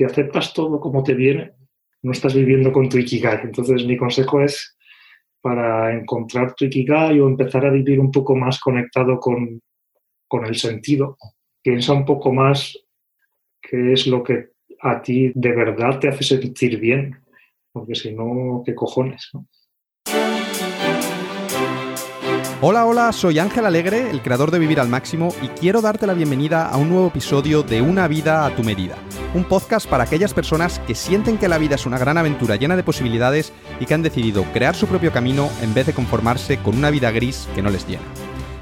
si aceptas todo como te viene, no estás viviendo con tu Ikigai. Entonces mi consejo es para encontrar tu Ikigai o empezar a vivir un poco más conectado con, con el sentido. Piensa un poco más qué es lo que a ti de verdad te hace sentir bien, porque si no, ¿qué cojones? Hola, hola, soy Ángel Alegre, el creador de Vivir al Máximo, y quiero darte la bienvenida a un nuevo episodio de Una vida a tu medida, un podcast para aquellas personas que sienten que la vida es una gran aventura llena de posibilidades y que han decidido crear su propio camino en vez de conformarse con una vida gris que no les llena.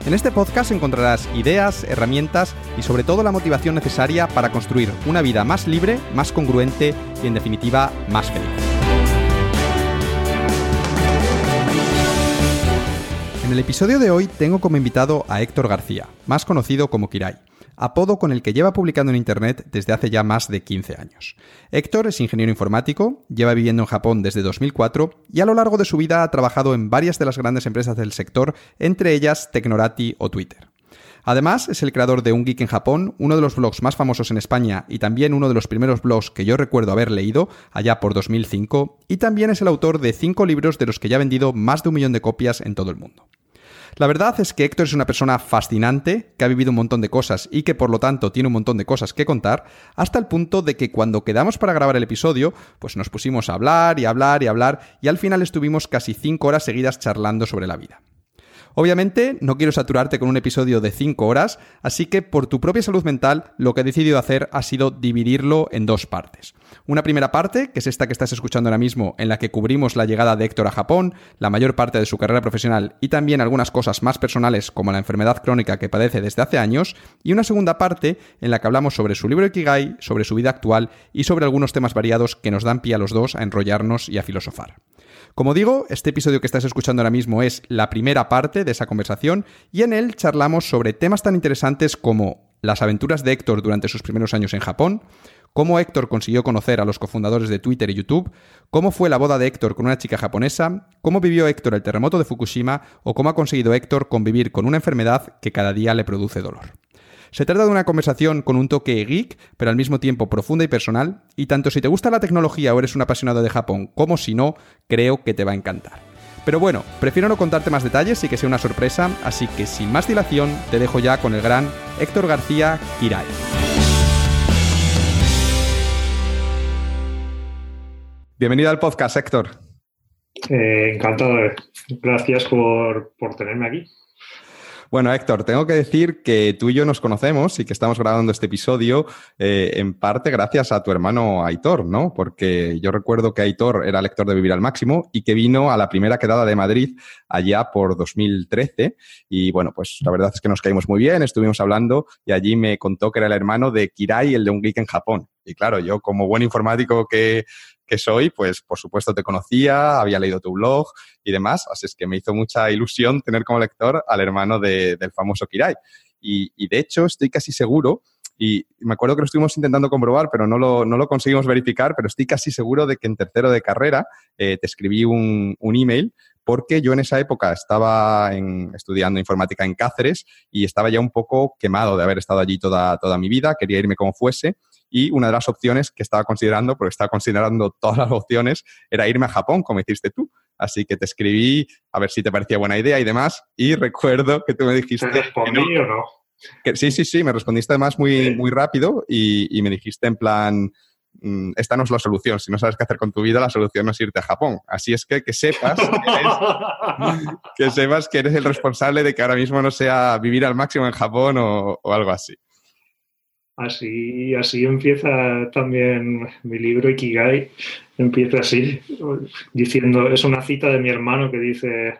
En este podcast encontrarás ideas, herramientas y sobre todo la motivación necesaria para construir una vida más libre, más congruente y en definitiva más feliz. En el episodio de hoy tengo como invitado a Héctor García, más conocido como Kirai, apodo con el que lleva publicando en Internet desde hace ya más de 15 años. Héctor es ingeniero informático, lleva viviendo en Japón desde 2004 y a lo largo de su vida ha trabajado en varias de las grandes empresas del sector, entre ellas Tecnorati o Twitter. Además, es el creador de Un Geek en Japón, uno de los blogs más famosos en España y también uno de los primeros blogs que yo recuerdo haber leído, allá por 2005, y también es el autor de cinco libros de los que ya ha vendido más de un millón de copias en todo el mundo. La verdad es que Héctor es una persona fascinante, que ha vivido un montón de cosas y que por lo tanto tiene un montón de cosas que contar, hasta el punto de que cuando quedamos para grabar el episodio, pues nos pusimos a hablar y hablar y hablar y al final estuvimos casi 5 horas seguidas charlando sobre la vida. Obviamente, no quiero saturarte con un episodio de 5 horas, así que por tu propia salud mental, lo que he decidido hacer ha sido dividirlo en dos partes. Una primera parte, que es esta que estás escuchando ahora mismo, en la que cubrimos la llegada de Héctor a Japón, la mayor parte de su carrera profesional y también algunas cosas más personales como la enfermedad crónica que padece desde hace años, y una segunda parte en la que hablamos sobre su libro Ikigai, sobre su vida actual y sobre algunos temas variados que nos dan pie a los dos a enrollarnos y a filosofar. Como digo, este episodio que estás escuchando ahora mismo es la primera parte de esa conversación y en él charlamos sobre temas tan interesantes como las aventuras de Héctor durante sus primeros años en Japón, cómo Héctor consiguió conocer a los cofundadores de Twitter y YouTube, cómo fue la boda de Héctor con una chica japonesa, cómo vivió Héctor el terremoto de Fukushima o cómo ha conseguido Héctor convivir con una enfermedad que cada día le produce dolor. Se trata de una conversación con un toque geek, pero al mismo tiempo profunda y personal, y tanto si te gusta la tecnología o eres un apasionado de Japón, como si no, creo que te va a encantar. Pero bueno, prefiero no contarte más detalles y que sea una sorpresa, así que sin más dilación te dejo ya con el gran Héctor García Kirai. Bienvenido al podcast, Héctor. Eh, encantado. Gracias por, por tenerme aquí. Bueno, Héctor, tengo que decir que tú y yo nos conocemos y que estamos grabando este episodio eh, en parte gracias a tu hermano Aitor, ¿no? Porque yo recuerdo que Aitor era lector de Vivir al Máximo y que vino a la primera quedada de Madrid allá por 2013. Y bueno, pues la verdad es que nos caímos muy bien, estuvimos hablando y allí me contó que era el hermano de Kirai, el de un geek en Japón. Y claro, yo como buen informático que que soy, pues por supuesto te conocía, había leído tu blog y demás, así es que me hizo mucha ilusión tener como lector al hermano del famoso Kirai. Y, de hecho estoy casi seguro, y me acuerdo que lo estuvimos intentando comprobar, pero no lo, no lo conseguimos verificar, pero estoy casi seguro de que en tercero de carrera eh, te escribí un, un email porque yo en esa época estaba estudiando informática en Cáceres y estaba ya un poco quemado de haber estado allí toda, toda mi vida, quería irme como fuese y una de las opciones que estaba considerando, porque estaba considerando todas las opciones, era irme a Japón, como hiciste tú. Así que te escribí a ver si te parecía buena idea y demás. Y recuerdo que tú me dijiste... ¿Te respondí o no? sí, sí, sí, me respondiste además muy, muy rápido y, y me dijiste en plan, mm, esta no es la solución. Si no sabes qué hacer con tu vida, la solución no es irte a Japón. Así es que que sepas que, sepas que eres el responsable de que ahora mismo no sea vivir al máximo en Japón o, o algo así. Así, así empieza también mi libro Ikigai, empieza así, diciendo, es una cita de mi hermano que dice,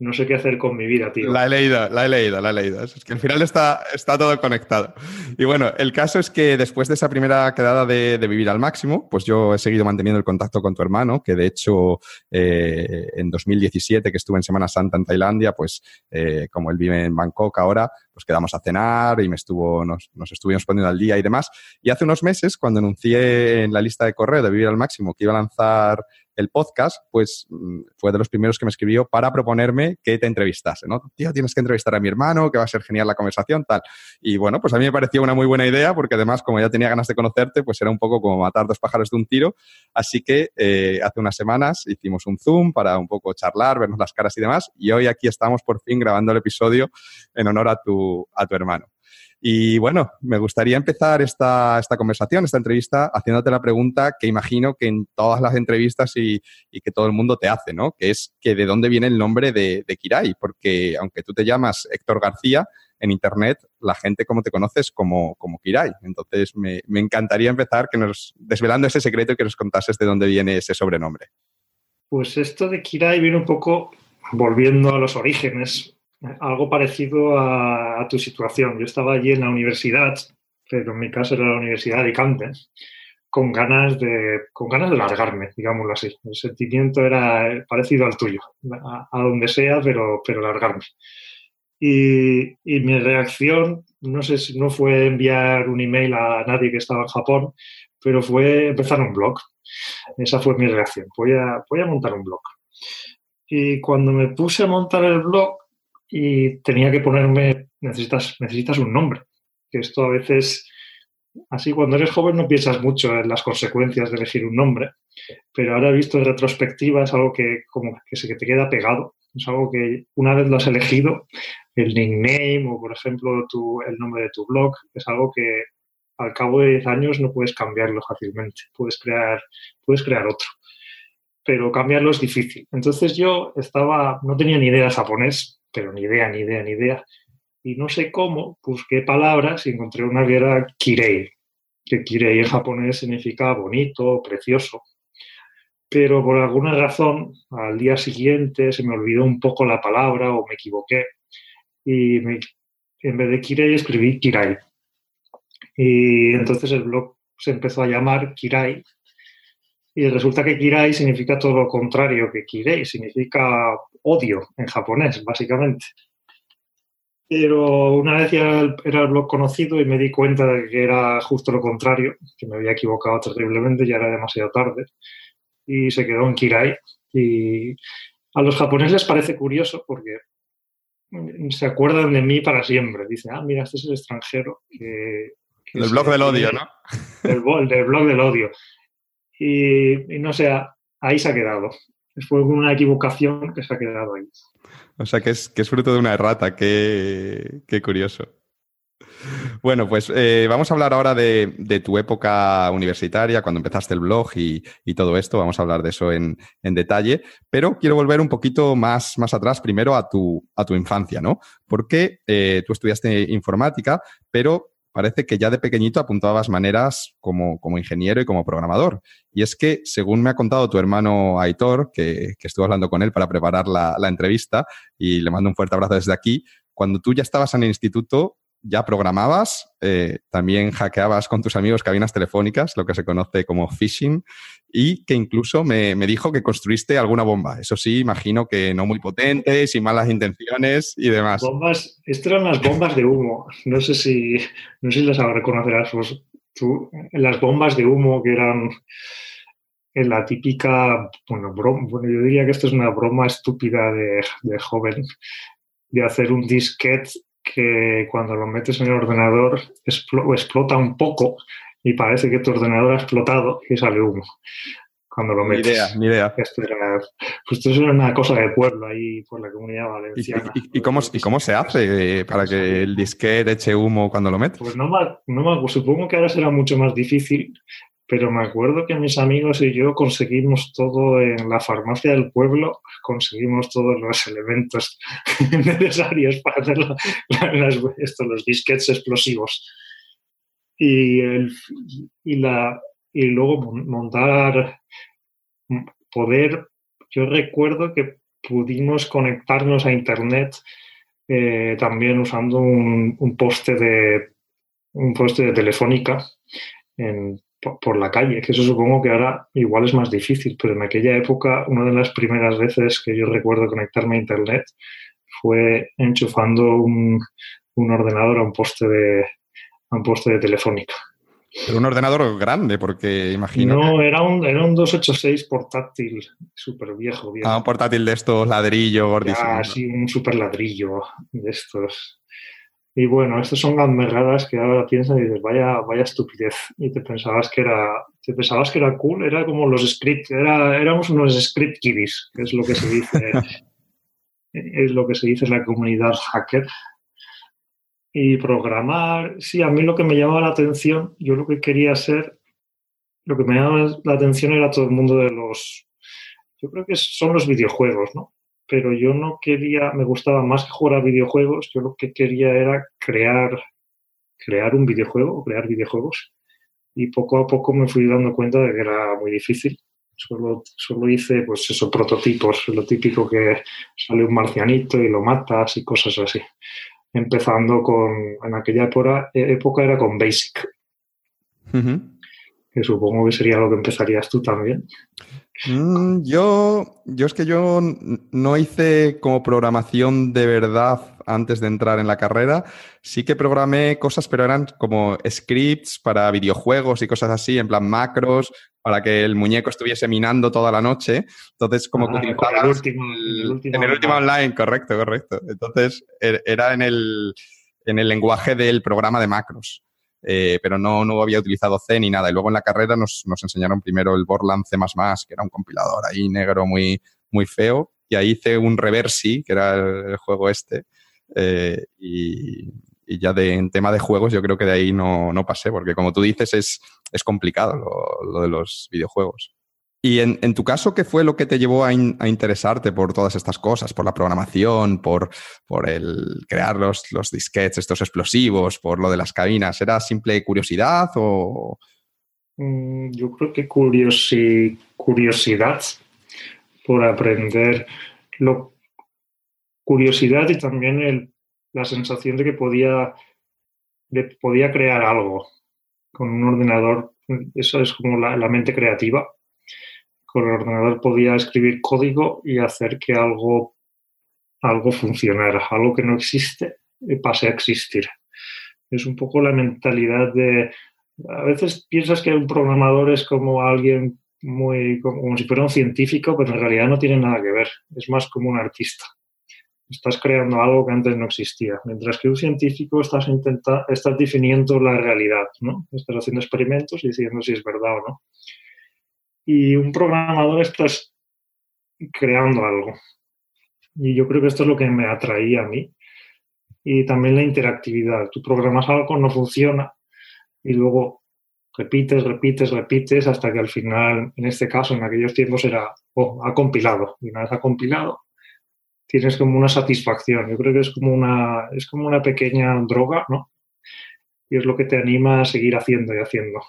no sé qué hacer con mi vida, tío. La he leído, la he leído, la he leído. Es que al final está, está todo conectado. Y bueno, el caso es que después de esa primera quedada de, vivir al máximo, pues yo he seguido manteniendo el contacto con tu hermano, que de hecho eh, en 2017, que estuve en Semana Santa en Tailandia, pues eh, como él vive en Bangkok ahora, pues quedamos a cenar y me estuvo, nos, nos estuvimos poniendo al día y demás. Y hace unos meses, cuando anuncié en la lista de correo de Vivir al Máximo que iba a lanzar el podcast, pues mm, fue de los primeros que me escribió para proponerme que te entrevistase, ¿no? Tío, tienes que entrevistar a mi hermano, que va a ser genial la conversación, tal. Y bueno, pues a mí me pareció una muy buena idea porque además, como ya tenía ganas de conocerte, pues era un poco como matar dos pájaros de un tiro. Así que eh, hace unas semanas hicimos un Zoom para un poco charlar, vernos las caras y demás. Y hoy aquí estamos por fin grabando el episodio en honor a tu, a tu hermano. Y bueno, me gustaría empezar esta, esta, conversación, esta entrevista, haciéndote la pregunta que imagino que en todas las entrevistas y, que todo el mundo te hace, ¿no? Que es que de dónde viene el nombre de, de, Kirai, porque aunque tú te llamas Héctor García, en Internet la gente como te conoces como, como Kirai. Entonces me, me encantaría empezar que nos, desvelando ese secreto y que nos contases de dónde viene ese sobrenombre. Pues esto de Kirai viene un poco volviendo a los orígenes algo parecido a, tu situación. Yo estaba allí en la universidad, pero en mi caso era la Universidad de Alicante, con ganas de, con ganas de largarme, digámoslo así. El sentimiento era parecido al tuyo, a, donde sea, pero, pero largarme. Y, y, mi reacción, no sé si no fue enviar un email a nadie que estaba en Japón, pero fue empezar un blog. Esa fue mi reacción. Voy a, voy a montar un blog. Y cuando me puse a montar el blog, y tenía que ponerme, necesitas, necesitas un nombre. Que esto a veces, así cuando eres joven no piensas mucho en las consecuencias de elegir un nombre, pero ahora visto en retrospectiva es algo que como que se te queda pegado. Es algo que una vez lo has elegido, el nickname o por ejemplo tu, el nombre de tu blog, es algo que al cabo de 10 años no puedes cambiarlo fácilmente. Puedes crear, puedes crear otro pero cambiarlo es difícil. Entonces yo estaba, no tenía ni idea de japonés, pero ni idea, ni idea, ni idea. Y no sé cómo, busqué palabras y encontré una que era kirei, que kirei en japonés significa bonito, precioso. Pero por alguna razón, al día siguiente se me olvidó un poco la palabra o me equivoqué. Y en vez de kirei escribí kirai. Y entonces el blog se empezó a llamar Kirai. Y resulta que Kirai significa todo lo contrario que Kirei, significa odio en japonés, básicamente. Pero una vez ya era el blog conocido y me di cuenta de que era justo lo contrario, que me había equivocado terriblemente, ya era demasiado tarde, y se quedó en Kirai. Y a los japoneses les parece curioso porque se acuerdan de mí para siempre. Dicen, ah, mira, este es el extranjero. el blog del odio, ¿no? El, blog del odio. Y, no sé, ahí se ha quedado fue una equivocación que se ha quedado ahí. O sea, que es, que es fruto de una errata, qué, qué curioso. Bueno, pues eh, vamos a hablar ahora de, de, tu época universitaria, cuando empezaste el blog y, y todo esto. Vamos a hablar de eso en, en, detalle. Pero quiero volver un poquito más, más atrás, primero a tu, a tu infancia, ¿no? Porque eh, tú estudiaste informática, pero parece que ya de pequeñito apuntabas maneras como, como ingeniero y como programador. Y es que, según me ha contado tu hermano Aitor, que, que estuvo hablando con él para preparar la, la entrevista, y le mando un fuerte abrazo desde aquí, cuando tú ya estabas en el instituto, ya programabas, eh, también hackeabas con tus amigos cabinas telefónicas, lo que se conoce como phishing, y que incluso me, me, dijo que construiste alguna bomba. Eso sí, imagino que no muy potente, sin malas intenciones y demás. Bombas, estas eran las bombas de humo. No sé si, no sé si las reconocerás pues, tú. Las bombas de humo que eran la típica, bueno, broma, bueno, yo diría que esto es una broma estúpida de, de joven, de hacer un disquete que cuando lo metes en el ordenador explota un poco y parece que tu ordenador ha explotado y sale humo cuando lo metes. Ni idea, ni idea. Esto era, pues era una cosa de pueblo ahí por la comunidad valenciana. ¿Y, y, cómo, ¿y cómo, se hace eh, para que el disquete eche humo cuando lo metes? Pues no, no supongo que ahora será mucho más difícil, pero me acuerdo que mis amigos y yo conseguimos todo en la farmacia del pueblo, conseguimos todos los elementos necesarios para hacer esto, los disquetes explosivos. Y, el, y, la, y luego montar, poder, yo recuerdo que pudimos conectarnos a Internet eh, también usando un, poste de un poste de telefónica por la calle, que eso supongo que ahora igual es más difícil, pero en aquella época una de las primeras veces que yo recuerdo conectarme a Internet fue enchufando un, un ordenador a un poste de, a un poste de telefónica. Pero un ordenador grande, porque imagino. No, era, un, era un 286 portátil, súper viejo, Ah, un portátil de estos ladrillo gordísimo. Ah, sí, un súper ladrillo de estos. Y bueno, estas son gamberradas que ahora piensas y dices, vaya, vaya estupidez. Y te pensabas que era, te pensabas que era cool, era como los script, era, éramos unos script kiddies, que es lo que se dice, es lo que se dice en la comunidad hacker. Y programar, sí, a mí lo que me llamaba la atención, yo lo que quería ser, lo que me llamaba la atención era todo el mundo de los, yo creo que son los videojuegos, ¿no? Pero yo no quería, me gustaba más que jugar a videojuegos, yo lo que quería era crear, crear un videojuego, crear videojuegos. Y poco a poco me fui dando cuenta de que era muy difícil. Solo, solo hice, pues esos prototipos, lo típico que sale un marcianito y lo matas y cosas así empezando con, en aquella época, época era con Basic, que supongo que sería lo que empezarías tú también. Mm, yo, yo es que yo no hice como programación de verdad antes de entrar en la carrera. Sí que programé cosas, pero eran como scripts para videojuegos y cosas así, en plan macros, para que el muñeco estuviese minando toda la noche. Entonces, como que ah, el último, en el último online, correcto, correcto. Entonces, er, era en el, en el lenguaje del programa de macros. Eh, pero no, no había utilizado C ni nada. Y luego en la carrera nos, nos enseñaron primero el Borland C++, que era un compilador ahí negro muy, muy feo. Y ahí hice un Reversi, que era el, juego este. Eh, y, y, ya de, en tema de juegos yo creo que de ahí no, no pasé, porque como tú dices es, es complicado lo, lo de los videojuegos. Y en, en, tu caso, ¿qué fue lo que te llevó a, a, interesarte por todas estas cosas? ¿Por la programación? ¿Por, por el crear los, los, disquetes, estos explosivos? ¿Por lo de las cabinas? ¿Era simple curiosidad o...? Mm, yo creo que curiosi, curiosidad por aprender. Lo, curiosidad y también la sensación de que podía, podía crear algo con un ordenador. Eso es como la, la mente creativa con el ordenador podía escribir código y hacer que algo, algo funcionara, algo que no existe pase a existir. Es un poco la mentalidad de... A veces piensas que un programador es como alguien muy... como si fuera un científico, pero en realidad no tiene nada que ver. Es más como un artista. Estás creando algo que antes no existía. Mientras que un científico estás, intenta, estás definiendo la realidad, ¿no? Estás haciendo experimentos y diciendo si es verdad o no y un programador estás creando algo. Y yo creo que esto es lo que me atraía a mí. Y también la interactividad. Tú programas algo, no funciona, y luego repites, repites, repites, hasta que al final, en este caso, en aquellos tiempos era, oh, ha compilado. Y una vez ha compilado, tienes como una satisfacción. Yo creo que es como una, es como una pequeña droga, ¿no? Y es lo que te anima a seguir haciendo y haciendo.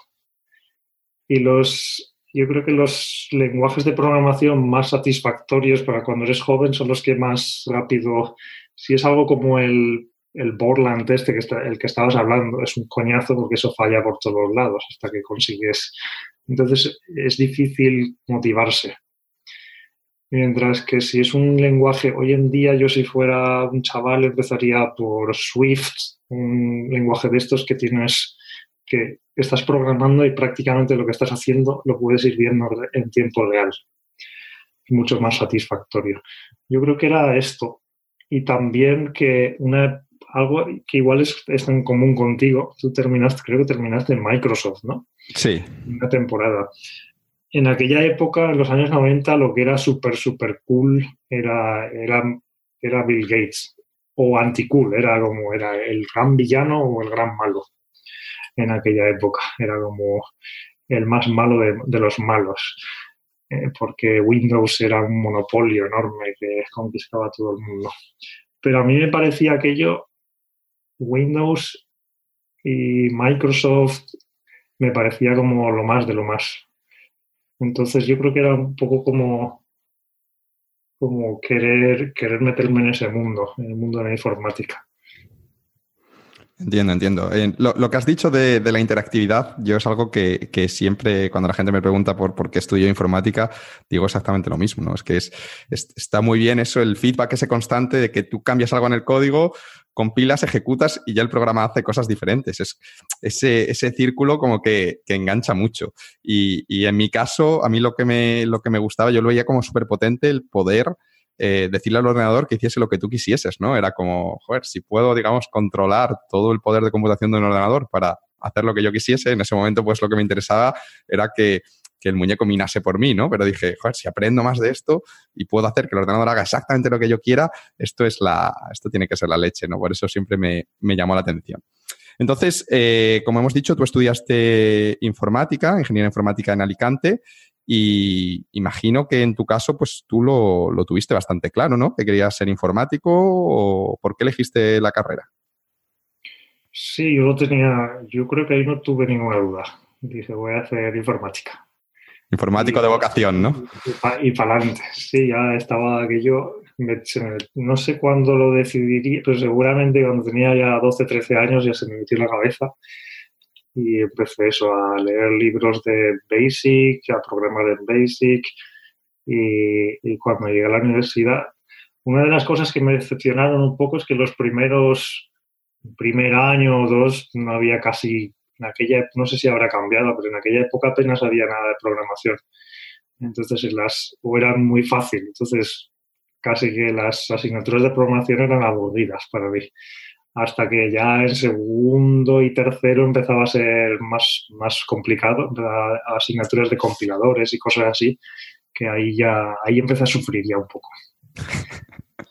Y los, yo creo que los lenguajes de programación más satisfactorios para cuando eres joven son los que más rápido, si es algo como el, el Borland este, que está, el que estabas hablando, es un coñazo porque eso falla por todos lados hasta que consigues. Entonces es difícil motivarse. Mientras que si es un lenguaje, hoy en día yo si fuera un chaval empezaría por Swift, un lenguaje de estos que tienes que estás programando y prácticamente lo que estás haciendo lo puedes ir viendo en tiempo real. Mucho más satisfactorio. Yo creo que era esto. Y también que una, algo que igual es, es en común contigo. Tú terminaste, creo que terminaste en Microsoft, ¿no? Sí. Una temporada. En aquella época, en los años 90, lo que era súper, súper cool era, era, era Bill Gates. O anti-cool, era como era el gran villano o el gran malo en aquella época. Era como el más malo de, los malos, eh, porque Windows era un monopolio enorme que conquistaba a todo el mundo. Pero a mí me parecía aquello, Windows y Microsoft, me parecía como lo más de lo más. Entonces yo creo que era un poco como, como querer, querer meterme en ese mundo, en el mundo de la informática. Entiendo, entiendo. Eh, lo, que has dicho de, la interactividad, yo es algo que, que, siempre, cuando la gente me pregunta por, por qué estudio informática, digo exactamente lo mismo, ¿no? Es que es, es, está muy bien eso, el feedback ese constante de que tú cambias algo en el código, compilas, ejecutas y ya el programa hace cosas diferentes. Es ese, ese círculo como que, engancha mucho. Y, en mi caso, a mí lo que me, lo que me gustaba, yo lo veía como súper potente el poder eh, decirle al ordenador que hiciese lo que tú quisieses, ¿no? Era como, joder, si puedo, digamos, controlar todo el poder de computación de un ordenador para hacer lo que yo quisiese, en ese momento pues lo que me interesaba era que que el muñeco minase por mí, ¿no? Pero dije, joder, si aprendo más de esto y puedo hacer que el ordenador haga exactamente lo que yo quiera, esto es la, esto tiene que ser la leche, ¿no? Por eso siempre me, llamó la atención. Entonces, eh, como hemos dicho, tú estudiaste informática, ingeniería informática en Alicante, y imagino que en tu caso, pues tú lo, lo tuviste bastante claro, ¿no? Que querías ser informático o por qué elegiste la carrera. Sí, yo lo tenía, yo creo que ahí no tuve ninguna duda. Dije, voy a hacer informática. Informático de vocación, ¿no? Y, para adelante, sí, ya estaba aquello, no sé cuándo lo decidiría, pero seguramente cuando tenía ya 12, 13 años ya se me metió en la cabeza y empecé eso, a leer libros de Basic, a programar en Basic y, y cuando llegué a la universidad, una de las cosas que me decepcionaron un poco es que los primeros, primer año o dos no había casi en aquella, no sé si habrá cambiado, pero en aquella época apenas había nada de programación. Entonces, las, o eran muy fácil. Entonces, casi que las asignaturas de programación eran aburridas para mí. Hasta que ya en segundo y tercero empezaba a ser más, más complicado, asignaturas de compiladores y cosas así, que ahí ya ahí empecé a sufrir ya un poco.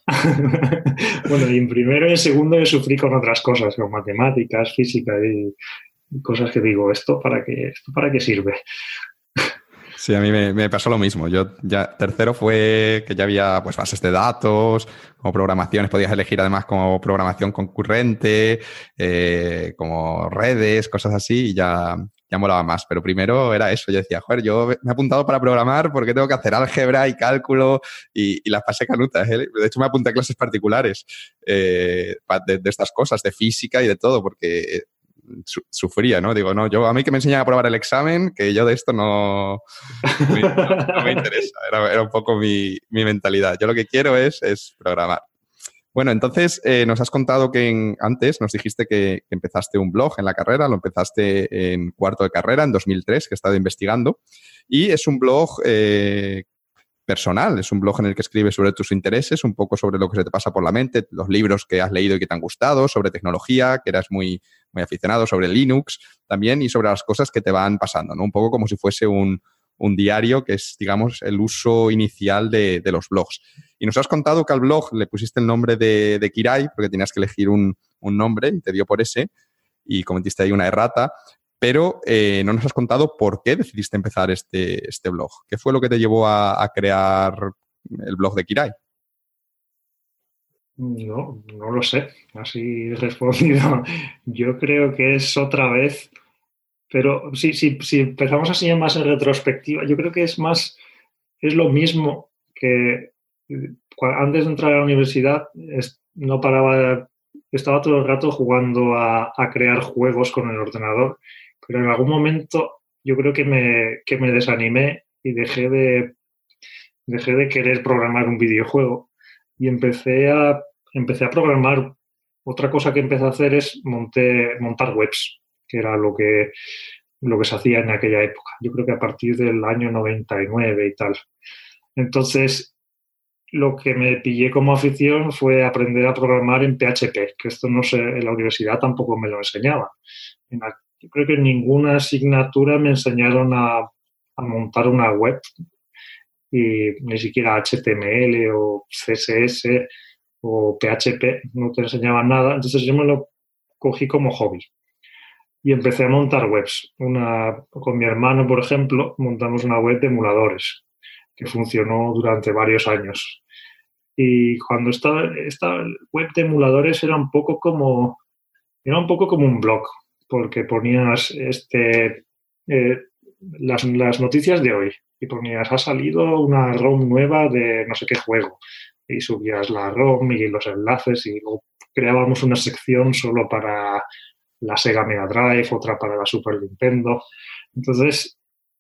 bueno, y en primero y en segundo yo sufrí con otras cosas, con matemáticas, física y, cosas que digo, ¿esto para qué, esto para qué sirve? Sí, a mí me, pasó lo mismo. Yo ya tercero fue que ya había pues bases de datos, como programaciones, podías elegir además como programación concurrente, eh, como redes, cosas así, y ya, ya molaba más. Pero primero era eso, yo decía, joder, yo me he apuntado para programar porque tengo que hacer álgebra y cálculo y, las pasé canutas. ¿eh? De hecho, me apunté a clases particulares eh, de, de, estas cosas, de física y de todo, porque sufría, ¿no? Digo, no, yo a mí que me enseñan a probar el examen, que yo de esto no, me interesa. Era, un poco mi, mentalidad. Yo lo que quiero es, es programar. Bueno, entonces eh, nos has contado que antes nos dijiste que, empezaste un blog en la carrera, lo empezaste en cuarto de carrera, en 2003, que he estado investigando, y es un blog eh, personal, es un blog en el que escribes sobre tus intereses, un poco sobre lo que se te pasa por la mente, los libros que has leído y que te han gustado, sobre tecnología, que eras muy, muy aficionado, sobre Linux también y sobre las cosas que te van pasando, ¿no? Un poco como si fuese un, diario que es, digamos, el uso inicial de, los blogs. Y nos has contado que al blog le pusiste el nombre de, de Kirai, porque tenías que elegir un, un nombre y te dio por ese, y cometiste ahí una errata pero eh, no nos has contado por qué decidiste empezar este, este blog. ¿Qué fue lo que te llevó a, crear el blog de Kirai? No, no lo sé, así respondido. Yo creo que es otra vez, pero si, si, si empezamos así más en retrospectiva, yo creo que es más, es lo mismo que antes de entrar a la universidad no paraba, estaba todo el rato jugando a crear juegos con el ordenador pero en algún momento yo creo que me, que me desanimé y dejé de, dejé de querer programar un videojuego y empecé a, empecé a programar. Otra cosa que empecé a hacer es monté, montar webs, que era lo que, lo que se hacía en aquella época. Yo creo que a partir del año 99 y tal. Entonces, lo que me pillé como afición fue aprender a programar en PHP, que esto no sé, en la universidad tampoco me lo enseñaba. En, creo que ninguna asignatura me enseñaron a, montar una web y ni siquiera HTML o CSS o PHP, no te enseñaban nada. Entonces yo me lo cogí como hobby y empecé a montar webs. Una, con mi hermano, por ejemplo, montamos una web de emuladores que funcionó durante varios años. Y cuando estaba esta web de emuladores era un poco como era un poco como un blog, porque ponías este, eh, las, las, noticias de hoy y ponías, ha salido una ROM nueva de no sé qué juego y subías la ROM y los enlaces y luego creábamos una sección solo para la Sega Mega Drive, otra para la Super Nintendo. Entonces,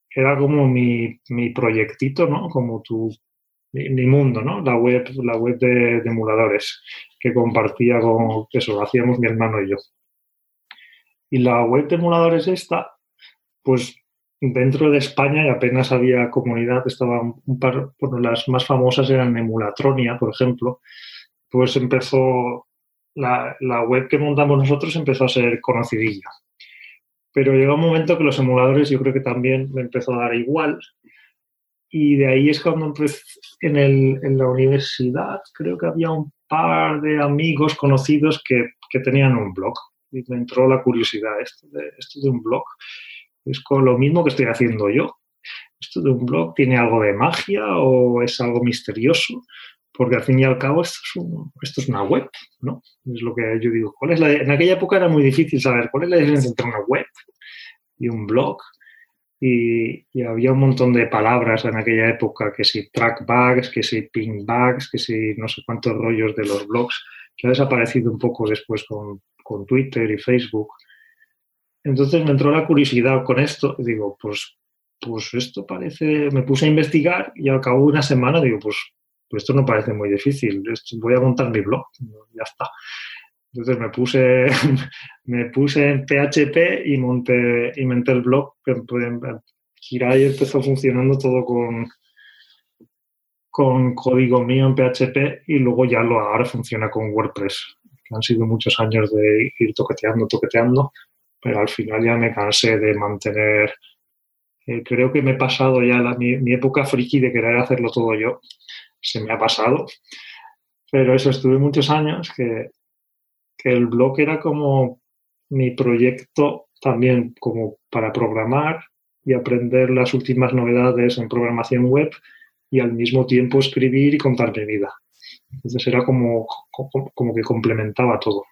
era como mi, mi proyectito, ¿no? Como tu mi, mundo, ¿no? La web, la web de, emuladores que compartía con, eso, lo hacíamos mi hermano y yo. Y la web de emuladores esta, pues dentro de España y apenas había comunidad, estaban un par, bueno, las más famosas eran Emulatronia, por ejemplo, pues empezó, la, la web que montamos nosotros empezó a ser conocidilla. Pero llegó un momento que los emuladores yo creo que también me empezó a dar igual. Y de ahí es cuando empecé en, el, en la universidad, creo que había un par de amigos conocidos que, que tenían un blog. Y me entró la curiosidad, esto de, esto de un blog. Es con lo mismo que estoy haciendo yo. ¿Esto de un blog tiene algo de magia o es algo misterioso? Porque al fin y al cabo esto es, una web, ¿no? Es lo que yo digo. ¿Cuál es la en aquella época era muy difícil saber cuál es la diferencia entre una web y un blog. Y, había un montón de palabras en aquella época, que si trackbags, que si pingbags, que si no sé cuántos rollos de los blogs, que ha desaparecido un poco después con, con Twitter y Facebook. Entonces me entró la curiosidad con esto y digo, pues, pues esto parece, me puse a investigar y al cabo de una semana digo, pues, pues esto no parece muy difícil, voy a montar mi blog, ya está. Entonces me puse, me puse en PHP y monté, y monté el blog. Kirai empezó funcionando todo con, con código mío en PHP y luego ya lo ahora funciona con WordPress. Han sido muchos años de ir toqueteando, toqueteando pero al final ya me cansé de mantener. Eh, creo que me he pasado ya la, mi, época friki de querer hacerlo todo yo. Se me ha pasado. Pero eso, estuve muchos años que, que el blog era como mi proyecto también como para programar y aprender las últimas novedades en programación web y al mismo tiempo escribir y contar mi vida. Entonces era como, como que complementaba todo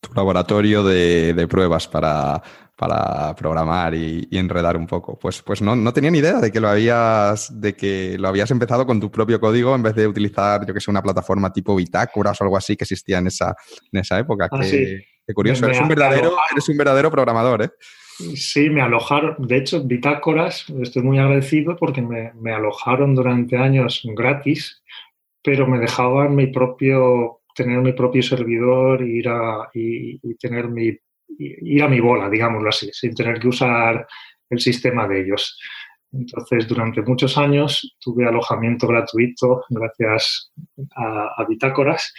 tu laboratorio de, pruebas para, programar y, enredar un poco. Pues, pues no, no, tenía ni idea de que lo habías, de que lo habías empezado con tu propio código en vez de utilizar, yo que sé, una plataforma tipo Bitácoras o algo así que existía en esa, en esa época. Ah, qué, curioso. eres, un verdadero, eres un verdadero programador, ¿eh? Sí, me alojaron. De hecho, Bitácoras, estoy muy agradecido porque me, me alojaron durante años gratis, pero me dejaban mi propio tener mi propio servidor ir a, y, tener mi, ir a mi bola, digámoslo así, sin tener que usar el sistema de ellos. Entonces, durante muchos años tuve alojamiento gratuito gracias a, Bitácoras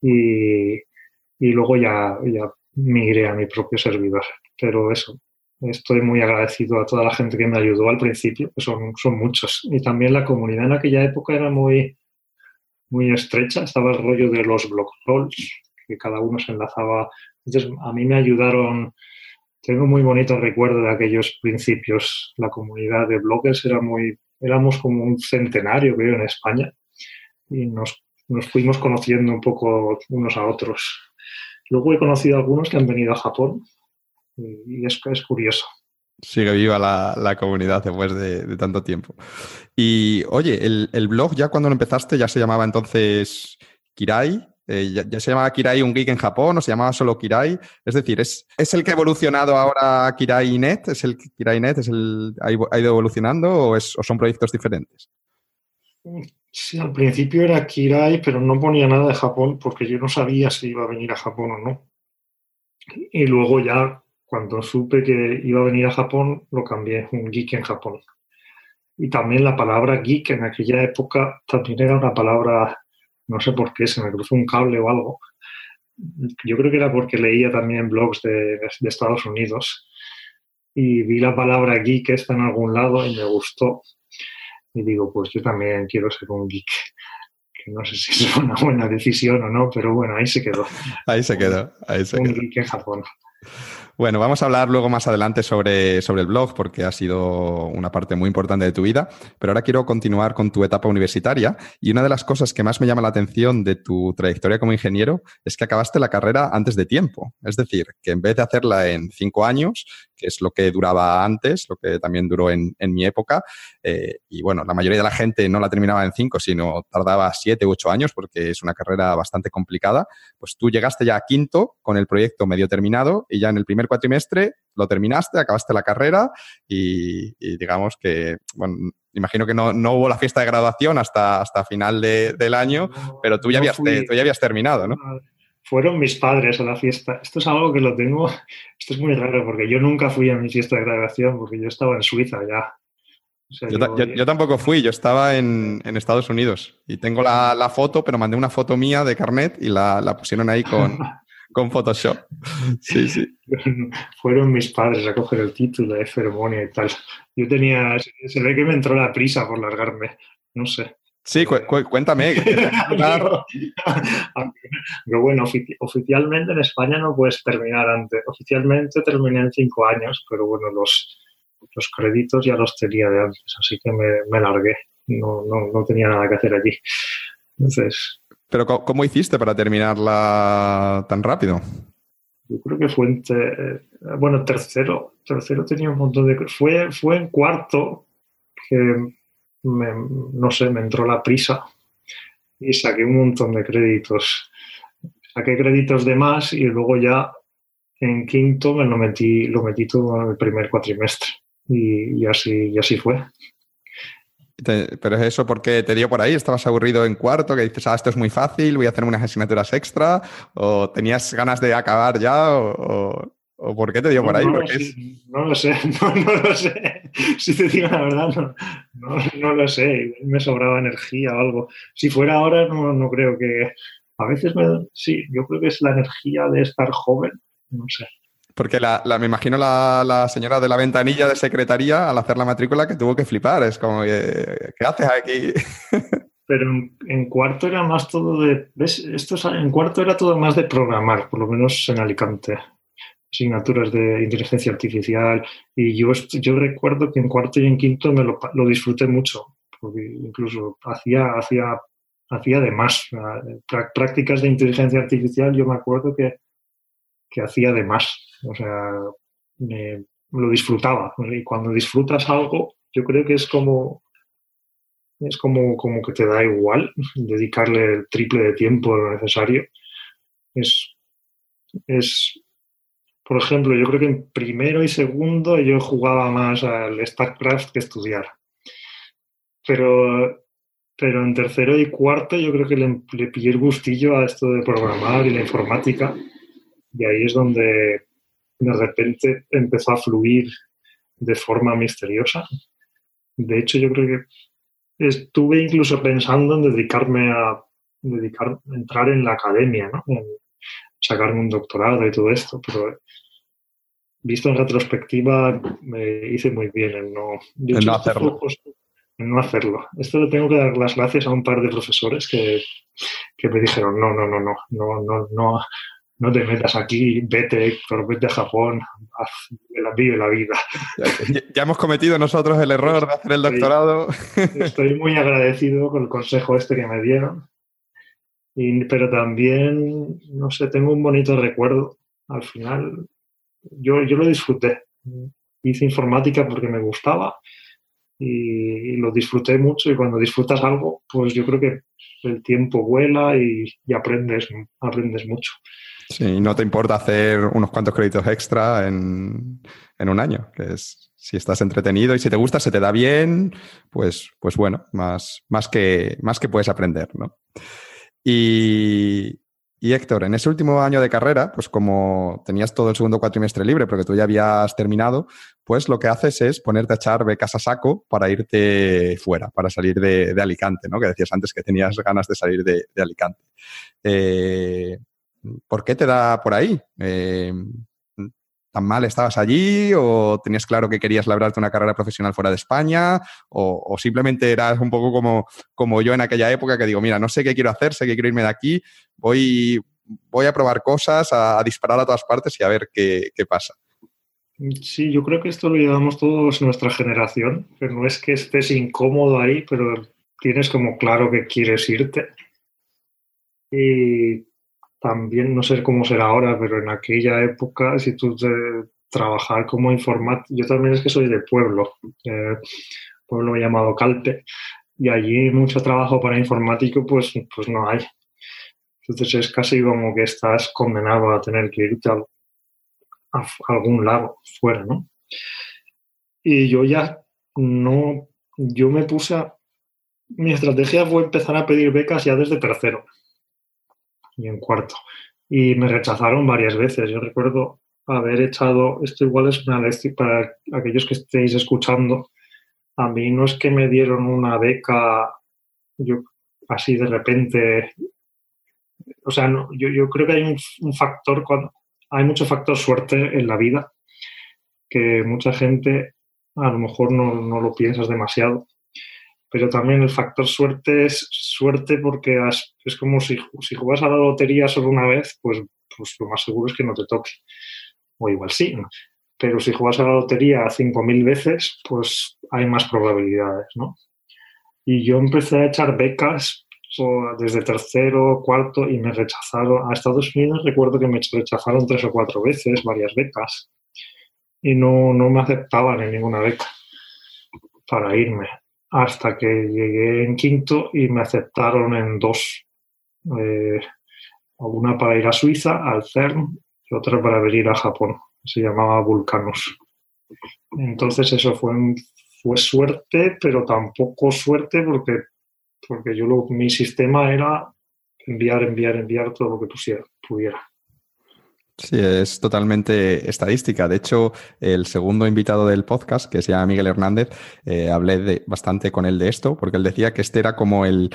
y, y, luego ya, ya migré a mi propio servidor. Pero eso, estoy muy agradecido a toda la gente que me ayudó al principio, que son, son muchos. Y también la comunidad en aquella época era muy, muy estrecha, estaba el rollo de los rolls, que cada uno se enlazaba. Entonces, a mí me ayudaron, tengo muy bonito recuerdo de aquellos principios. La comunidad de bloggers era muy, éramos como un centenario, creo, en España, y nos, nos fuimos conociendo un poco unos a otros. Luego he conocido a algunos que han venido a Japón y es, es curioso. Sigue viva la, comunidad después de, tanto tiempo. Y oye, el, blog ya cuando lo empezaste ya se llamaba entonces Kirai. Eh, ya, se llamaba Kirai un geek en Japón o se llamaba solo Kirai. Es decir, ¿es, es el que ha evolucionado ahora Kirai.net? ¿Es el Kirai.net? ¿Es el, ha, ido evolucionando o son proyectos diferentes? Sí, al principio era Kirai, pero no ponía nada de Japón porque yo no sabía si iba a venir a Japón o no. Y luego ya cuando supe que iba a venir a Japón, lo cambié, un geek en Japón. Y también la palabra geek en aquella época también era una palabra, no sé por qué, se me cruzó un cable o algo. Yo creo que era porque leía también blogs de, Estados Unidos y vi la palabra geek esta en algún lado y me gustó. Y digo, pues yo también quiero ser un geek. Que no sé si es una buena decisión o no, pero bueno, ahí se quedó. Ahí se quedó. Ahí se un geek en Japón. Bueno, vamos a hablar luego más adelante sobre, sobre el blog porque ha sido una parte muy importante de tu vida, pero ahora quiero continuar con tu etapa universitaria y una de las cosas que más me llama la atención de tu trayectoria como ingeniero es que acabaste la carrera antes de tiempo. Es decir, que en vez de hacerla en cinco años, que es lo que duraba antes, lo que también duró en, mi época. Eh, y bueno, la mayoría de la gente no la terminaba en cinco, sino tardaba siete u ocho años porque es una carrera bastante complicada. Pues tú llegaste ya a quinto con el proyecto medio terminado y ya en el primer cuatrimestre lo terminaste, acabaste la carrera y, digamos que, bueno, imagino que no, no, hubo la fiesta de graduación hasta, hasta final de, del año, pero tú ya, habías, tú ya habías terminado, ¿no? Fueron mis padres a la fiesta. Esto es algo que lo tengo, esto es muy raro porque yo nunca fui a mi fiesta de graduación porque yo estaba en Suiza ya. yo, tampoco fui, yo estaba en, en Estados Unidos y tengo la, la, foto, pero mandé una foto mía de carnet y la, la pusieron ahí con, con Photoshop. Sí, sí. Fueron mis padres a coger el título de ceremonia y tal. Yo tenía, se ve que me entró la prisa por largarme, no sé. Sí, cuéntame. Pero bueno, oficialmente en España no puedes terminar antes. Oficialmente terminé en cinco años, pero bueno, los, los créditos ya los tenía de antes, así que me, me largué. No, no, no tenía nada que hacer allí. Entonces, pero ¿cómo hiciste para terminarla tan rápido? Yo creo que fue en, bueno, tercero, tercero tenía un montón de... Fue, fue en cuarto que, no sé, me entró la prisa y saqué un montón de créditos. Saqué créditos de más y luego ya en quinto me lo metí, lo metí todo en el primer cuatrimestre y, y así, y así fue. Pero es eso porque te dio por ahí, estabas aburrido en cuarto, que dices, ah, esto es muy fácil, voy a hacer unas asignaturas extra, o tenías ganas de acabar ya, o, por qué te dio por ahí. No, lo sé, no, lo sé. Si te digo la verdad, no, lo sé. Me sobraba energía o algo. Si fuera ahora, no, creo que. A veces me. Sí, yo creo que es la energía de estar joven, no sé. Porque la, me imagino la, señora de la ventanilla de secretaría al hacer la matrícula que tuvo que flipar. Es como, ¿qué haces aquí? Pero en, cuarto era más todo de. ¿Ves? Esto en cuarto era todo más de programar, por lo menos en Alicante. Asignaturas de inteligencia artificial. Y yo, yo recuerdo que en cuarto y en quinto me lo, lo disfruté mucho. Porque incluso hacía, hacía, hacía de más. Prácticas de inteligencia artificial, yo me acuerdo que, que hacía de más o sea, me, lo disfrutaba. Y cuando disfrutas algo, yo creo que es como es como, como que te da igual dedicarle el triple de tiempo lo necesario. Es, es, por ejemplo, yo creo que en primero y segundo yo jugaba más al StarCraft que estudiar. Pero, pero en tercero y cuarto yo creo que le, le pillé el gustillo a esto de programar y la informática. Y ahí es donde de repente empezó a fluir de forma misteriosa. De hecho, yo creo que estuve incluso pensando en dedicarme a dedicar, entrar en la academia, ¿no? En sacarme un doctorado y todo esto, pero visto en retrospectiva me hice muy bien en no, no hacerlo. En no hacerlo. Esto le tengo que dar las gracias a un par de profesores que, que me dijeron, no, no, no, no, no, no, no, no te metas aquí, vete, Héctor, vete a Japón, la, vive la vida. Ya, hemos cometido nosotros el error de hacer el doctorado. Estoy muy agradecido con el consejo este que me dieron, pero también, no sé, tengo un bonito recuerdo. Al final, yo, yo lo disfruté. Hice informática porque me gustaba y, lo disfruté mucho y cuando disfrutas algo, pues yo creo que el tiempo vuela y, y aprendes, aprendes mucho. Sí, no te importa hacer unos cuantos créditos extra en, un año, que es si estás entretenido y si te gusta, se te da bien, pues, pues bueno, más, más, que, más que puedes aprender, ¿no? Y, Héctor, en ese último año de carrera, pues como tenías todo el segundo cuatrimestre libre, porque tú ya habías terminado, pues lo que haces es ponerte a echar becas a saco para irte fuera, para salir de, Alicante, ¿no? Que decías antes que tenías ganas de salir de, Alicante. Eh, ¿Por qué te da por ahí? Eh, ¿Tan mal estabas allí o tenías claro que querías labrarte una carrera profesional fuera de España o, simplemente eras un poco como, como yo en aquella época que digo, mira, no sé qué quiero hacer, sé que quiero irme de aquí, voy, voy a probar cosas, a, disparar a todas partes y a ver qué, qué pasa? Sí, yo creo que esto lo llevamos todos nuestra generación, pero no es que estés incómodo ahí, pero tienes como claro que quieres irte. Y también, no sé cómo será ahora, pero en aquella época, si tú te, trabajar como informático, yo también es que soy de pueblo, eh, pueblo llamado Calpe, y allí mucho trabajo para informático, pues, pues no hay. Entonces es casi como que estás condenado a tener que irte a, algún lado fuera, ¿no? Y yo ya no, yo me puse a... Mi estrategia fue empezar a pedir becas ya desde tercero y en cuarto. Y me rechazaron varias veces. Yo recuerdo haber echado, esto igual es una lección para aquellos que estéis escuchando, a mí no es que me dieron una beca yo así de repente, o sea, yo, yo, creo que hay un, factor, cuando, hay mucho factor suerte en la vida, que mucha gente a lo mejor no, no lo piensas demasiado, pero también el factor suerte es suerte porque es como si, si juegas a la lotería solo una vez, pues, pues lo más seguro es que no te toque. O igual sí, pero si juegas a la lotería 5.000 veces, pues hay más probabilidades, ¿no? Y yo empecé a echar becas desde tercero, cuarto y me rechazaron. A Estados Unidos recuerdo que me rechazaron tres o cuatro veces, varias becas, y no, no me aceptaban en ninguna beca para irme hasta que llegué en quinto y me aceptaron en dos. Eh, una para ir a Suiza, al CERN, y otra para venir a Japón. Se llamaba Vulcanus. Entonces eso fue, fue suerte, pero tampoco suerte porque, porque yo lo, mi sistema era enviar, enviar, enviar todo lo que pusiera, pudiera. Sí, es totalmente estadística. De hecho, el segundo invitado del podcast, que se llama Miguel Hernández, eh, hablé de, bastante con él de esto, porque él decía que este era como el,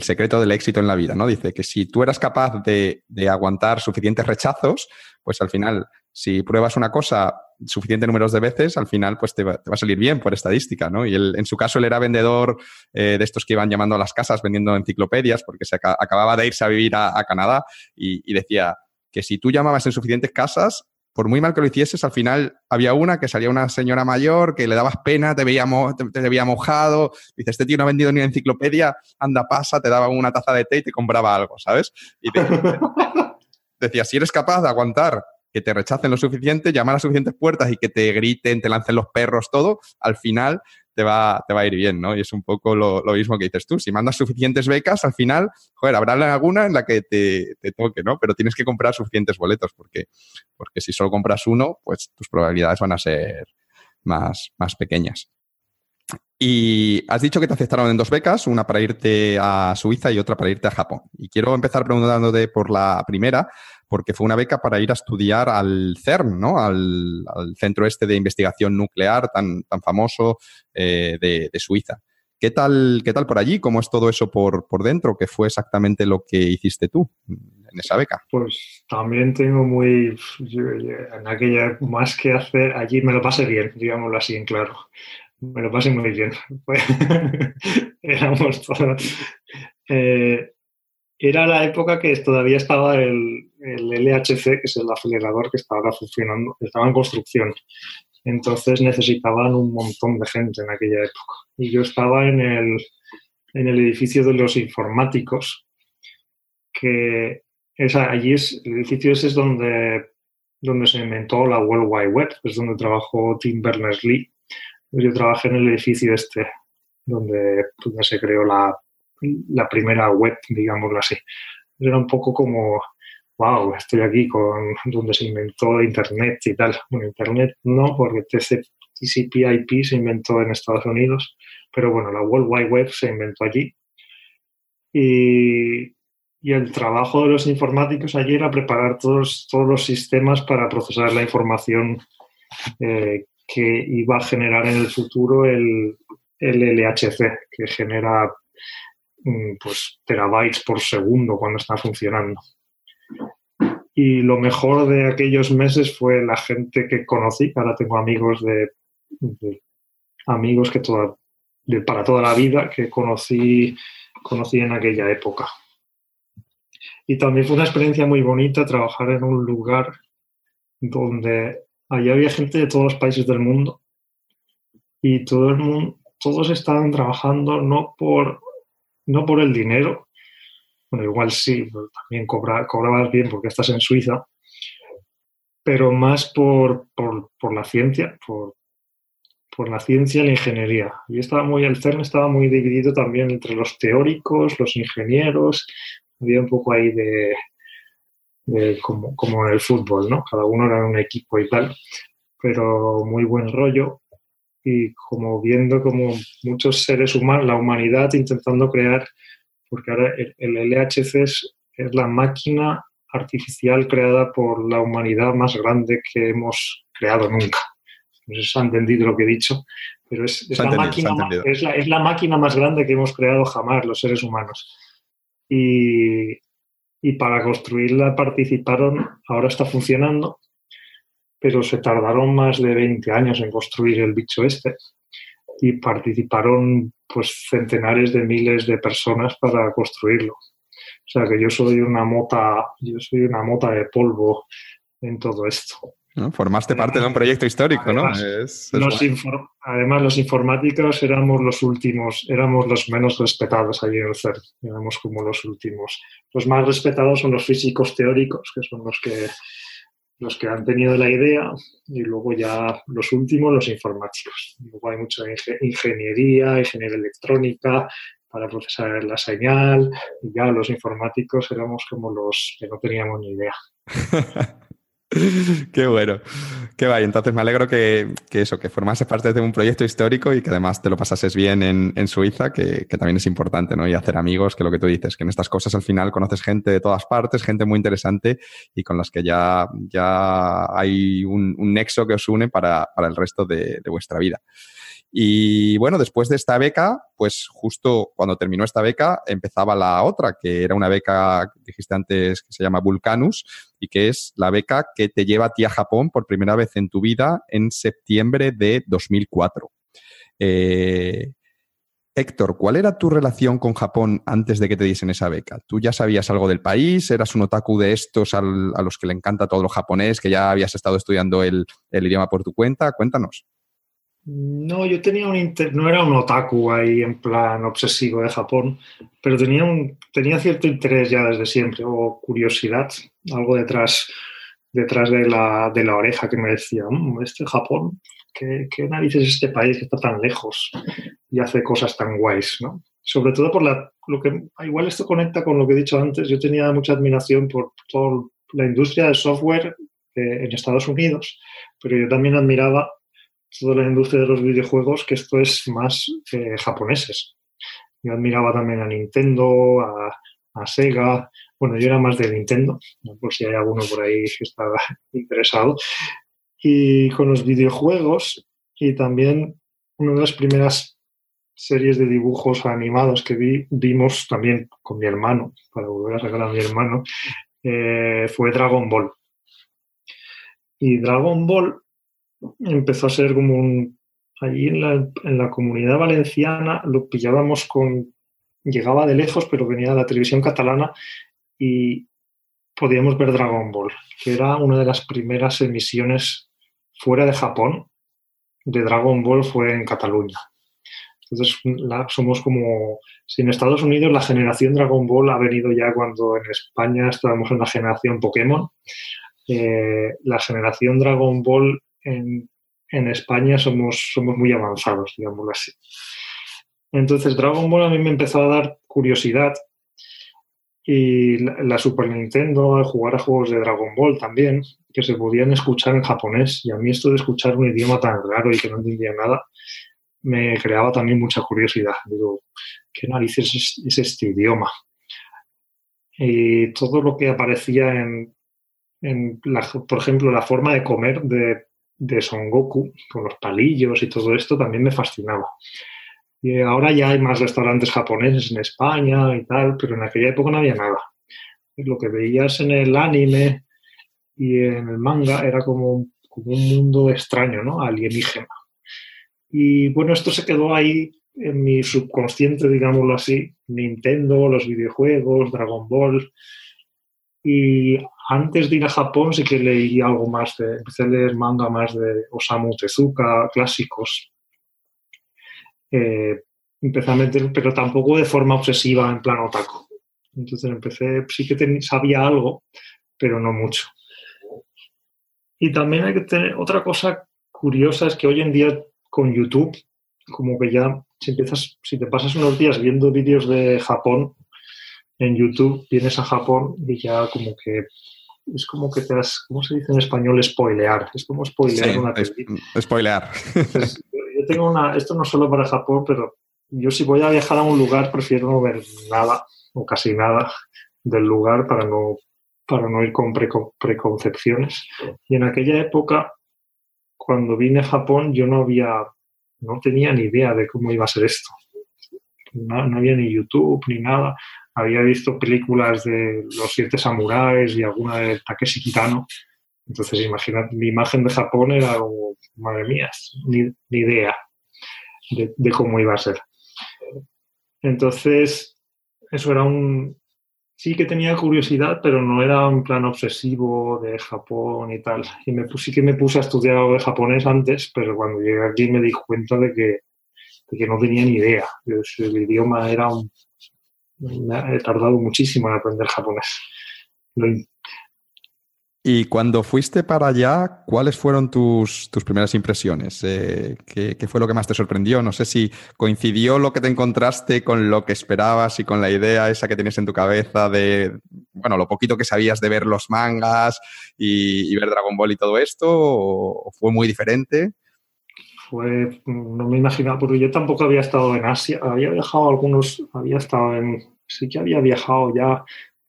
secreto del éxito en la vida, ¿no? Dice que si tú eras capaz de, aguantar suficientes rechazos, pues al final, si pruebas una cosa suficiente números de veces, al final pues te va, a salir bien por estadística, ¿no? Y él, en su caso él era vendedor eh, de estos que iban llamando a las casas vendiendo enciclopedias porque se acababa de irse a vivir a, Canadá y decía, que si tú llamabas en suficientes casas, por muy mal que lo hicieses, al final había una que salía una señora mayor que le dabas pena, te veía, te, mojado, dices, este tío no ha vendido ni una enciclopedia, anda, pasa, te daba una taza de té y te compraba algo, ¿sabes? Te, decía, si eres capaz de aguantar que te rechacen lo suficiente, llamar a suficientes puertas y que te griten, te lancen los perros, todo, al final te va, te va a ir bien, ¿no? Y es un poco lo, mismo que dices tú. Si mandas suficientes becas, al final, joder, habrá alguna en la que te, toque, ¿no? Pero tienes que comprar suficientes boletos porque, porque si solo compras uno, pues tus probabilidades van a ser más, más pequeñas. Y has dicho que te aceptaron en dos becas, una para irte a Suiza y otra para irte a Japón. Y quiero empezar preguntándote por la primera, porque fue una beca para ir a estudiar al CERN, ¿no? Al, centro este de investigación nuclear tan, famoso eh, de, Suiza. ¿Qué tal, ¿Qué tal por allí? ¿Cómo es todo eso por, por dentro? ¿Qué fue exactamente lo que hiciste tú en esa beca? Pues también tengo muy, en aquella, más que hacer, allí me lo pasé bien, digámoslo así en claro. Me lo pasé muy bien. Éramos todos. Eh, era la época que todavía estaba el, LHC, que es el acelerador que estaba funcionando, estaba en construcción. Entonces necesitaban un montón de gente en aquella época. Y yo estaba en el, en el edificio de los informáticos, que es, allí es, el edificio ese es donde, donde se inventó la World Wide Web, es donde trabajó Tim Berners-Lee. Yo trabajé en el edificio este, donde, donde se creó la, la primera web, digámoslo así. Era un poco como, wow, estoy aquí con donde se inventó Internet y tal. Bueno, Internet no, porque TCP/IP se inventó en Estados Unidos, pero bueno, la World Wide Web se inventó allí. Y, y el trabajo de los informáticos allí era preparar todos, todos los sistemas para procesar la información eh, que iba a generar en el futuro el, el LHC, que genera pues, terabytes por segundo cuando está funcionando. Y lo mejor de aquellos meses fue la gente que conocí. Ahora tengo amigos de, amigos que toda, para toda la vida que conocí, conocí en aquella época. Y también fue una experiencia muy bonita trabajar en un lugar donde allí había gente de todos los países del mundo y todo el mundo, todos estaban trabajando no por no por el dinero, bueno, igual sí, también cobra, cobrabas bien porque estás en Suiza, pero más por, la ciencia, por, la ciencia y la ingeniería. Y estaba muy, el CERN estaba muy dividido también entre los teóricos, los ingenieros, había un poco ahí de, como, como, en el fútbol, ¿no? Cada uno era un equipo y tal, pero muy buen rollo. Y como viendo como muchos seres humanos, la humanidad intentando crear, porque ahora el, LHC es, la máquina artificial creada por la humanidad más grande que hemos creado nunca. No sé si se ha entendido lo que he dicho, pero es, la máquina, es, la, es, la, máquina más grande que hemos creado jamás los seres humanos. Y, y para construirla participaron, ahora está funcionando, pero se tardaron más de 20 años en construir el bicho este y participaron pues centenares de miles de personas para construirlo. O sea que yo soy una mota, yo soy una mota de polvo en todo esto. Formaste parte de un proyecto histórico, además, ¿no? los además, los informáticos éramos los últimos, éramos los menos respetados allí en el CERN, éramos como los últimos. Los más respetados son los físicos teóricos, que son los que, los que han tenido la idea, y luego ya los últimos, los informáticos. Luego hay mucha ingeniería, ingeniería electrónica, para procesar la señal, y ya los informáticos éramos como los que no teníamos ni idea. Qué bueno. Qué vaya. Entonces me alegro que, eso, que formases parte de un proyecto histórico y que además te lo pasases bien en, Suiza, que, también es importante, ¿no? Y hacer amigos, que lo que tú dices, que en estas cosas al final conoces gente de todas partes, gente muy interesante y con las que ya, ya hay un, nexo que os une para, el resto de vuestra vida. Y bueno, después de esta beca, pues justo cuando terminó esta beca, empezaba la otra, que era una beca, dijiste antes, que se llama Vulcanus, y que es la beca que te lleva a ti a Japón por primera vez en tu vida en septiembre de 2004. Eh, Héctor, ¿cuál era tu relación con Japón antes de que te diesen esa beca? ¿Tú ya sabías algo del país? ¿Eras un otaku de estos a los que le encanta todo lo japonés, que ya habías estado estudiando el idioma por tu cuenta? Cuéntanos. No, yo tenía un no era un otaku ahí en plan obsesivo de Japón, pero tenía un tenía cierto interés ya desde siempre o curiosidad, algo detrás detrás de la, de la oreja que me decía, mm, este Japón, ¿qué, ¿qué, narices es este país que está tan lejos y hace cosas tan guays, ¿no? Sobre todo por la, lo que, igual esto conecta con lo que he dicho antes, yo tenía mucha admiración por toda la industria del software eh, en Estados Unidos, pero yo también admiraba toda la industria de los videojuegos, que esto es más eh, japoneses. Yo admiraba también a Nintendo, a, Sega. Bueno, yo era más de Nintendo, por si hay alguno por ahí que estaba interesado. Y con los videojuegos, y también una de las primeras series de dibujos animados que vi, vimos también con mi hermano, para volver a regalar a mi hermano, eh, fue Dragon Ball. Y Dragon Ball empezó a ser como un... Allí en la, en la comunidad valenciana lo pillábamos con... Llegaba de lejos, pero venía de la televisión catalana y podíamos ver Dragon Ball, que era una de las primeras emisiones fuera de Japón de Dragon Ball fue en Cataluña. Entonces somos como, si en Estados Unidos la generación Dragon Ball ha venido ya cuando en España estábamos en la generación Pokémon, eh, la generación Dragon Ball en, España somos, somos muy avanzados, digámoslo así. Entonces Dragon Ball a mí me empezó a dar curiosidad y la, Super Nintendo, jugar a juegos de Dragon Ball también, que se podían escuchar en japonés. Y a mí esto de escuchar un idioma tan raro y que no entendía nada, me creaba también mucha curiosidad. Digo, ¿qué narices es este idioma? Y todo lo que aparecía en, en por ejemplo, la forma de comer de de Son Goku, con los palillos y todo esto, también me fascinaba. Y ahora ya hay más restaurantes japoneses en España y tal, pero en aquella época no había nada. Lo que veías en el anime y en el manga era como, como un mundo extraño, ¿no? Alienígena. Y bueno, esto se quedó ahí en mi subconsciente, digámoslo así. Nintendo, los videojuegos, Dragon Ball. Y antes de ir a Japón sí que leí algo más de, empecé a leer manga más de Osamu Tezuka, clásicos. Eh, empecé a meter, pero tampoco de forma obsesiva en plan otaku. Entonces empecé, sí que sabía algo, pero no mucho. Y también hay que tener, otra cosa curiosa es que hoy en día con YouTube, como que ya si empiezas, si te pasas unos días viendo vídeos de Japón, en YouTube, vienes a Japón y ya como que es como que te has, ¿cómo se dice en español? Spoilear. Es como spoilear una película. spoilear. yo yo tengo una, esto no solo para Japón, pero yo si voy a viajar a un lugar prefiero no ver nada o casi nada del lugar para no, para no ir con preconcepciones. Y en aquella época, cuando vine a Japón, yo no había, no tenía ni idea de cómo iba a ser esto. No, no había ni YouTube ni nada. Había visto películas de Los Siete Samuráis y alguna de Takeshi Kitano. Entonces, imagínate, mi imagen de Japón era madre mía, ni, ni idea de, de cómo iba a ser. Entonces, eso era un... Sí que tenía curiosidad, pero no era un plan obsesivo de Japón y tal. Y me, sí que me puse a estudiar algo de japonés antes, pero cuando llegué aquí me di cuenta de que, de que no tenía ni idea. El idioma era un... He tardado muchísimo en aprender japonés. Y cuando fuiste para allá, ¿cuáles fueron tus, tus primeras impresiones? Eh, ¿qué, ¿qué, fue lo que más te sorprendió? No sé si coincidió lo que te encontraste con lo que esperabas y con la idea esa que tienes en tu cabeza de, bueno, lo poquito que sabías de ver los mangas y, y ver Dragon Ball y todo esto, o, fue muy diferente? Fue, no me imaginaba, porque yo tampoco había estado en Asia, había viajado algunos, había estado en, sí que había viajado ya,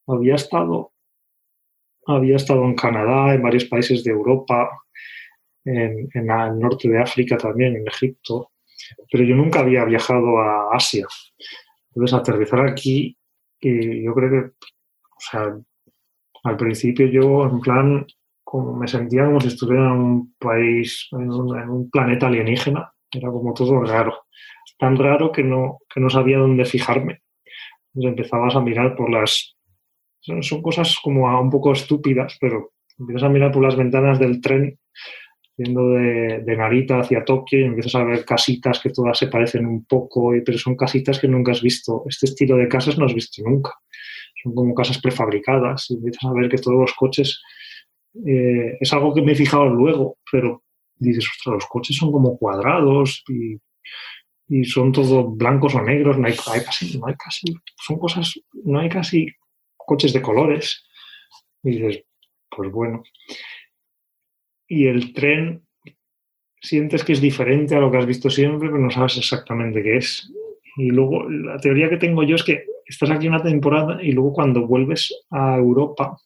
había estado había estado en Canadá, en varios países de Europa, en, el norte de África también, en Egipto, pero yo nunca había viajado a Asia. Entonces, aterrizar aquí, y yo creo que, o sea, al principio yo, en plan, como me sentía como si estuviera en un país, en un, en un planeta alienígena, era como todo raro. Tan raro que no, que no sabía dónde fijarme. Empezabas a mirar por las son cosas como un poco estúpidas, pero empiezas a mirar por las ventanas del tren, yendo de, de, Narita hacia Tokio, y empiezas a ver casitas que todas se parecen un poco, pero son casitas que nunca has visto. Este estilo de casas no has visto nunca. Son como casas prefabricadas, y empiezas a ver que todos los coches. Eh, es algo que me he fijado luego, pero dices, ostras, los coches son como cuadrados y, y son todos blancos o negros, no hay, casi, no hay casi, son cosas, no hay casi coches de colores. Y dices, pues bueno. Y el tren sientes que es diferente a lo que has visto siempre, pero no sabes exactamente qué es. Y luego la teoría que tengo yo es que estás aquí una temporada y luego cuando vuelves a Europa,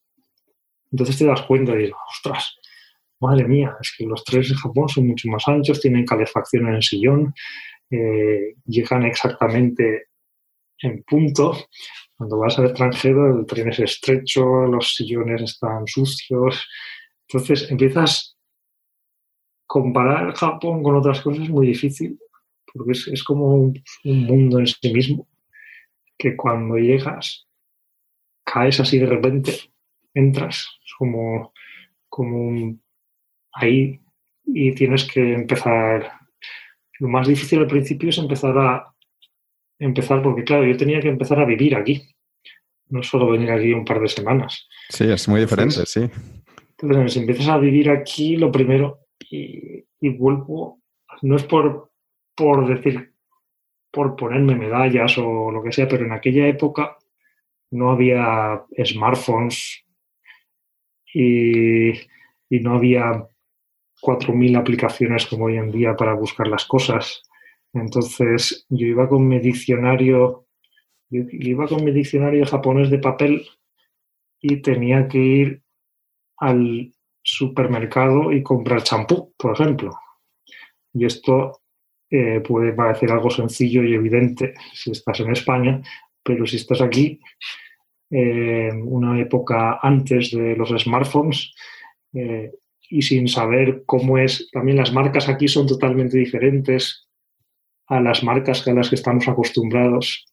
entonces te das cuenta y dices, ostras, madre mía, es que los trenes en Japón son mucho más anchos, tienen calefacción en el sillón, llegan exactamente en punto, cuando vas al extranjero, el tren es estrecho, los sillones están sucios. Entonces empiezas comparar Japón con otras cosas es muy difícil, porque es, es como un, un, mundo en sí mismo, que cuando llegas, caes así de repente, entras, es como, como un, ahí y tienes que empezar. Lo más difícil al principio es empezar a empezar, porque claro, yo tenía que empezar a vivir aquí, no solo venir aquí un par de semanas. Sí, es muy diferente, entonces, sí. Entonces, si empiezas a vivir aquí, lo primero, y, y vuelvo, no es por, por decir, por ponerme medallas o lo que sea, pero en aquella época no había smartphones y, y no había 4.000 aplicaciones como hoy en día para buscar las cosas. Entonces yo iba con mi diccionario, yo iba con mi diccionario japonés de papel y tenía que ir al supermercado y comprar champú, por ejemplo. Y esto eh, puede parecer algo sencillo y evidente si estás en España, pero si estás aquí, eh, una época antes de los smartphones, eh, y sin saber cómo es, también las marcas aquí son totalmente diferentes, a las marcas a las que estamos acostumbrados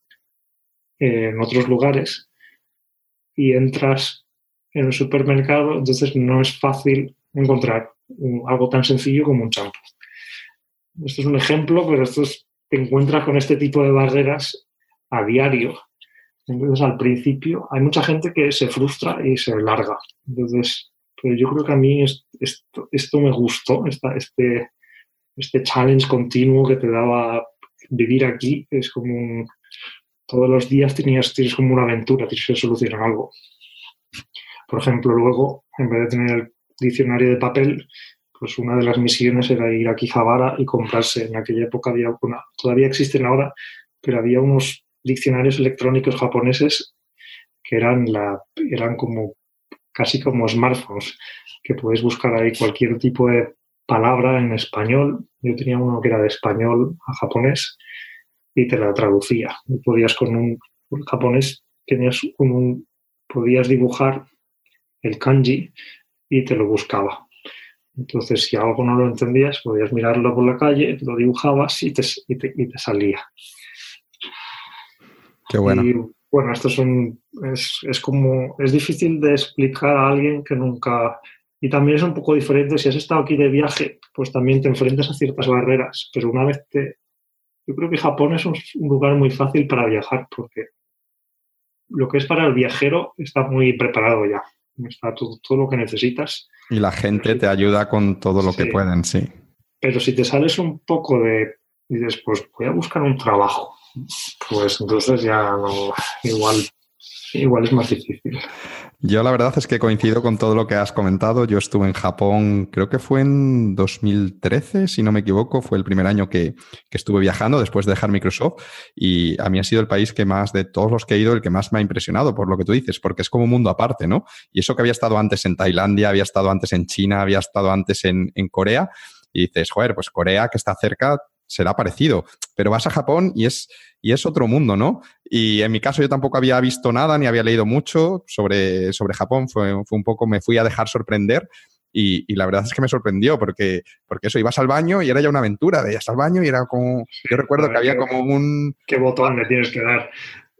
en otros lugares y entras en un supermercado, entonces no es fácil encontrar algo tan sencillo como un champú. Esto es un ejemplo, pero esto es, te encuentras con este tipo de barreras a diario. Entonces, al principio, hay mucha gente que se frustra y se larga. Entonces, pero yo creo que a mí esto, esto me gustó, esta, este, este challenge continuo que te daba vivir aquí. Es como un, todos los días tenías, tienes como una aventura, tienes que solucionar algo. Por ejemplo, luego, en vez de tener el diccionario de papel, pues una de las misiones era ir a Kijabara y comprarse. En aquella época había una, todavía existen ahora, pero había unos diccionarios electrónicos japoneses que eran, la, eran como casi como smartphones, que puedes buscar ahí cualquier tipo de palabra en español. Yo tenía uno que era de español a japonés y te la traducía. Y podías con un, japonés, tenías un, podías dibujar el kanji y te lo buscaba. Entonces, si algo no lo entendías, podías mirarlo por la calle, lo dibujabas y te, y te, salía. Qué bueno. Y, bueno, esto es, un, es, es, como, es difícil de explicar a alguien que nunca... Y también es un poco diferente, si has estado aquí de viaje, pues también te enfrentas a ciertas barreras, pero una vez te... Yo creo que Japón es un lugar muy fácil para viajar, porque lo que es para el viajero está muy preparado ya está todo, lo que necesitas. Y la gente te ayuda con todo lo que pueden, sí. Pero si te sales un poco de, y dices, pues voy a buscar un trabajo, pues entonces ya igual, igual es más difícil. Yo la verdad es que coincido con todo lo que has comentado. Yo estuve en Japón, creo que fue en 2013, si no me equivoco, fue el primer año que, estuve viajando después de dejar Microsoft y a mí ha sido el país que más, de todos los que he ido, el que más me ha impresionado por lo que tú dices, porque es como un mundo aparte, ¿no? Y eso que había estado antes en Tailandia, había estado antes en China, había estado antes en, en Corea, y dices, joder, pues Corea que está cerca, será parecido, pero vas a Japón y es, y es otro mundo, ¿no? Y en mi caso yo tampoco había visto nada ni había leído mucho sobre, sobre Japón, fue, fue un poco, me fui a dejar sorprender. Y, y, la verdad es que me sorprendió porque, porque eso, ibas al baño y era ya una aventura, veías al baño y era como, yo recuerdo que había como un... ¿Qué botón le tienes que dar?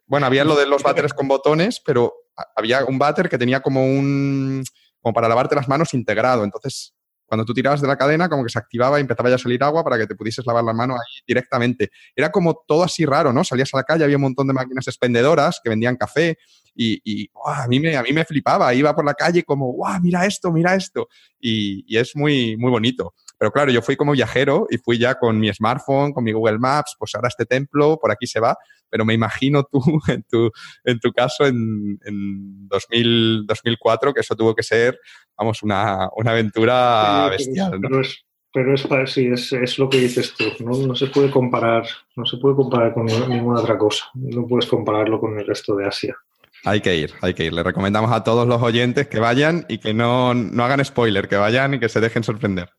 Bueno, había lo de los váteres con botones, pero había un váter que tenía como un, como para lavarte las manos integrado, entonces cuando tú tirabas de la cadena, como que se activaba y empezaba ya a salir agua para que te pudieses lavar la mano ahí directamente. Era como todo así raro, ¿no? Salías a la calle, había un montón de máquinas expendedoras que vendían café y, a, mí me, a mí me flipaba. Iba por la calle como, ¡guau! Mira esto, mira esto. Y, y es muy, muy bonito. Pero claro, yo fui como viajero y fui ya con mi smartphone, con mi Google Maps, pues ahora este templo, por aquí se va, pero me imagino tú, en tu, en tu caso, en, en 2000, 2004, que eso tuvo que ser, vamos, una, una aventura bestial. Pero es, pero es, sí, es, es, lo que dices tú, ¿no? no se puede comparar, no se puede comparar con ninguna otra cosa, no puedes compararlo con el resto de Asia. Hay que ir, hay que ir. Le recomendamos a todos los oyentes que vayan y que no, no hagan spoiler, que vayan y que se dejen sorprender.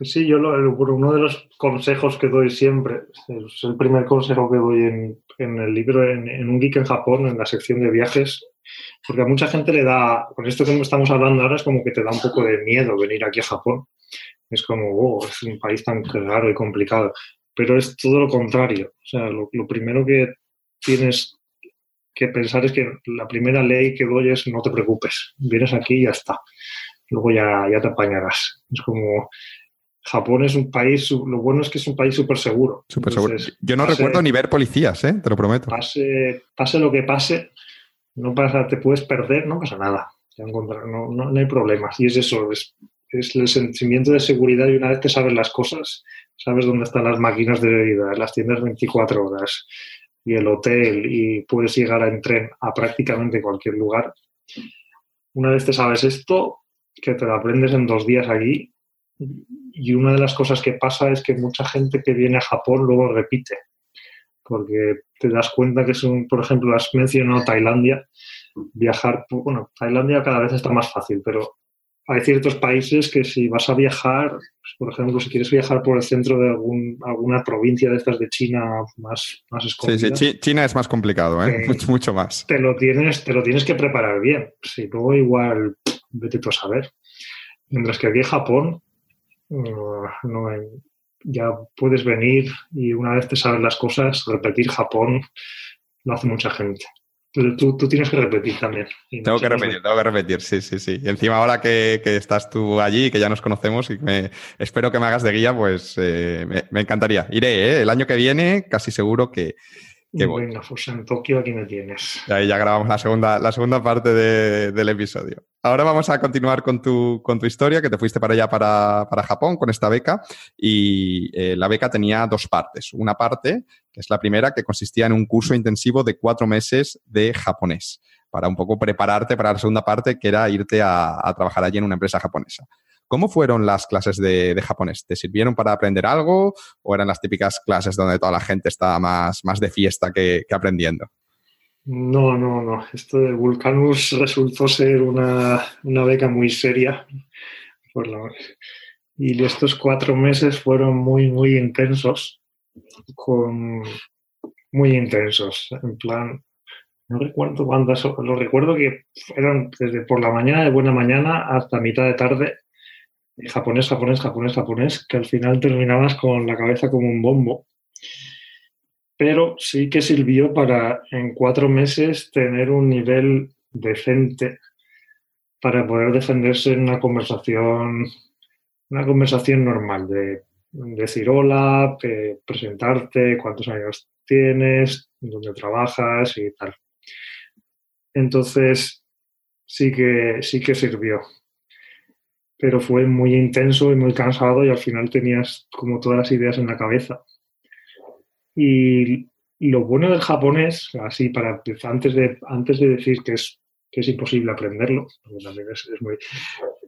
Sí, yo lo, uno de los consejos que doy siempre, es el primer consejo que doy en, el libro, en, un geek en Japón, en la sección de viajes, porque a mucha gente le da, con esto que estamos hablando ahora, es como que te da un poco de miedo venir aquí a Japón. Es como, oh, es un país tan raro y complicado. Pero es todo lo contrario. O sea, lo, lo primero que tienes que pensar es que la primera ley que doy es no te preocupes, vienes aquí y ya está. Luego ya, ya te apañarás. Es como, Japón es un país, lo bueno es que es un país súper seguro. Súper seguro. Yo no recuerdo ni ver policías, ¿eh? te lo prometo. Pase, pase lo que pase, no pasa, te puedes perder, no pasa nada. No, no, no hay problemas. Y es eso, es, es, el sentimiento de seguridad y una vez que sabes las cosas, sabes dónde están las máquinas de bebida, las tiendas 24 horas y el hotel y puedes llegar en tren a prácticamente cualquier lugar. Una vez te sabes esto, que te lo aprendes en dos días aquí, y una de las cosas que pasa es que mucha gente que viene a Japón luego repite, porque te das cuenta que son, por ejemplo, has mencionado Tailandia, viajar, bueno, Tailandia cada vez está más fácil, pero hay ciertos países que si vas a viajar, pues, por ejemplo, si quieres viajar por el centro de algún, alguna provincia de estas de China más, más escondida, Sí, sí, China es más complicado, ¿eh? eh mucho, mucho, más. Te lo, tienes, te lo tienes que preparar bien. Si luego igual, vete tú a saber. Mientras que aquí en Japón, no, ya puedes venir y una vez te sabes las cosas, repetir Japón lo hace mucha gente. Tú, tú, tienes que repetir también. Tengo que repetir, tengo que repetir, sí, sí, sí. Y encima ahora que, que estás tú allí, que ya nos conocemos y me, espero que me hagas de guía, pues eh, me, me, encantaría. Iré, ¿eh? el año que viene, casi seguro que, Venga, pues en Tokio aquí me tienes. Y ahí ya grabamos la segunda, la segunda parte de, del episodio. Ahora vamos a continuar con tu, con tu historia, que te fuiste para allá, para, para Japón, con esta beca. Y eh, la beca tenía dos partes. Una parte, que es la primera, que consistía en un curso intensivo de cuatro meses de japonés, para un poco prepararte para la segunda parte, que era irte a, a trabajar allí en una empresa japonesa. ¿Cómo fueron las clases de, japonés? ¿Te sirvieron para aprender algo o eran las típicas clases donde toda la gente estaba más, más de fiesta que, aprendiendo? No, no, no. Esto de Vulcanus resultó ser una, beca muy seria. Y estos cuatro meses fueron muy, muy intensos, con, muy intensos. En plan, no recuerdo cuántas, lo recuerdo que eran desde por la mañana, de buena mañana, hasta mitad de tarde, japonés, japonés, japonés, japonés, que al final terminabas con la cabeza como un bombo. Pero sí que sirvió para en cuatro meses tener un nivel decente para poder defenderse en una conversación, una conversación normal de decir hola, presentarte, cuántos años tienes, dónde trabajas y tal. Entonces, sí que, sí que sirvió. Pero fue muy intenso y muy cansado y al final tenías como todas las ideas en la cabeza. Y lo bueno del japonés, así para antes de, antes de decir que es, que es imposible aprenderlo,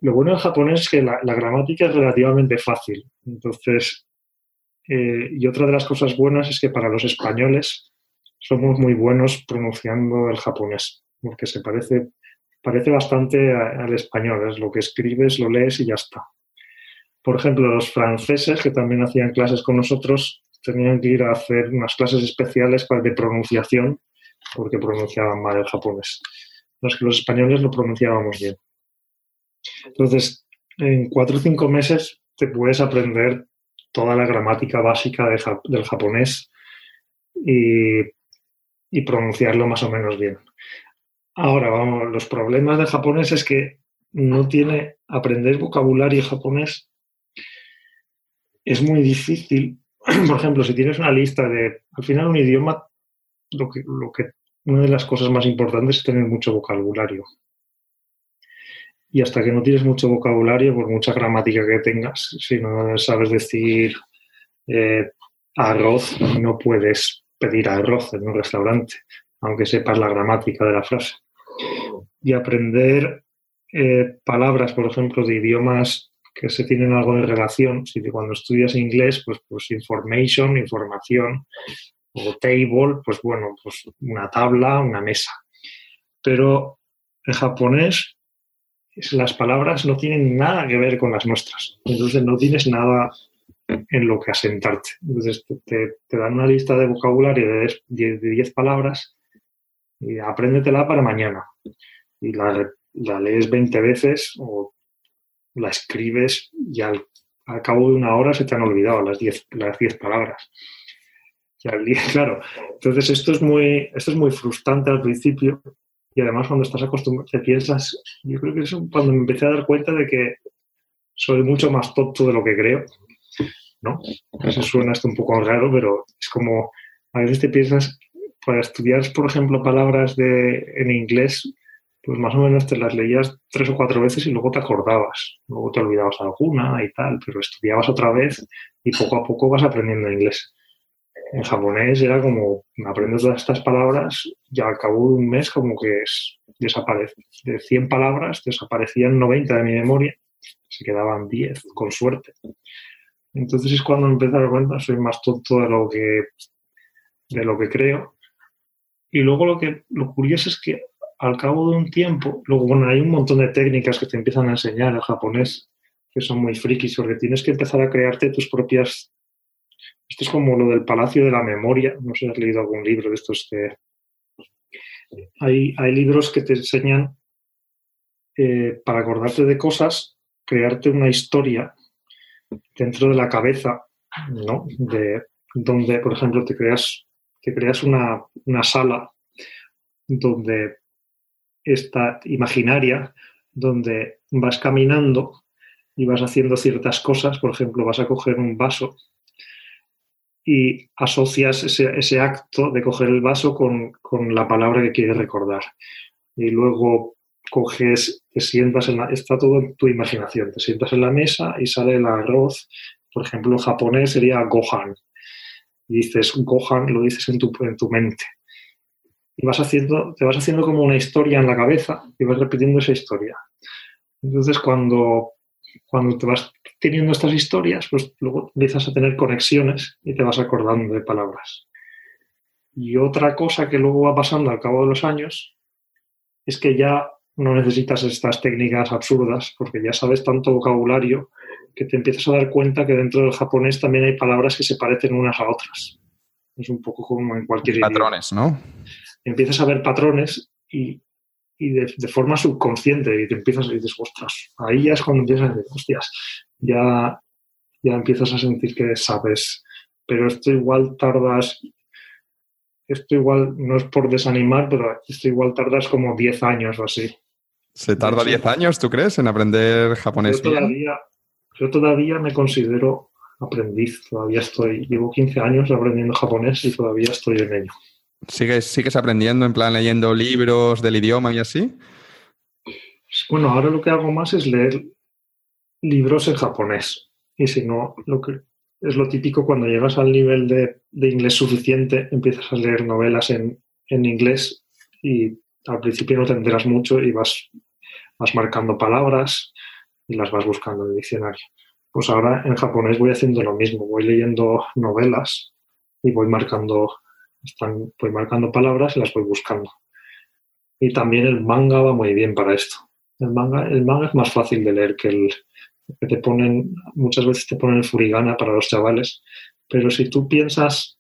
lo bueno del japonés es que la, gramática es relativamente fácil. Entonces, eh, y otra de las cosas buenas es que para los españoles somos muy buenos pronunciando el japonés porque se parece, parece bastante al español, es lo que escribes, lo lees y ya está. Por ejemplo, los franceses, que también hacían clases con nosotros, tenían que ir a hacer unas clases especiales de pronunciación, porque pronunciaban mal el japonés. Los españoles lo pronunciábamos bien. Entonces, en cuatro o cinco meses te puedes aprender toda la gramática básica del japonés y pronunciarlo más o menos bien. Ahora, vamos, los problemas de japonés es que no tiene, aprender vocabulario japonés es muy difícil. Por ejemplo, si tienes una lista de, al final un idioma, lo que, lo que, una de las cosas más importantes es tener mucho vocabulario. Y hasta que no tienes mucho vocabulario, por mucha gramática que tengas, si no sabes decir eh, arroz, no puedes pedir arroz en un restaurante, aunque sepas la gramática de la frase y aprender eh, palabras, por ejemplo, de idiomas que se tienen algo de relación. Si cuando estudias inglés, pues, pues information, información, o table, pues bueno, pues una tabla, una mesa. Pero en japonés las palabras no tienen nada que ver con las nuestras. Entonces no tienes nada en lo que asentarte. Entonces te, dan una lista de vocabulario de 10 palabras y apréndetela para mañana y la, lees 20 veces o la escribes y al, cabo de una hora se te han olvidado las 10 las diez palabras. claro, entonces esto es, muy, esto es muy frustrante al principio y además cuando estás acostumbrado, te piensas, yo creo que es cuando me empecé a dar cuenta de que soy mucho más tonto de lo que creo, ¿no? Eso suena esto un poco raro, pero es como, a veces te piensas, para estudiar, por ejemplo, palabras de, en inglés, pues más o menos te las leías tres o cuatro veces y luego te acordabas, luego te olvidabas alguna y tal, pero estudiabas otra vez y poco a poco vas aprendiendo inglés. En japonés era como, aprendes todas estas palabras y al cabo de un mes como que es, desaparece. De 100 palabras desaparecían 90 de mi memoria, se quedaban 10, con suerte. Entonces es cuando empecé a dar cuenta, soy más tonto de lo que, de lo que creo. Y luego lo, que, lo curioso es que al cabo de un tiempo, luego, bueno, hay un montón de técnicas que te empiezan a enseñar el japonés, que son muy frikis, porque tienes que empezar a crearte tus propias... Esto es como lo del Palacio de la Memoria, no sé si has leído algún libro de estos que... Hay, hay libros que te enseñan, eh, para acordarte de cosas, crearte una historia dentro de la cabeza, ¿no? De, donde, por ejemplo, te creas, creas una, una sala donde esta imaginaria donde vas caminando y vas haciendo ciertas cosas, por ejemplo, vas a coger un vaso y asocias ese, acto de coger el vaso con, la palabra que quieres recordar. Y luego coges, te sientas en la, está todo en tu imaginación, te sientas en la mesa y sale el arroz, por ejemplo, en japonés sería gohan. Y dices gohan, lo dices en tu, en tu mente y vas haciendo, te vas haciendo como una historia en la cabeza y vas repitiendo esa historia. Entonces, cuando cuando te vas teniendo estas historias, pues luego empiezas a tener conexiones y te vas acordando de palabras. Y otra cosa que luego va pasando al cabo de los años es que ya no necesitas estas técnicas absurdas porque ya sabes tanto vocabulario que te empiezas a dar cuenta que dentro del japonés también hay palabras que se parecen unas a otras. Es un poco como en cualquier Patrones, ¿no? Empiezas a ver patrones y, de, forma subconsciente y te empiezas a decir, ostras, ahí ya es cuando empiezas a decir, hostias, ya, ya empiezas a sentir que sabes, pero esto igual tardas, esto igual no es por desanimar, pero esto igual tardas como 10 años o así. ¿Se tarda 10 años, tú crees, en aprender japonés? Yo todavía, yo todavía me considero aprendiz, todavía estoy, llevo 15 años aprendiendo japonés y todavía estoy en ello. ¿Sigues, ¿Sigues aprendiendo, en plan leyendo libros del idioma y así? Bueno, ahora lo que hago más es leer libros en japonés. Y si no, lo que es lo típico cuando llegas al nivel de, inglés suficiente, empiezas a leer novelas en, en, inglés y al principio no te enteras mucho y vas, vas marcando palabras y las vas buscando en el diccionario. Pues ahora en japonés voy haciendo lo mismo, voy leyendo novelas y voy marcando, están, voy marcando palabras y las voy buscando. Y también el manga va muy bien para esto. El manga, el manga es más fácil de leer que el que te ponen, muchas veces te ponen el furigana para los chavales, pero si tú piensas,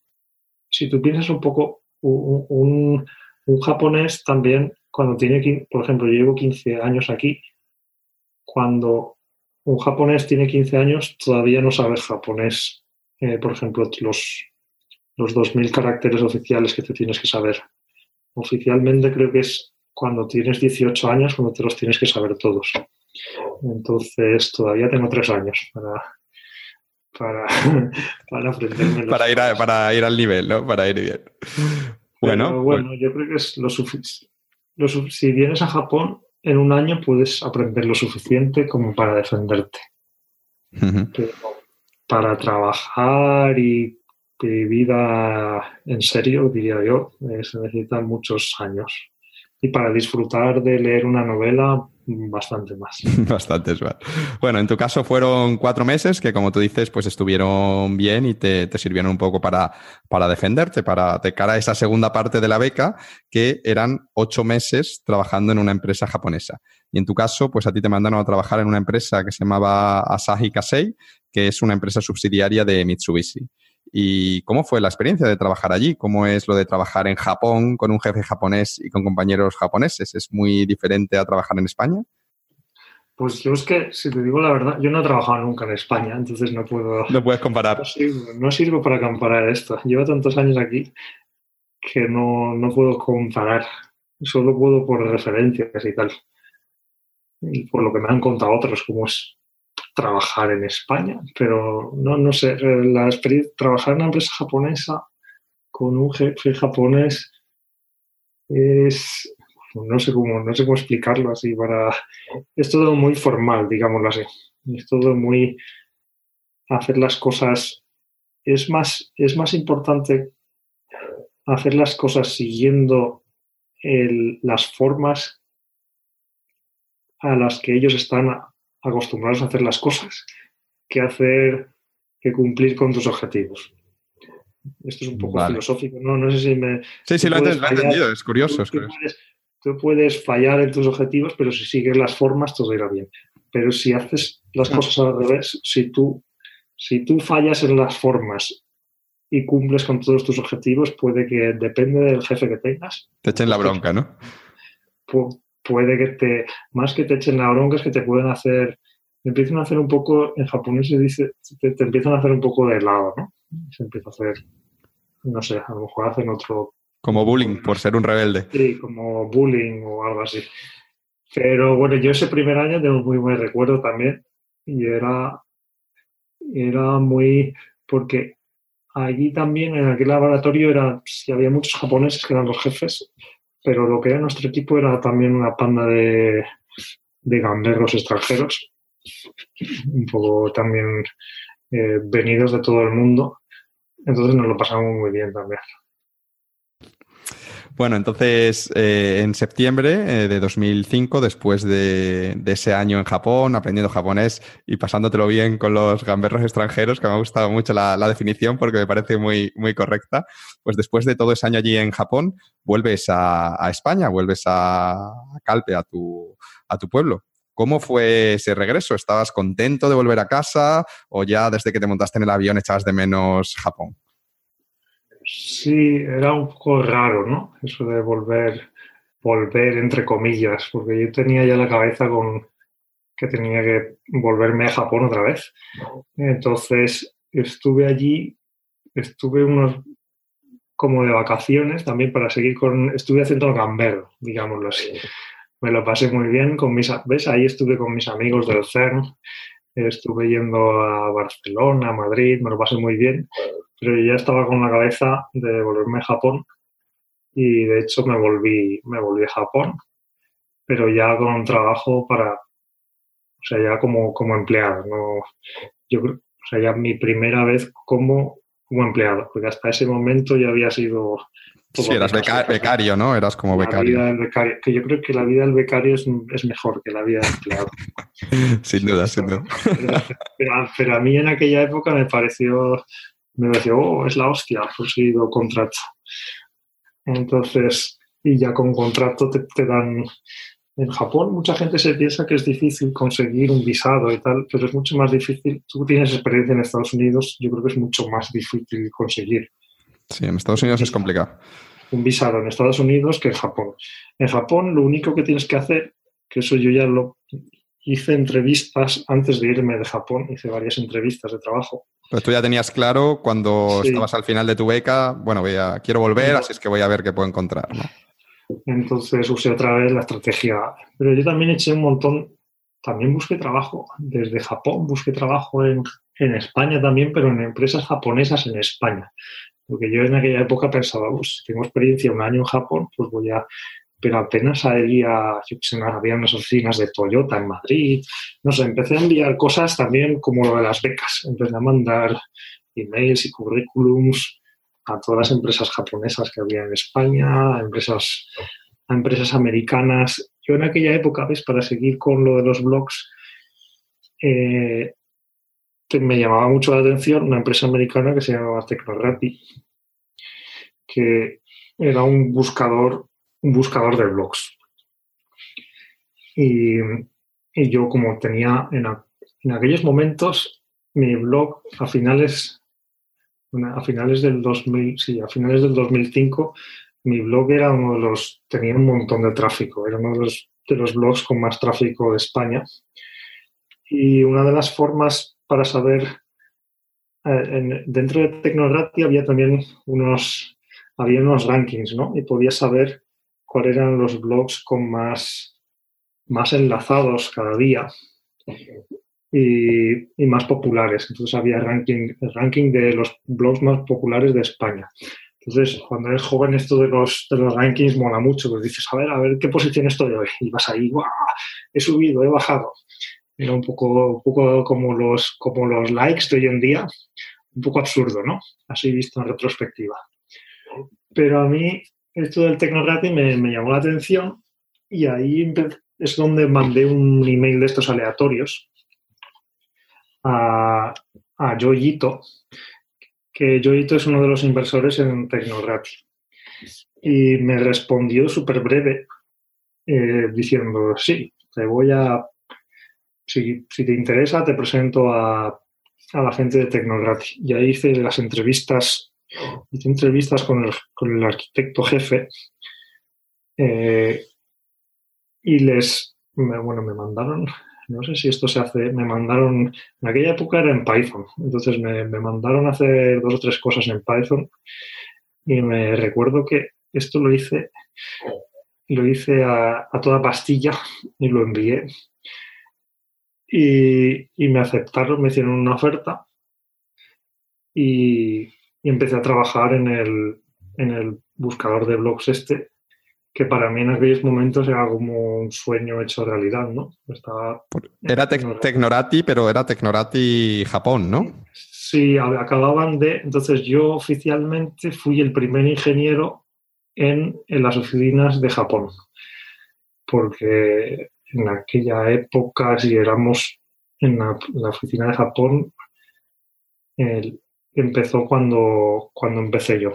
si tú piensas un poco, un, un japonés también, cuando tiene, por ejemplo, yo llevo 15 años aquí, cuando un japonés tiene 15 años, todavía no sabe japonés. Eh, por ejemplo, los, los 2.000 caracteres oficiales que te tienes que saber. Oficialmente creo que es cuando tienes 18 años, cuando te los tienes que saber todos. Entonces, todavía tengo tres años para, para, para aprenderme. Para ir, para ir al nivel, ¿no? Para ir bien. Bueno, bueno, yo creo que es lo suficiente. Si vienes a Japón, en un año puedes aprender lo suficiente como para defenderte. Pero para trabajar y, vida en serio, diría yo, eh, se necesitan muchos años. Y para disfrutar de leer una novela, bastante más. Bastantes más. Bueno, en tu caso fueron cuatro meses que, como tú dices, pues estuvieron bien y te, sirvieron un poco para, para defenderte, para de cara a esa segunda parte de la beca, que eran ocho meses trabajando en una empresa japonesa. Y en tu caso, pues a ti te mandaron a trabajar en una empresa que se llamaba Asahi Kasei, que es una empresa subsidiaria de Mitsubishi. ¿Y cómo fue la experiencia de trabajar allí? ¿Cómo es lo de trabajar en Japón con un jefe japonés y con compañeros japoneses? ¿Es muy diferente a trabajar en España? Pues yo es que, si te digo la verdad, yo no he trabajado nunca en España, entonces no puedo... No puedes comparar. No sirvo, para comparar esto. Llevo tantos años aquí que no, no puedo comparar. Solo puedo por referencias y tal. Y por lo que me han contado otros, como es trabajar en España, pero no, no sé, la experiencia, trabajar en una empresa japonesa con un jefe japonés es, no sé cómo, no sé cómo explicarlo así para, es todo muy formal, digámoslo así, es todo muy, hacer las cosas, es más, es más importante hacer las cosas siguiendo las formas a las que ellos están acostumbrados a hacer las cosas que hacer que cumplir con tus objetivos. Esto es un poco filosófico, ¿no? No sé si me... Sí, sí, lo, he entendido, es curioso. Tú, Puedes, fallar en tus objetivos, pero si sigues las formas, todo irá bien. Pero si haces las cosas al revés, si tú, si tú fallas en las formas y cumples con todos tus objetivos, puede que, depende del jefe que tengas. Te echen la bronca, ¿no? Puede que te, más que te echen la bronca, es que te pueden hacer, empiezan a hacer un poco, en japonés se dice, te, empiezan a hacer un poco de lado, ¿no? Se empieza a hacer, no sé, a lo mejor hacen otro... Como bullying, por ser un rebelde. Sí, como bullying o algo así. Pero bueno, yo ese primer año tengo muy buen recuerdo también y era, era muy, porque allí también en aquel laboratorio era, si había muchos japoneses que eran los jefes pero lo que era nuestro equipo era también una panda de, de gamberros extranjeros, un poco también eh, venidos de todo el mundo. Entonces nos lo pasamos muy bien también. Bueno, entonces eh, en septiembre eh, de 2005, después de, ese año en Japón, aprendiendo japonés y pasándotelo bien con los gamberros extranjeros, que me ha gustado mucho la, definición porque me parece muy, muy correcta, pues después de todo ese año allí en Japón, vuelves a, España, vuelves a, Calpe, a tu, a tu pueblo. ¿Cómo fue ese regreso? ¿Estabas contento de volver a casa o ya desde que te montaste en el avión echabas de menos Japón? Sí, era un poco raro, ¿no? Eso de volver, volver entre comillas, porque yo tenía ya la cabeza con que tenía que volverme a Japón otra vez. Entonces estuve allí, estuve unos como de vacaciones también para seguir con, estuve haciendo gambero, digámoslo así. Me lo pasé muy bien con mis, ¿ves? Ahí estuve con mis amigos del CERN, estuve yendo a Barcelona, a Madrid, me lo pasé muy bien pero ya estaba con la cabeza de volverme a Japón y de hecho me volví, me volví a Japón, pero ya con trabajo para, o sea, ya como, como empleado, no, yo o sea, ya mi primera vez como, como empleado, porque hasta ese momento ya había sido... Sí, eras becario, ¿no? Eras como becario. Que yo creo que la vida del becario es, es mejor que la vida del empleado. sin duda, sin duda. pero, a mí en aquella época me pareció me decía, oh, es la hostia, he conseguido contrato. Entonces, y ya con contrato te, dan... En Japón mucha gente se piensa que es difícil conseguir un visado y tal, pero es mucho más difícil. Tú tienes experiencia en Estados Unidos, yo creo que es mucho más difícil conseguir. Sí, en Estados Unidos es complicado. Un visado en Estados Unidos que en Japón. En Japón lo único que tienes que hacer, que eso yo ya lo hice entrevistas antes de irme de Japón, hice varias entrevistas de trabajo pues tú ya tenías claro cuando estabas al final de tu beca, bueno, voy a, quiero volver, así es que voy a ver qué puedo encontrar. Entonces usé otra vez la estrategia. Pero yo también eché un montón, también busqué trabajo desde Japón, busqué trabajo en, en España también, pero en empresas japonesas en España. Porque yo en aquella época pensaba, pues, tengo experiencia un año en Japón, pues voy a pero apenas había, había unas oficinas de Toyota en Madrid, no sé, empecé a enviar cosas también como lo de las becas, empecé a mandar emails y currículums a todas las empresas japonesas que había en España, a empresas, a empresas americanas. Yo en aquella época, ¿ves? Para seguir con lo de los blogs, eh, me llamaba mucho la atención una empresa americana que se llamaba Technorati, que era un buscador un buscador de blogs. Y, yo como tenía en, en, aquellos momentos mi blog a finales a finales del 2000, sí, a finales del 2005 mi blog era uno de los tenía un montón de tráfico, era uno de los, de los blogs con más tráfico de España. Y una de las formas para saber eh, dentro de Tecnorati había también unos había unos rankings, ¿no? Y podía saber cuáles eran los blogs con más, más enlazados cada día y, más populares. Entonces había ranking, el ranking de los blogs más populares de España. Entonces, cuando eres joven, esto de los, de los rankings mola mucho, pues dices, a ver, a ver qué posición estoy hoy. Y vas ahí, ¡guau! He subido, he bajado. Era un poco, un poco como, los, como los likes de hoy en día, un poco absurdo, ¿no? Así visto en retrospectiva. Pero a mí esto del Tecnocratic me, llamó la atención y ahí es donde mandé un email de estos aleatorios a, a que Yoyito es uno de los inversores en Tecnocratic. Y me respondió súper breve eh, diciendo, sí, te voy a, si, te interesa, te presento a, a la gente de Tecnocratic. Y ahí hice las entrevistas hice entrevistas con el, con el arquitecto jefe eh, y les, bueno, me mandaron, no sé si esto se hace, me mandaron, en aquella época era en Python, entonces me, mandaron a hacer dos o tres cosas en Python y me recuerdo que esto lo hice, lo hice a, toda pastilla y lo envié. Y, y, me aceptaron, me hicieron una oferta y, y empecé a trabajar en el, en el buscador de blogs este, que para mí en aquellos momentos era como un sueño hecho realidad, ¿no? era Tecnorati, pero era Tecnorati Japón, ¿no? Sí, acababan de... Entonces yo oficialmente fui el primer ingeniero en, las oficinas de Japón, porque en aquella época, si éramos en la, oficina de Japón, empezó cuando, cuando empecé yo.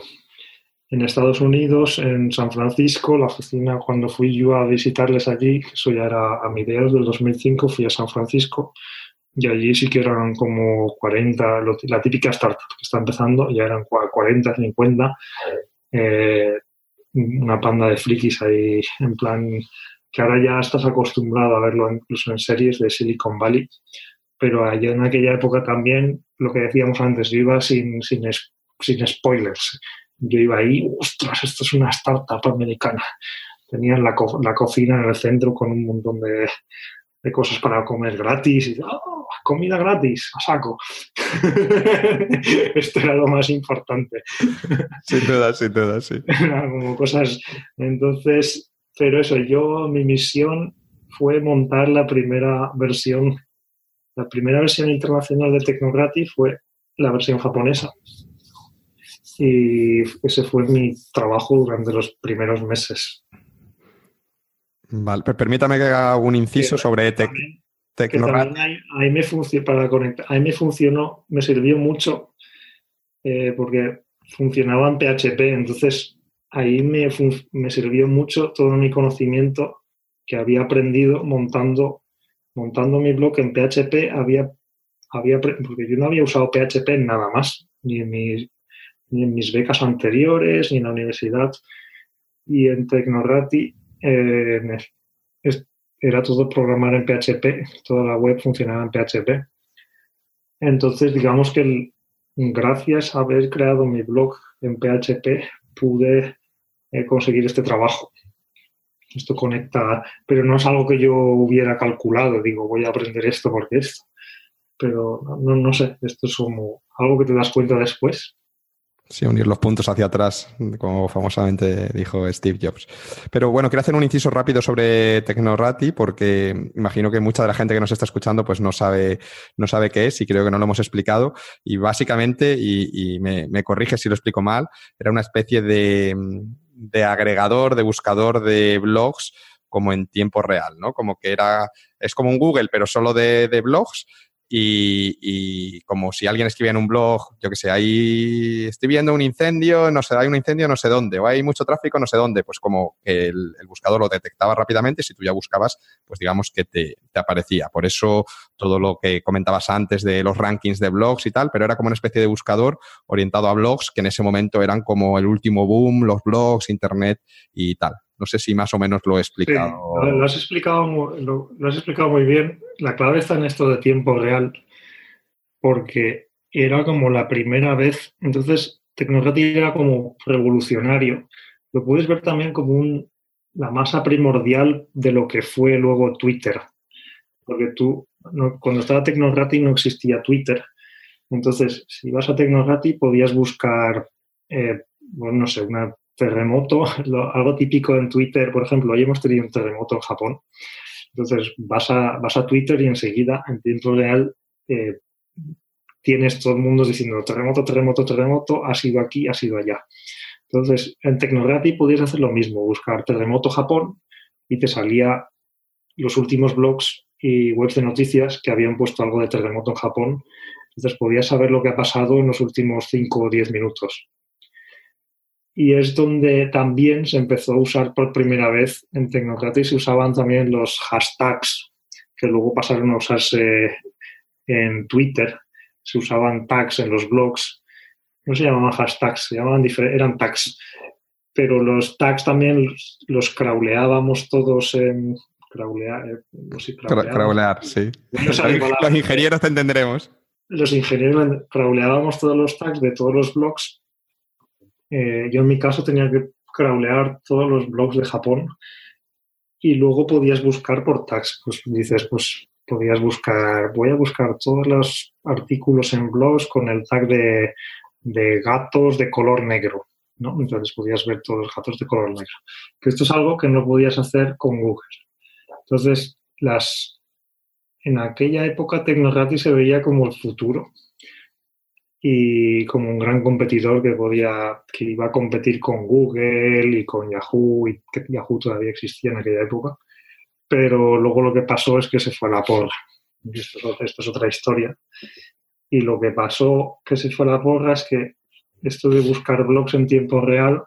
En Estados Unidos, en San Francisco, la oficina, cuando fui yo a visitarles allí, eso ya era a mediados del 2005, fui a San Francisco y allí sí que eran como 40, la típica startup que está empezando, ya eran 40, 50, eh, una panda de frikis ahí, en plan, que ahora ya estás acostumbrado a verlo incluso en series de Silicon Valley, pero allá en aquella época también, lo que decíamos antes, yo iba sin, sin, sin spoilers, yo iba ahí, ostras, esto es una startup americana. Tenían la, la cocina en el centro con un montón de, de cosas para comer gratis y oh, comida gratis, a saco. Esto era lo más importante. Sin duda, sin duda, sí. como cosas. Entonces, pero eso, yo, mi misión fue montar la primera versión, la primera versión internacional de Tecnogratis fue la versión japonesa. Y ese fue mi trabajo durante los primeros meses. Vale, permítame que haga un inciso sobre tec Ahí, me funcionó, para conectar, ahí me funcionó, me sirvió mucho eh, porque funcionaba en PHP, entonces ahí me, me sirvió mucho todo mi conocimiento que había aprendido montando, montando mi blog en PHP, había, había, porque yo no había usado PHP nada más, ni en, mis, ni en mis becas anteriores, ni en la universidad. Y en Tecnorati eh, era todo programar en PHP, toda la web funcionaba en PHP. Entonces, digamos que gracias a haber creado mi blog en PHP, pude eh, conseguir este trabajo. Esto conecta, pero no es algo que yo hubiera calculado, digo, voy a aprender esto porque esto. Pero no, no sé, esto es como algo que te das cuenta después. Sí, unir los puntos hacia atrás, como famosamente dijo Steve Jobs. Pero bueno, quiero hacer un inciso rápido sobre Tecnorati, porque imagino que mucha de la gente que nos está escuchando pues no sabe, no sabe qué es y creo que no lo hemos explicado. Y básicamente, y, me, me, corrige si lo explico mal, era una especie de, de agregador, de buscador de blogs como en tiempo real, ¿no? Como que era, es como un Google, pero solo de, de blogs y, como si alguien escribía en un blog, yo que sé, ahí estoy viendo un incendio, no sé, hay un incendio no sé dónde, o hay mucho tráfico no sé dónde, pues como que el, buscador lo detectaba rápidamente, si tú ya buscabas, pues digamos que te, aparecía. Por eso todo lo que comentabas antes de los rankings de blogs y tal, pero era como una especie de buscador orientado a blogs que en ese momento eran como el último boom, los blogs, internet y tal. No sé si más o menos lo he explicado. lo, has explicado lo, has explicado muy bien. La clave está en esto de tiempo real, porque era como la primera vez. Entonces, Tecnocratic era como revolucionario. Lo puedes ver también como un, la masa primordial de lo que fue luego Twitter. Porque tú, cuando estaba Tecnocratic no existía Twitter. Entonces, si vas a Tecnocratic podías buscar, eh, bueno, no sé, una terremoto, algo típico en Twitter, por ejemplo, hoy hemos tenido un terremoto en Japón. Entonces vas a, vas a Twitter y enseguida, en tiempo real, eh, tienes todo el mundo diciendo terremoto, terremoto, terremoto, ha sido aquí, ha sido allá. Entonces, en Tecnography podías hacer lo mismo, buscar terremoto Japón y te salía los últimos blogs y webs de noticias que habían puesto algo de terremoto en Japón. Entonces podías saber lo que ha pasado en los últimos 5 o 10 minutos y es donde también se empezó a usar por primera vez en Tecnocratic, se usaban también los hashtags, que luego pasaron a usarse en Twitter, se usaban tags en los blogs, no se llamaban hashtags, se llamaban eran tags, pero los tags también los crawleábamos todos en... Crawlear, eh, no sé, crawlear, sí. los ingenieros te entenderemos. Los ingenieros crawleábamos todos los tags de todos los blogs eh, yo en mi caso tenía que crawlear todos los blogs de Japón y luego podías buscar por tags. Pues dices, pues podías buscar, voy a buscar todos los artículos en blogs con el tag de, gatos de color negro. ¿no? Entonces podías ver todos los gatos de color negro. Esto es algo que no podías hacer con Google. Entonces, las, en aquella época Tecnography se veía como el futuro y como un gran competidor que podía, que iba a competir con Google y con Yahoo, y que Yahoo todavía existía en aquella época. Pero luego lo que pasó es que se fue a la porra. Esto, esto es otra historia. Y lo que pasó que se fue a la porra es que esto de buscar blogs en tiempo real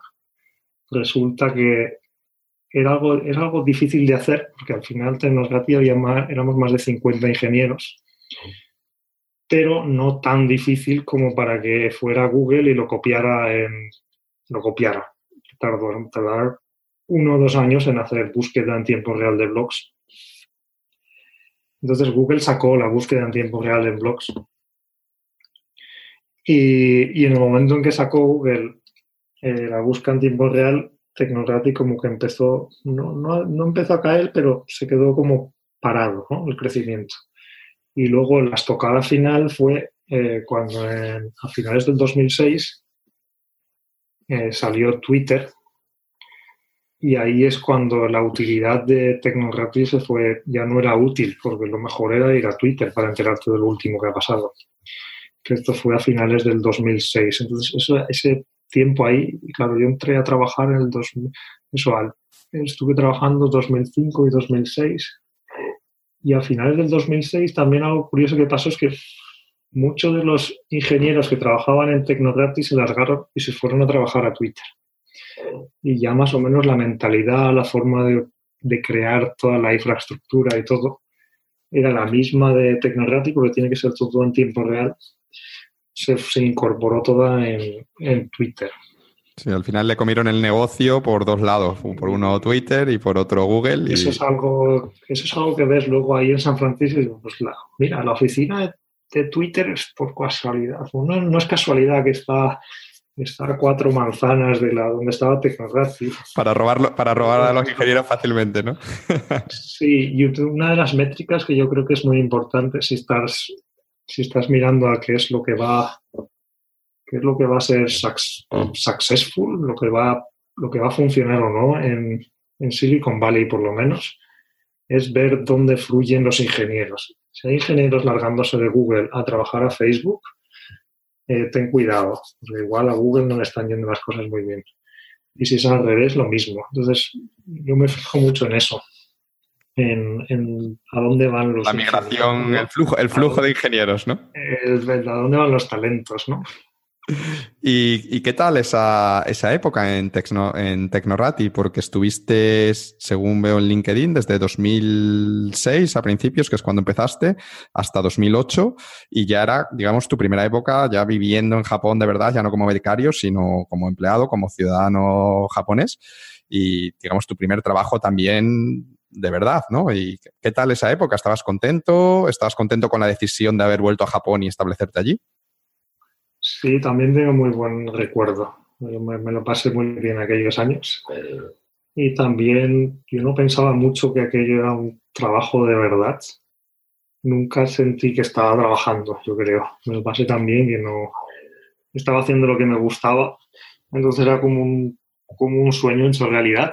resulta que era algo, era algo difícil de hacer, porque al final Tecnograti había más, éramos más de 50 ingenieros, pero no tan difícil como para que fuera Google y lo copiara en, lo copiara. Tardó, tardar uno o dos años en hacer búsqueda en tiempo real de blogs. Entonces Google sacó la búsqueda en tiempo real en blogs. Y, y en el momento en que sacó Google eh, la búsqueda en tiempo real, Tecnography como que empezó, no, no, no, empezó a caer, pero se quedó como parado el crecimiento. Y luego la estocada final fue eh, cuando a finales del 2006 eh, salió Twitter y ahí es cuando la utilidad de Tecnography se fue, ya no era útil, porque lo mejor era ir a Twitter para enterarte de lo último que ha pasado. Que esto fue a finales del 2006. Entonces, ese tiempo ahí. Claro, yo entré a trabajar en el 2000, eso, estuve trabajando 2005 y 2006. Y a finales del 2006 también algo curioso que pasó es que muchos de los ingenieros que trabajaban en Tecnography se largaron y se fueron a trabajar a Twitter. Y ya más o menos la mentalidad, la forma de, de crear toda la infraestructura y todo era la misma de Tecnography porque tiene que ser todo en tiempo real se, incorporó toda en, Twitter. Sí, al final le comieron el negocio por dos lados, por uno Twitter y por otro Google. Eso, es algo, eso es algo que ves luego ahí en San Francisco. Pues mira, la oficina de, Twitter es por casualidad. No, es casualidad que está, está a cuatro manzanas de la donde estaba Tecnography. Para, robarlo, para robar a los ingenieros fácilmente, ¿no? sí, y una de las métricas que yo creo que es muy importante si estás si estás mirando a qué es lo que va, qué es lo que va a ser successful, lo que va, lo que va a funcionar o no en, Silicon Valley por lo menos, es ver dónde fluyen los ingenieros. Si hay ingenieros largándose de Google a trabajar a Facebook, eh, ten cuidado, porque igual a Google no le están yendo las cosas muy bien. Y si es al revés, lo mismo. Entonces, yo me fijo mucho en eso en, a dónde van los... La migración, el flujo, el flujo de ingenieros, ¿no? a dónde van los talentos, ¿no? ¿Y, qué tal esa, esa época en, en Tecnorati? Porque estuviste, según veo en LinkedIn, desde 2006 a principios, que es cuando empezaste, hasta 2008, y ya era, digamos, tu primera época ya viviendo en Japón de verdad, ya no como becario, sino como empleado, como ciudadano japonés, y, digamos, tu primer trabajo también de verdad, ¿no? ¿Y qué tal esa época? ¿Estabas contento? ¿Estabas contento con la decisión de haber vuelto a Japón y establecerte allí? Sí, también tengo muy buen recuerdo. Me, lo pasé muy bien aquellos años. Y también yo no pensaba mucho que aquello era un trabajo de verdad. Nunca sentí que estaba trabajando, yo creo. Me lo pasé tan bien que no estaba haciendo lo que me gustaba. Entonces era como un, como un sueño en su realidad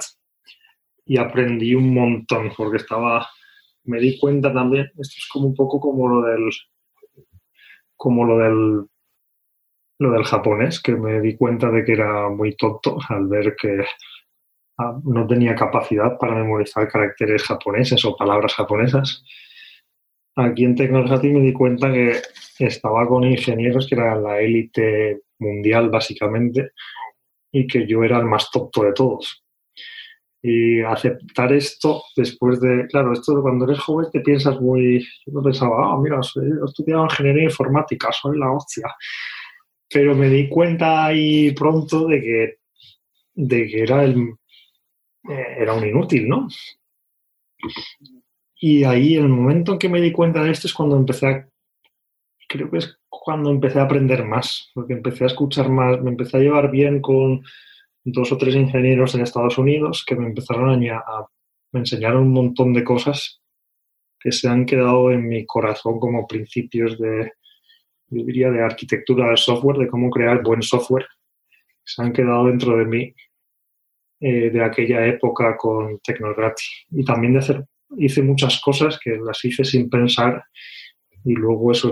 y aprendí un montón porque estaba, me di cuenta también, esto es como un poco como lo del, como lo del, lo del japonés, que me di cuenta de que era muy tonto al ver que ah, no tenía capacidad para memorizar caracteres japoneses o palabras japonesas. Aquí en Tecnología me di cuenta que estaba con ingenieros que eran la élite mundial básicamente y que yo era el más tonto de todos y aceptar esto después de, claro, esto de cuando eres joven te piensas muy, yo pensaba, ah, mira, soy, he estudiado ingeniería informática, soy la hostia. Pero me di cuenta ahí pronto de que, de que era, eh, era un inútil, ¿no? Y ahí, el momento en que me di cuenta de esto es cuando empecé a, creo que es cuando empecé a aprender más, porque empecé a escuchar más, me empecé a llevar bien con dos o tres ingenieros en Estados Unidos que me empezaron a, a me enseñaron un montón de cosas que se han quedado en mi corazón como principios de, yo diría, de arquitectura del software, de cómo crear buen software. Se han quedado dentro de mí eh, de aquella época con Tecnography. Y también de hacer, hice muchas cosas que las hice sin pensar y luego eso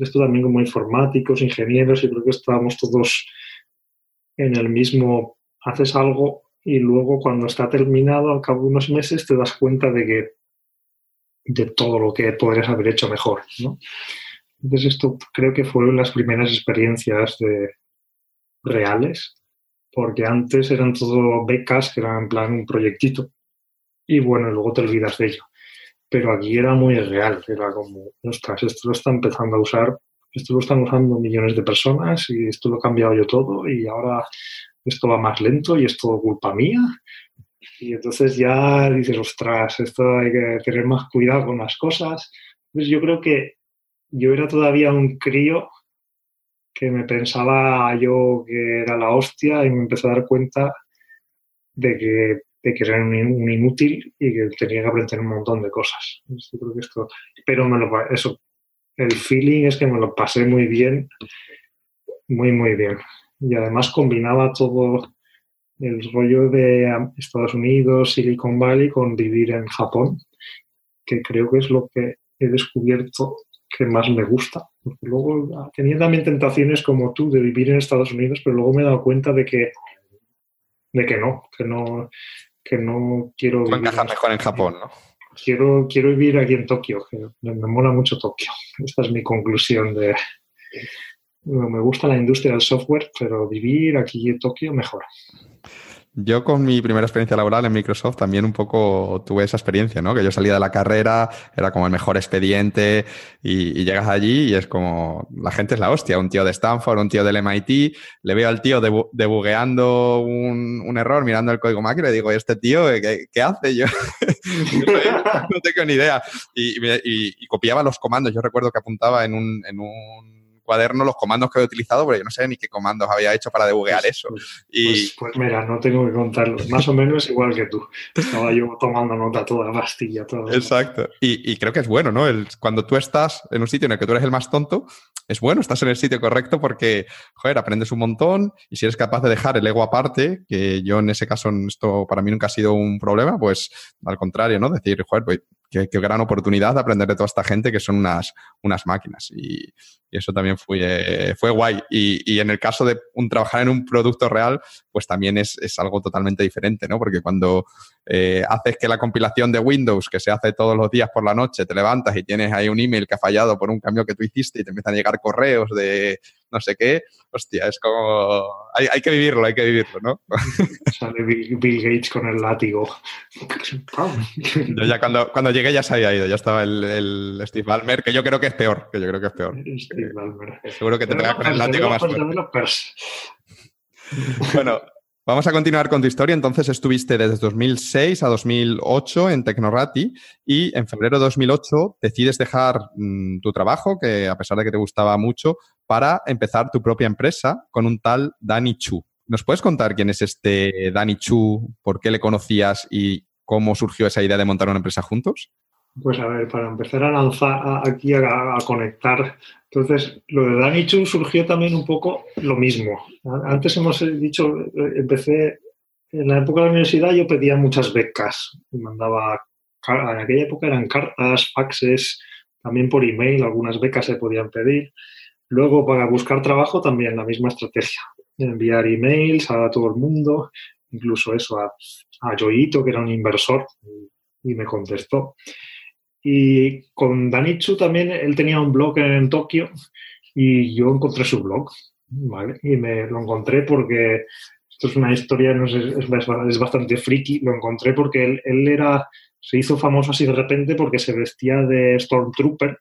esto también como informáticos, ingenieros, y creo que estábamos todos en el mismo, haces algo y luego cuando está terminado, al cabo de unos meses, te das cuenta de que de todo lo que podrías haber hecho mejor. ¿no? Entonces esto creo que fueron las primeras experiencias de, reales, porque antes eran todo becas que eran en plan un proyectito y bueno, luego te olvidas de ello. Pero aquí era muy real, era como, ostras, esto lo está empezando a usar, esto lo están usando millones de personas y esto lo he cambiado yo todo y ahora esto va más lento y es todo culpa mía. Y entonces ya dices, ostras, esto hay que tener más cuidado con las cosas. Entonces yo creo que yo era todavía un crío que me pensaba yo que era la hostia y me empecé a dar cuenta de que, de que era un, inútil y que tenía que aprender un montón de cosas. creo que esto, pero me lo, eso, el feeling es que me lo pasé muy bien, muy, muy bien. Y además combinaba todo el rollo de Estados Unidos, Silicon Valley, con vivir en Japón, que creo que es lo que he descubierto que más me gusta. Porque luego tenía también tentaciones como tú de vivir en Estados Unidos, pero luego me he dado cuenta de que, de que no, que no, que no quiero vivir. mejor en Japón, ¿no? Quiero, quiero vivir aquí en Tokio, que me, me mola mucho Tokio. Esta es mi conclusión de. Me gusta la industria del software, pero vivir aquí en Tokio mejor. Yo con mi primera experiencia laboral en Microsoft también un poco tuve esa experiencia, ¿no? Que yo salía de la carrera, era como el mejor expediente y, llegas allí y es como, la gente es la hostia, un tío de Stanford, un tío del MIT, le veo al tío debugueando un, error mirando el código máquina y digo, ¿este tío qué, hace? Yo no tengo ni idea. Y, y, copiaba los comandos, yo recuerdo que apuntaba en un, en un cuaderno los comandos que he utilizado, pero yo no sé ni qué comandos había hecho para debuguear pues, eso. Pues, y... Pues, pues, mira, no tengo que contarlo. Más o menos igual que tú. Estaba yo tomando nota toda la pastilla. Toda Exacto. Y, creo que es bueno, ¿no? El, cuando tú estás en un sitio en el que tú eres el más tonto, es bueno, estás en el sitio correcto porque, joder, aprendes un montón y si eres capaz de dejar el ego aparte, que yo en ese caso esto para mí nunca ha sido un problema, pues al contrario, ¿no? Decir, joder, pues qué, gran oportunidad de aprender de toda esta gente que son unas, unas máquinas. Y, eso también fue, fue guay. Y, en el caso de un, trabajar en un producto real, pues también es, algo totalmente diferente, ¿no? Porque cuando eh, haces que la compilación de Windows, que se hace todos los días por la noche, te levantas y tienes ahí un email que ha fallado por un cambio que tú hiciste y te empiezan a llegar correos de no sé qué, hostia, es como... Hay, que vivirlo, hay que vivirlo, ¿no? Sale Bill, Gates con el látigo. yo ya cuando, cuando llegué ya se había ido, ya estaba el, Steve Ballmer, que yo creo que es peor, que yo creo que es peor. Steve. Seguro que te pega con el látigo más fuerte. Bueno, Vamos a continuar con tu historia. Entonces estuviste desde 2006 a 2008 en Tecnorati y en febrero de 2008 decides dejar mm, tu trabajo, que a pesar de que te gustaba mucho, para empezar tu propia empresa con un tal Danny Chu. ¿Nos puedes contar quién es este Danny Chu, por qué le conocías y cómo surgió esa idea de montar una empresa juntos? Pues a ver, para empezar a lanzar aquí a, conectar. Entonces, lo de Danny Chu surgió también un poco lo mismo. Antes hemos dicho, empecé en la época de la universidad, yo pedía muchas becas. Mandaba, en aquella época eran cartas, faxes, también por email, algunas becas se podían pedir. Luego, para buscar trabajo, también la misma estrategia. Enviar emails a todo el mundo, incluso eso, a, a que era un inversor, y me contestó. Y con Danichu también, él tenía un blog en Tokio y yo encontré su blog, ¿vale? Y me lo encontré porque, esto es una historia, no sé, es, bastante friki, lo encontré porque él, era, se hizo famoso así de repente porque se vestía de Stormtrooper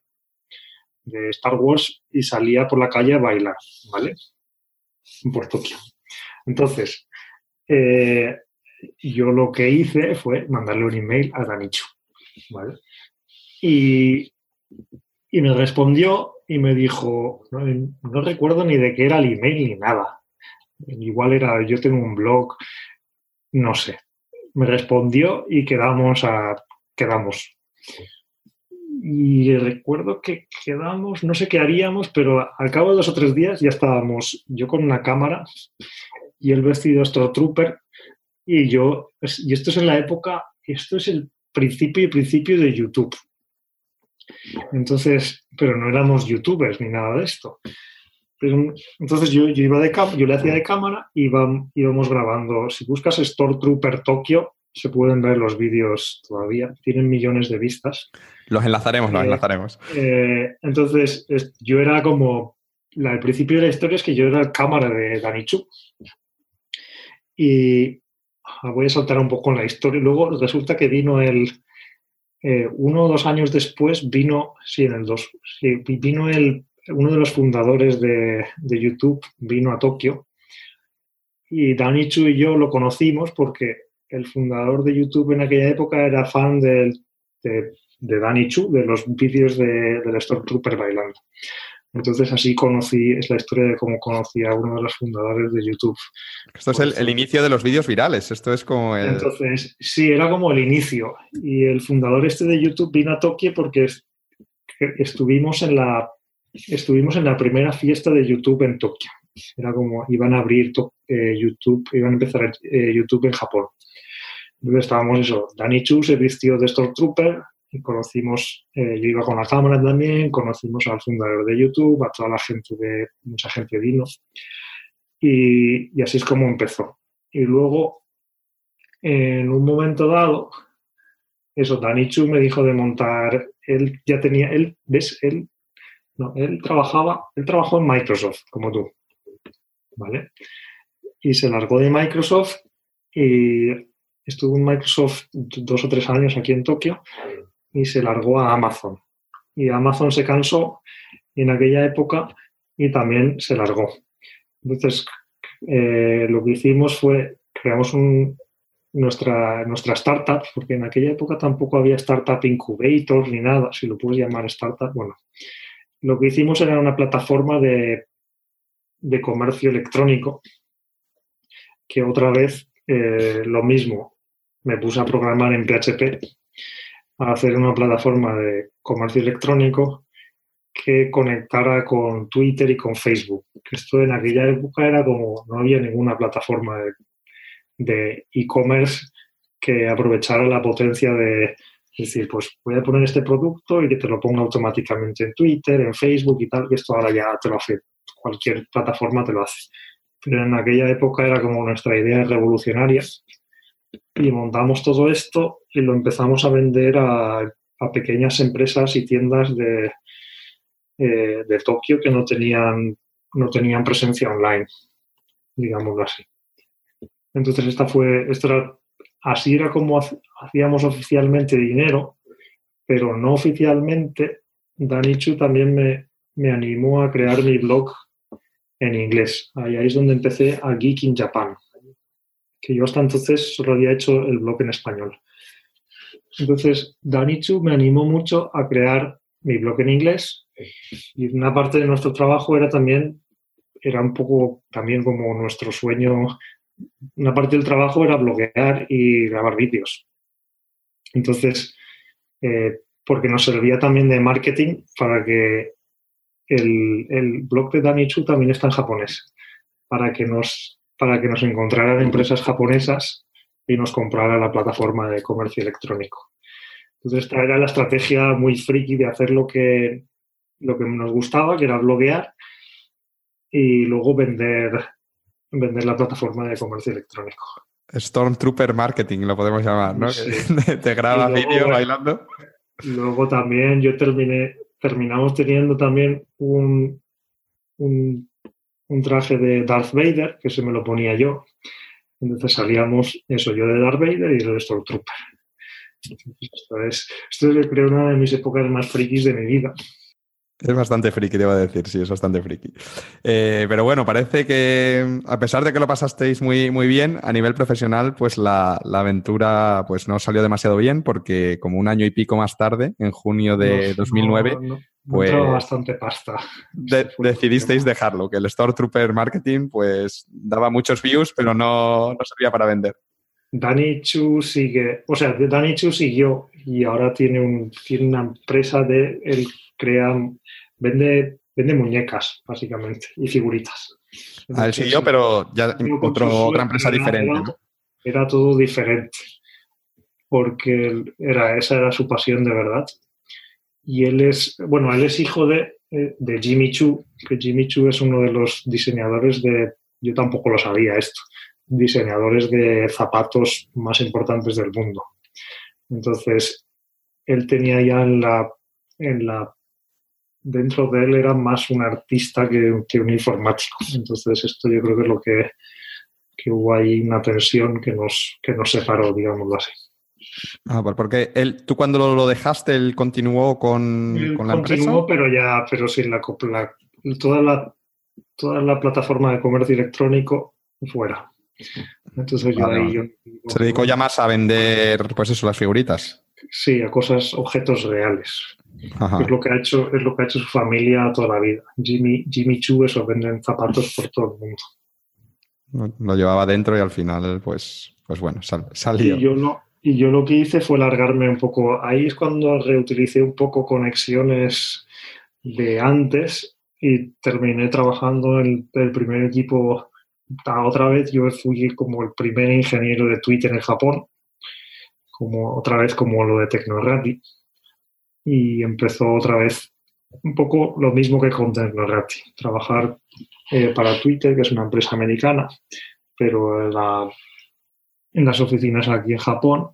de Star Wars y salía por la calle a bailar, ¿vale? Por Tokio. Entonces, eh, yo lo que hice fue mandarle un email a Danichu, ¿vale? Y, me respondió y me dijo, no, recuerdo ni de qué era el email ni nada. Igual era, yo tengo un blog, no sé. Me respondió y quedamos a, quedamos. Y recuerdo que quedamos, no sé qué haríamos, pero al cabo de dos o tres días ya estábamos yo con una cámara y el vestido Trooper y yo, y esto es en la época, esto es el principio y principio de YouTube Entonces, pero no éramos youtubers ni nada de esto. entonces yo, yo, iba de yo le hacía de cámara y íbamos grabando. Si buscas Store Trooper Tokio, se pueden ver los vídeos todavía. Tienen millones de vistas. Los enlazaremos, los eh, enlazaremos. Eh, entonces, yo era como. La, el principio de la historia es que yo era el cámara de Danichu. Y ah, voy a saltar un poco en la historia. Luego resulta que vino el, eh, uno o dos años después vino, sí, en el dos, vino el, uno de los fundadores de, YouTube, vino a Tokio y Danichu y yo lo conocimos porque el fundador de YouTube en aquella época era fan de, de Danichu, de los vídeos de, del Stormtrooper bailando. Entonces así conocí, es la historia de cómo conocí a uno de los fundadores de YouTube. Esto es el, inicio de los vídeos virales, esto es como el... Entonces, sí, era como el inicio. Y el fundador este de YouTube vino a Tokio porque estuvimos en la, estuvimos en la primera fiesta de YouTube en Tokio. Era como, iban a abrir eh, YouTube, iban a empezar eh, YouTube en Japón. Entonces estábamos eso, Danny Chu se vistió de Stormtrooper, conocimos, eh, yo iba con la cámara también, conocimos al fundador de YouTube, a toda la gente de, mucha gente vino, y, y así es como empezó. Y luego, en un momento dado, eso, Dani Chu me dijo de montar, él ya tenía, él, ¿ves? Él, no, él trabajaba, él trabajó en Microsoft, como tú, ¿vale? Y se largó de Microsoft y estuvo en Microsoft dos o tres años aquí en Tokio y se largó a Amazon. Y Amazon se cansó en aquella época y también se largó. Entonces, eh, lo que hicimos fue, creamos nuestra, nuestra startup, porque en aquella época tampoco había startup incubator ni nada, si lo puedes llamar startup, bueno. Lo que hicimos era una plataforma de, de comercio electrónico, que otra vez eh, lo mismo, me puse a programar en PHP a hacer una plataforma de comercio electrónico que conectara con Twitter y con Facebook. Que esto en aquella época era como, no había ninguna plataforma de e-commerce que aprovechara la potencia de decir, pues voy a poner este producto y que te lo ponga automáticamente en Twitter, en Facebook y tal, que esto ahora ya te lo hace, cualquier plataforma te lo hace. Pero en aquella época era como nuestra idea revolucionaria y montamos todo esto y lo empezamos a vender a, pequeñas empresas y tiendas de, eh, de Tokio que no tenían, no tenían presencia online, digámoslo así. Entonces, esta fue, esto era, así era como hacíamos oficialmente dinero, pero no oficialmente. Danichu también me, me animó a crear mi blog en inglés. Ahí es donde empecé a Geek in Japan que yo hasta entonces solo había hecho el blog en español. Entonces, Danichu me animó mucho a crear mi blog en inglés y una parte de nuestro trabajo era también, era un poco también como nuestro sueño, una parte del trabajo era bloguear y grabar vídeos. Entonces, eh, porque nos servía también de marketing para que el, el blog de Danichu también está en japonés, para que nos para que nos encontraran empresas japonesas y nos compraran la plataforma de comercio electrónico. Entonces, esta era la estrategia muy friki de hacer lo que, lo que nos gustaba, que era bloguear, y luego vender, vender la plataforma de comercio electrónico. Stormtrooper Marketing lo podemos llamar, ¿no? Te graba vídeo bailando. Luego también yo terminé, terminamos teniendo también un, un un traje de Darth Vader, que se me lo ponía yo. Entonces salíamos, eso, yo de Darth Vader y el Stormtrooper. Esto es, esto es, creo, una de mis épocas más frikis de mi vida. Es bastante friki, te iba a decir, sí, es bastante friki. Eh, pero bueno, parece que a pesar de que lo pasasteis muy, muy bien, a nivel profesional, pues la, aventura pues no salió demasiado bien porque como un año y pico más tarde, en junio de 2009, pues bastante pasta. decidisteis dejarlo, que el Store Trooper Marketing pues daba muchos views, pero no, no servía para vender. Danny Chu sigue, o sea, Danny Chu siguió y ahora tiene, un, tiene una empresa de, él crea, vende, vende muñecas, básicamente, y figuritas. A él siguió, pero ya otro, otra empresa diferente. Era todo diferente, porque era, esa era su pasión de verdad y él es, bueno, él es hijo de, eh, de Jimmy Chu, que Jimmy Chu es uno de los diseñadores de, yo tampoco lo sabía esto, diseñadores de zapatos más importantes del mundo. Entonces, él tenía ya en la, en la dentro de él era más un artista que, que, un informático. Entonces, esto yo creo que es lo que, que hubo ahí una tensión que nos, que nos separó, digámoslo así. Ah, porque él, tú cuando lo, dejaste, él continuó con, con la continuó, pero ya, pero sin la, la, toda la toda la plataforma de comercio electrónico fuera. Entonces yo ahí yo, Se dedicó ya más a vender, pues eso, las figuritas. Sí, a cosas, objetos reales. Es lo que ha hecho, es lo que ha hecho su familia toda la vida. Jimmy, Jimmy Choo, eso venden zapatos por todo el mundo. Lo llevaba dentro y al final, pues, pues bueno, salió. Y yo, no, y yo lo que hice fue largarme un poco. Ahí es cuando reutilicé un poco conexiones de antes y terminé trabajando en el primer equipo. Otra vez yo fui como el primer ingeniero de Twitter en Japón, como otra vez como lo de Tecnorati y empezó otra vez un poco lo mismo que con Tecnorati, trabajar eh, para Twitter, que es una empresa americana, pero en, las oficinas aquí en Japón.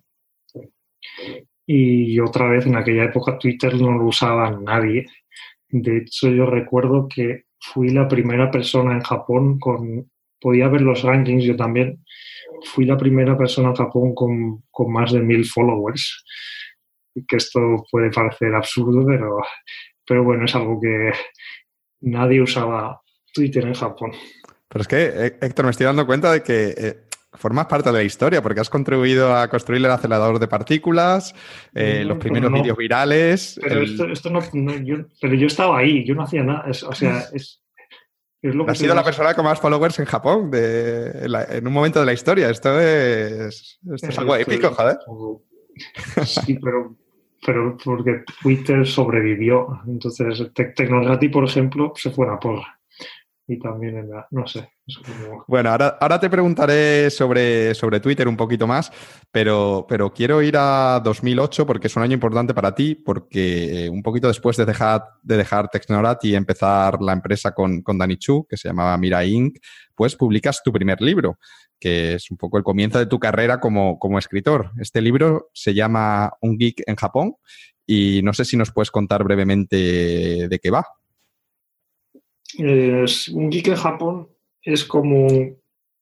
Y otra vez en aquella época Twitter no lo usaba nadie. De hecho, yo recuerdo que fui la primera persona en Japón con, podía ver los rankings yo también, fui la primera persona en Japón con, con más de mil followers que esto puede parecer absurdo, pero, pero bueno, es algo que nadie usaba Twitter en Japón. Pero es que, eh, Héctor, me estoy dando cuenta de que eh, formas parte de la historia, porque has contribuido a construir el acelerador de partículas, eh, los primeros vídeos virales. Pero, esto, no, yo, pero yo estaba ahí, yo no hacía nada. o sea, es, lo que Has sido la persona con más followers en Japón en un momento de la historia. Esto es, esto es algo épico, joder. Sí, pero pero porque Twitter sobrevivió. Entonces, Tecnograti, por ejemplo, se fue a porra. Y también en la, no sé. Bueno, ahora, ahora te preguntaré sobre, sobre Twitter un poquito más, pero, pero quiero ir a 2008 porque es un año importante para ti, porque eh, un poquito después de dejar, de dejar y empezar la empresa con, con Dani Chu, que se llamaba Mira Inc., pues publicas tu primer libro, que es un poco el comienzo de tu carrera como, escritor. Este libro se llama Un Geek en Japón y no sé si nos puedes contar brevemente de qué va. un geek en Japón es como,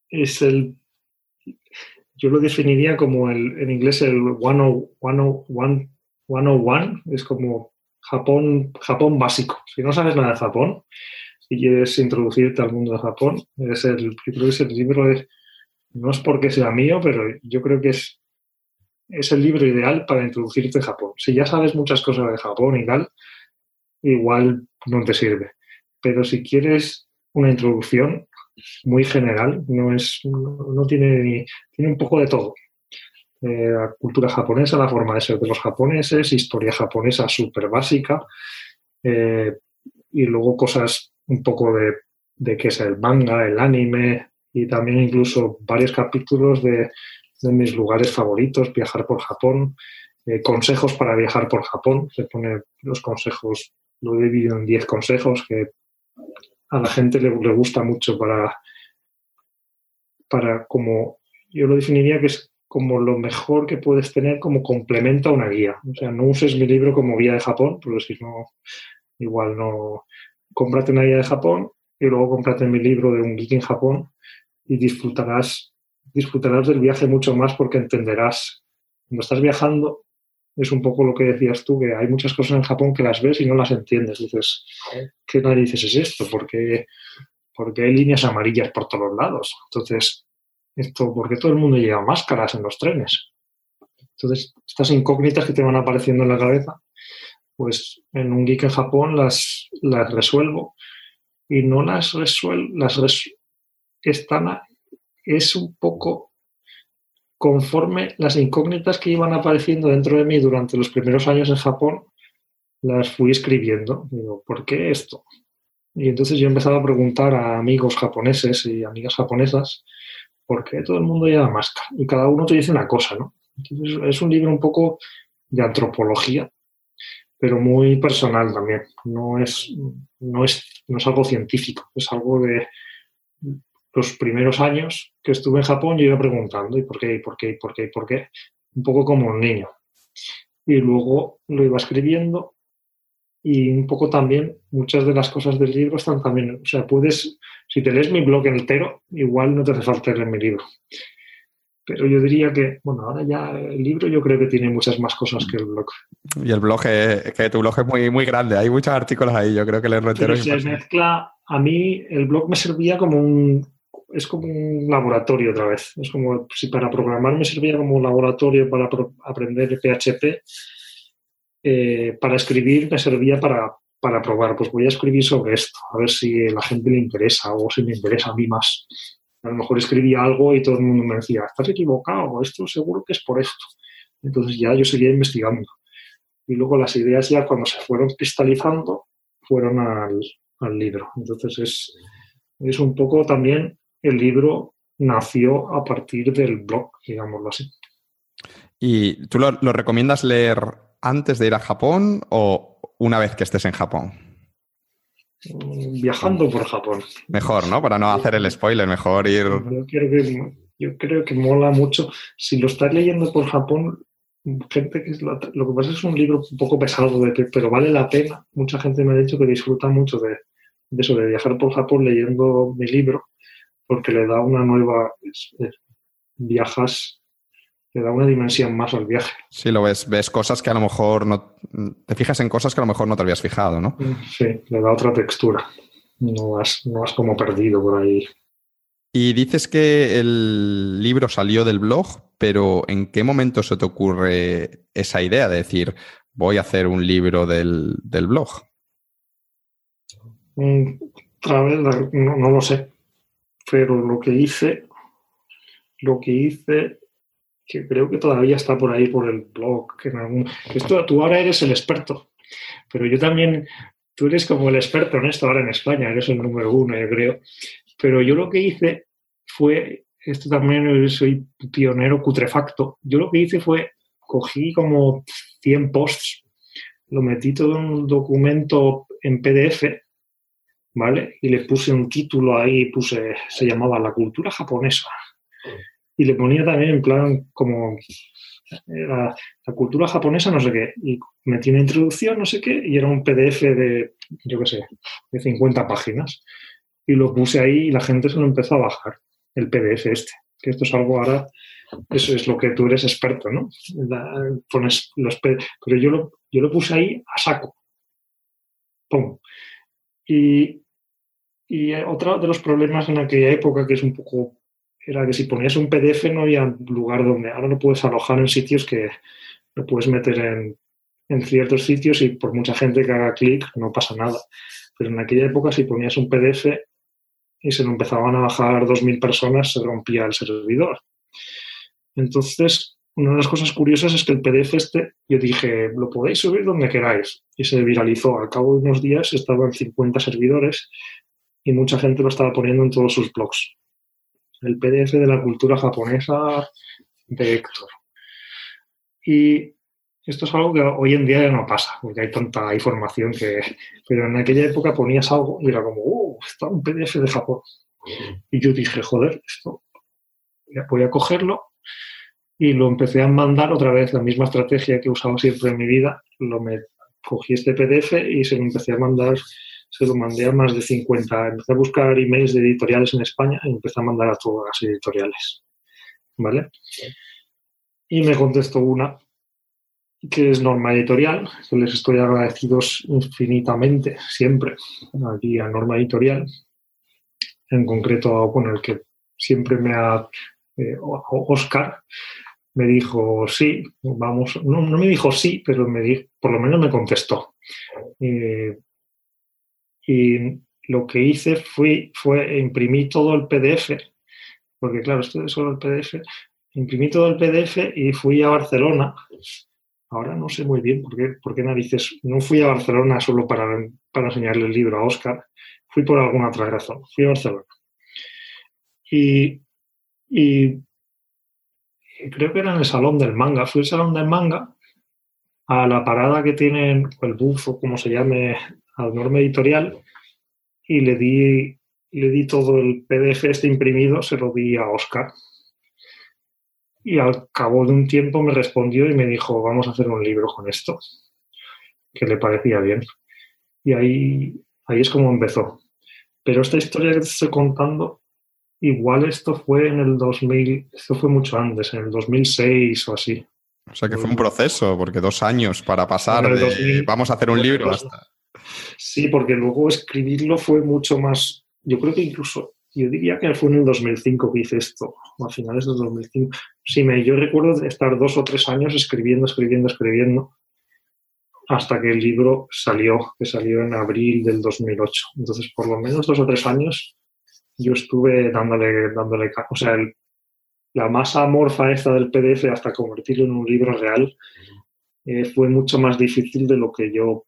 es el, yo lo definiría como el, en inglés el 101, 101, es como Japón, Japón básico. Si no sabes nada de Japón, si quieres introducirte al mundo de Japón, es el, creo que es libro de no es porque sea mío, pero yo creo que es, es el libro ideal para introducirte en Japón. Si ya sabes muchas cosas de Japón y tal, igual no te sirve. Pero si quieres una introducción muy general, no es, no, tiene ni, tiene un poco de todo. Eh, la cultura japonesa, la forma de ser de los japoneses, historia japonesa súper básica, eh, y luego cosas un poco de, de qué es el manga, el anime, y también incluso varios capítulos de, mis lugares favoritos, viajar por Japón, eh, consejos para viajar por Japón. Se pone los consejos, lo he dividido en 10 consejos que a la gente le, gusta mucho para, para como, yo lo definiría que es como lo mejor que puedes tener como complemento a una guía. O sea, no uses mi libro como guía de Japón, porque si no, igual no. Cómprate una guía de Japón y luego cómprate mi libro de un geek en Japón y disfrutarás, disfrutarás del viaje mucho más porque entenderás. Cuando estás viajando, es un poco lo que decías tú, que hay muchas cosas en Japón que las ves y no las entiendes. Dices, ¿qué narices es esto? Porque, porque hay líneas amarillas por todos lados. Entonces, esto, porque todo el mundo lleva máscaras en los trenes? Entonces, estas incógnitas que te van apareciendo en la cabeza, pues en un geek en Japón las, las resuelvo y no las resuelvo, las, están, es un poco conforme las incógnitas que iban apareciendo dentro de mí durante los primeros años en Japón, las fui escribiendo. Digo, ¿por qué esto? Y entonces yo he empezado a preguntar a amigos japoneses y amigas japonesas por qué todo el mundo lleva máscara. Y cada uno te dice una cosa, ¿no? Es un libro un poco de antropología pero muy personal también. No es, no es, no es algo científico, es algo de los primeros años que estuve en Japón, yo iba preguntando, ¿y por qué? ¿Y por qué? ¿Y por qué? ¿Y por qué? Un poco como un niño. Y luego lo iba escribiendo y un poco también muchas de las cosas del libro están también, o sea, puedes, si te lees mi blog entero, igual no te hace falta leer mi libro. Pero yo diría que, bueno, ahora ya el libro yo creo que tiene muchas más cosas que el blog. Y el blog, que tu blog es muy, muy grande, hay muchos artículos ahí, yo creo que leerlo entero es se mezcla, a mí el blog me servía como un, es como un laboratorio otra vez. Es como si para programar me servía como un laboratorio para aprender PHP, eh, para escribir me servía para, para probar. Pues voy a escribir sobre esto, a ver si la gente le interesa o si me interesa a mí más a lo mejor escribía algo y todo el mundo me decía, estás equivocado, esto seguro que es por esto. Entonces ya yo seguía investigando. Y luego las ideas ya cuando se fueron cristalizando fueron al, libro. Entonces es, es un poco también el libro nació a partir del blog, digámoslo así. ¿Y tú lo, lo recomiendas leer antes de ir a Japón o una vez que estés en Japón? Mm, viajando por Japón. Mejor, ¿no? Para no hacer el spoiler, mejor ir. Yo, creo que mola mucho. Si lo estás leyendo por Japón, gente que lo, que pasa es que es un libro un poco pesado, de, pero vale la pena. Mucha gente me ha dicho que disfruta mucho de, eso, de viajar por Japón leyendo mi libro, porque le da una nueva. viajas le da una dimensión más al viaje. Sí, lo ves, ves cosas que a lo mejor no, te fijas en cosas que a lo mejor no te habías fijado, ¿no? Sí, le da otra textura. No vas, no como perdido por ahí. Y dices que el libro salió del blog, pero ¿en qué momento se te ocurre esa idea de decir, voy a hacer un libro del, blog? Mm, a ver, no, lo sé, pero lo que hice, lo que hice que creo que todavía está por ahí por el blog. Que esto, tú ahora eres el experto, pero yo también, tú eres como el experto en esto ahora en España, eres el número uno, yo creo. Pero yo lo que hice fue, esto también soy pionero cutrefacto, yo lo que hice fue, cogí como 100 posts, lo metí todo en un documento en PDF, Y le puse un título ahí, puse, se llamaba La cultura japonesa y le ponía también en plan como la, cultura japonesa, no sé qué, y metí una introducción, no sé qué, y era un PDF de, yo qué sé, de 50 páginas. Y lo puse ahí y la gente se lo empezó a bajar, el PDF este, que esto es algo ahora, eso es lo que tú eres experto, ¿no? pones los, pero yo lo, yo lo puse ahí a saco. ¡Pum! Y, y otro de los problemas en aquella época, que es un poco era que si ponías un PDF no había lugar donde. Ahora lo puedes alojar en sitios que lo puedes meter en, en ciertos sitios y por mucha gente que haga clic no pasa nada. Pero en aquella época si ponías un PDF y se lo empezaban a bajar 2.000 personas, se rompía el servidor. Entonces, una de las cosas curiosas es que el PDF este, yo dije, lo podéis subir donde queráis. Y se viralizó. Al cabo de unos días estaban 50 servidores y mucha gente lo estaba poniendo en todos sus blogs el PDF de la cultura japonesa de Héctor. Y esto es algo que hoy en día ya no pasa, porque hay tanta información que... Pero en aquella época ponías algo y era como, ¡uh! Está un PDF de Japón. Y yo dije, joder, esto voy a cogerlo y lo empecé a mandar otra vez, la misma estrategia que he usado siempre en mi vida. Lo me cogí este PDF y se lo empecé a mandar se lo mandé a más de 50. Empecé a buscar emails de editoriales en España y empecé a mandar a todas las editoriales. ¿Vale? Y me contestó una, que es Norma Editorial, que les estoy agradecidos infinitamente, siempre, aquí a Norma Editorial, en concreto con el que siempre me ha, eh, Oscar, me dijo sí, vamos, no, me dijo sí, pero me dijo, por lo menos me contestó. Eh, y lo que hice fue, fue imprimir todo el PDF, porque claro, esto es solo el PDF, imprimí todo el PDF y fui a Barcelona. Ahora no sé muy bien por qué, por qué narices. No fui a Barcelona solo para, para enseñarle el libro a Oscar, fui por alguna otra razón. Fui a Barcelona. Y, y, creo que era en el salón del manga. Fui al salón del manga a la parada que tienen, el buf o como se llame, al norma editorial, y le di, le di todo el PDF este imprimido, se lo di a Oscar. Y al cabo de un tiempo me respondió y me dijo, vamos a hacer un libro con esto, que le parecía bien. Y ahí, ahí es como empezó. Pero esta historia que te estoy contando, igual esto fue en el 2000, esto fue mucho antes, en el 2006 o así. O sea que fue un proceso, porque dos años para pasar de vamos a hacer un libro hasta... Sí, porque luego escribirlo fue mucho más, yo creo que incluso, yo diría que fue en el 2005 que hice esto, a finales del 2005. Sí, me, yo recuerdo estar dos o tres años escribiendo, escribiendo, escribiendo, hasta que el libro salió, que salió en abril del 2008. Entonces, por lo menos dos o tres años yo estuve dándole, dándole, o sea, la masa amorfa esta del PDF hasta convertirlo en un libro real eh, fue mucho más difícil de lo que yo,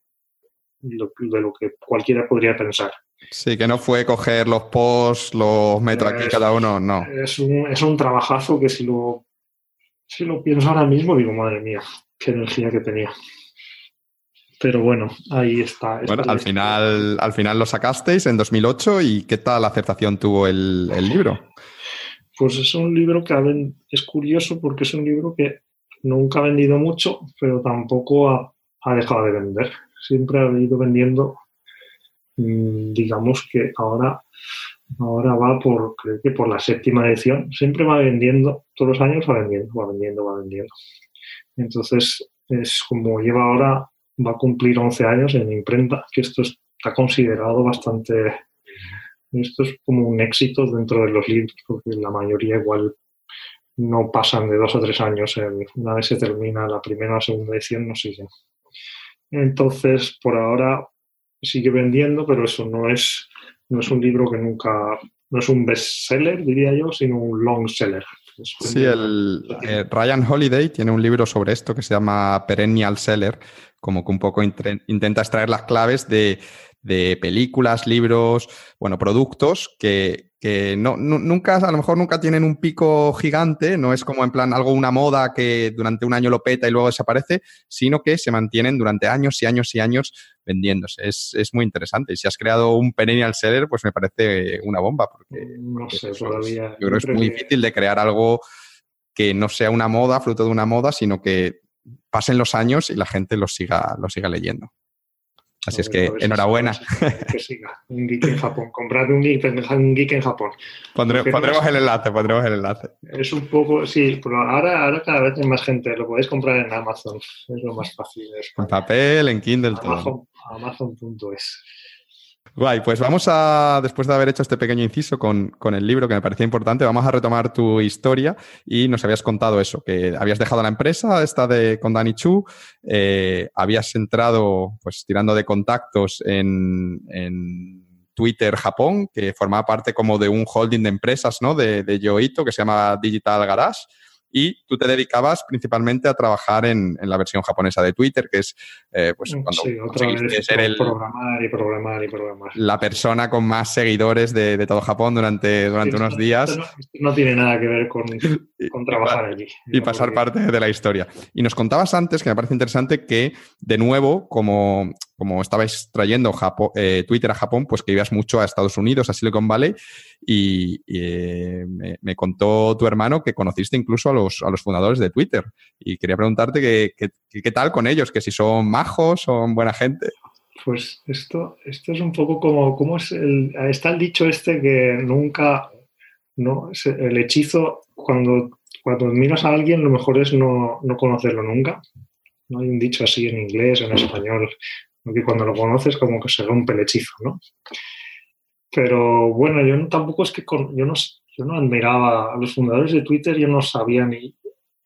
de lo que cualquiera podría pensar. Sí, que no fue coger los posts, los meto aquí cada uno, no. Es un, es un trabajazo que si lo, si lo pienso ahora mismo digo, madre mía, qué energía que tenía. Pero bueno, ahí está. Bueno, al final, al final lo sacasteis en 2008 y ¿qué tal aceptación tuvo el, el libro? Pues es un libro que es curioso porque es un libro que nunca ha vendido mucho, pero tampoco ha, dejado de vender. Siempre ha ido vendiendo, mm, digamos que ahora, ahora va por, creo que por la séptima edición. Siempre va vendiendo, todos los años va vendiendo, va vendiendo, va vendiendo. Entonces, es como lleva ahora, va a cumplir 11 años en imprenta, que esto está considerado bastante esto es como un éxito dentro de los libros, porque la mayoría igual no pasan de dos o tres años. Una vez se termina la primera o segunda edición, no sigue. Entonces, por ahora sigue vendiendo, pero eso no es, no es un libro que nunca, no es un bestseller, diría yo, sino un long seller. Sí, el, eh, Ryan Holiday tiene un libro sobre esto que se llama Perennial Seller, como que un poco intenta extraer las claves de de películas, libros, bueno, productos que, que no, nunca, a lo mejor nunca tienen un pico gigante, no es como en plan algo, una moda que durante un año lo peta y luego desaparece, sino que se mantienen durante años y años y años vendiéndose. Es, es muy interesante. Y si has creado un perennial seller, pues me parece una bomba, porque, no sé, todavía. yo creo que es muy difícil de crear algo que no sea una moda, fruto de una moda, sino que pasen los años y la gente lo siga, lo siga leyendo. Así es que enhorabuena. Que siga. Un geek en Japón. Comprad un geek, en Japón. pondremos el enlace, pondremos el enlace. Es un poco, sí, pero ahora, ahora cada vez hay más gente. Lo podéis comprar en Amazon. Es lo más fácil. En papel, en Kindle, Amazon, Amazon.es. Guay, pues vamos a, después de haber hecho este pequeño inciso con, el libro que me parecía importante, vamos a retomar tu historia y nos habías contado eso, que habías dejado la empresa, esta de con Dani Chu, eh, habías entrado pues tirando de contactos en, Twitter Japón, que formaba parte como de un holding de empresas, ¿no? De, de Yoito, que se llama Digital Garage y tú te dedicabas principalmente a trabajar en, la versión japonesa de Twitter, que es eh, pues mm, cuando sí, ser el, programar y programar y programar. la persona con más seguidores de, todo Japón durante, durante unos días. no, tiene nada que ver con, con trabajar allí. Y pasar parte de la historia. Y nos contabas antes, que me parece interesante, que de nuevo, como como estabais trayendo eh, Twitter a Japón, pues que ibas mucho a Estados Unidos, a Silicon Valley, y, eh, me, contó tu hermano que conociste incluso a los, a los fundadores de Twitter. Y quería preguntarte qué tal con ellos, que si son majos, son buena gente. Pues esto, esto es un poco como, como es el, está el dicho este que nunca, no, el hechizo, cuando, cuando miras a alguien, lo mejor es no, no conocerlo nunca. No hay un dicho así en inglés, en español, porque cuando lo conoces como que se rompe el hechizo, ¿no? Pero bueno, yo tampoco es que yo no, yo no admiraba a los fundadores de Twitter, yo no sabía ni,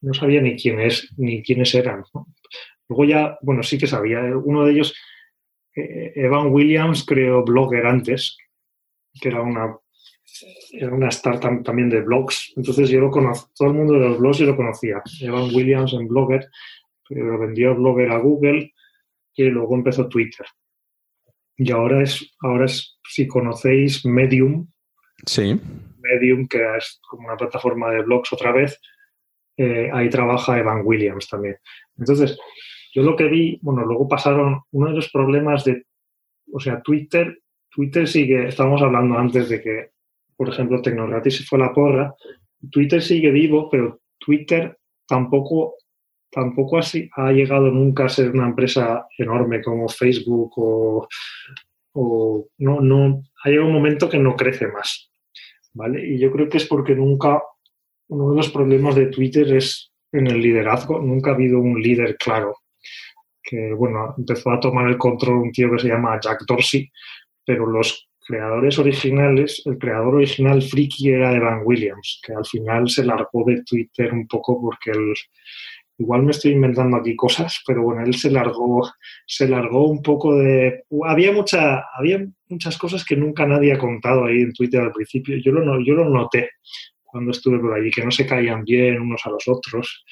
no sabía ni quién es, ni quiénes eran. Luego ya, bueno, sí que sabía. Uno de ellos, eh, Evan Williams, creó Blogger antes, que era una, era una startup también de blogs. Entonces yo lo conozco, todo el mundo de los blogs yo lo conocía. Evan Williams en Blogger, pero vendió Blogger a Google y luego empezó Twitter. Y ahora es, ahora es, si conocéis Medium, sí. Medium, que es como una plataforma de blogs otra vez, eh, ahí trabaja Evan Williams también. Entonces, yo lo que vi, bueno, luego pasaron uno de los problemas de, o sea, Twitter, Twitter sigue, estábamos hablando antes de que, por ejemplo, Tecnogratis se fue a la porra, Twitter sigue vivo, pero Twitter tampoco tampoco así ha llegado nunca a ser una empresa enorme como Facebook o, no, no, ha llegado un momento que no crece más. ¿vale? Y yo creo que es porque nunca, uno de los problemas de Twitter es en el liderazgo, nunca ha habido un líder claro. Que, bueno, empezó a tomar el control un tío que se llama Jack Dorsey, pero los creadores originales, el creador original friki era Evan Williams, que al final se largó de Twitter un poco porque el, igual me estoy inventando aquí cosas, pero bueno, él se largó, se largó un poco de... Había, mucha, había muchas cosas que nunca nadie ha contado ahí en Twitter al principio. Yo lo, yo lo noté cuando estuve por allí, que no se caían bien unos a los otros.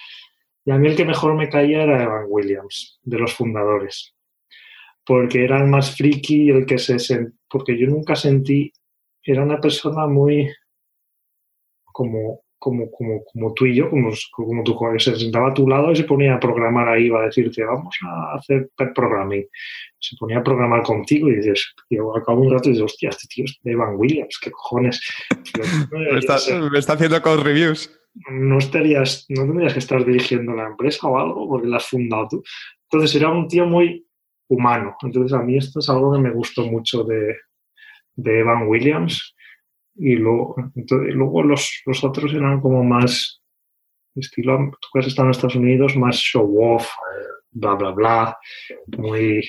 Y a mí el que mejor me caía era Evan Williams, de los fundadores. Porque era el más friki, el que se... Porque yo nunca sentí... Era una persona muy como como, como, como tú y yo, como, como tú, se sentaba a tu lado y se ponía a programar ahí, iba a decirte, vamos a hacer programming. Se ponía a programar contigo y dices, yo al cabo de un rato dices, hostia, este tío es Evan Williams, qué cojones. me, está, me, está, haciendo con reviews. No estarías, no tendrías que estar dirigiendo la empresa o algo, porque la has fundado tú. Entonces era un tío muy humano. Entonces a mí esto es algo que me gustó mucho de, de Evan Williams y luego, entonces, luego los, los, otros eran como más estilo, tú que has estado en Estados Unidos, más show off, bla, bla, bla, muy,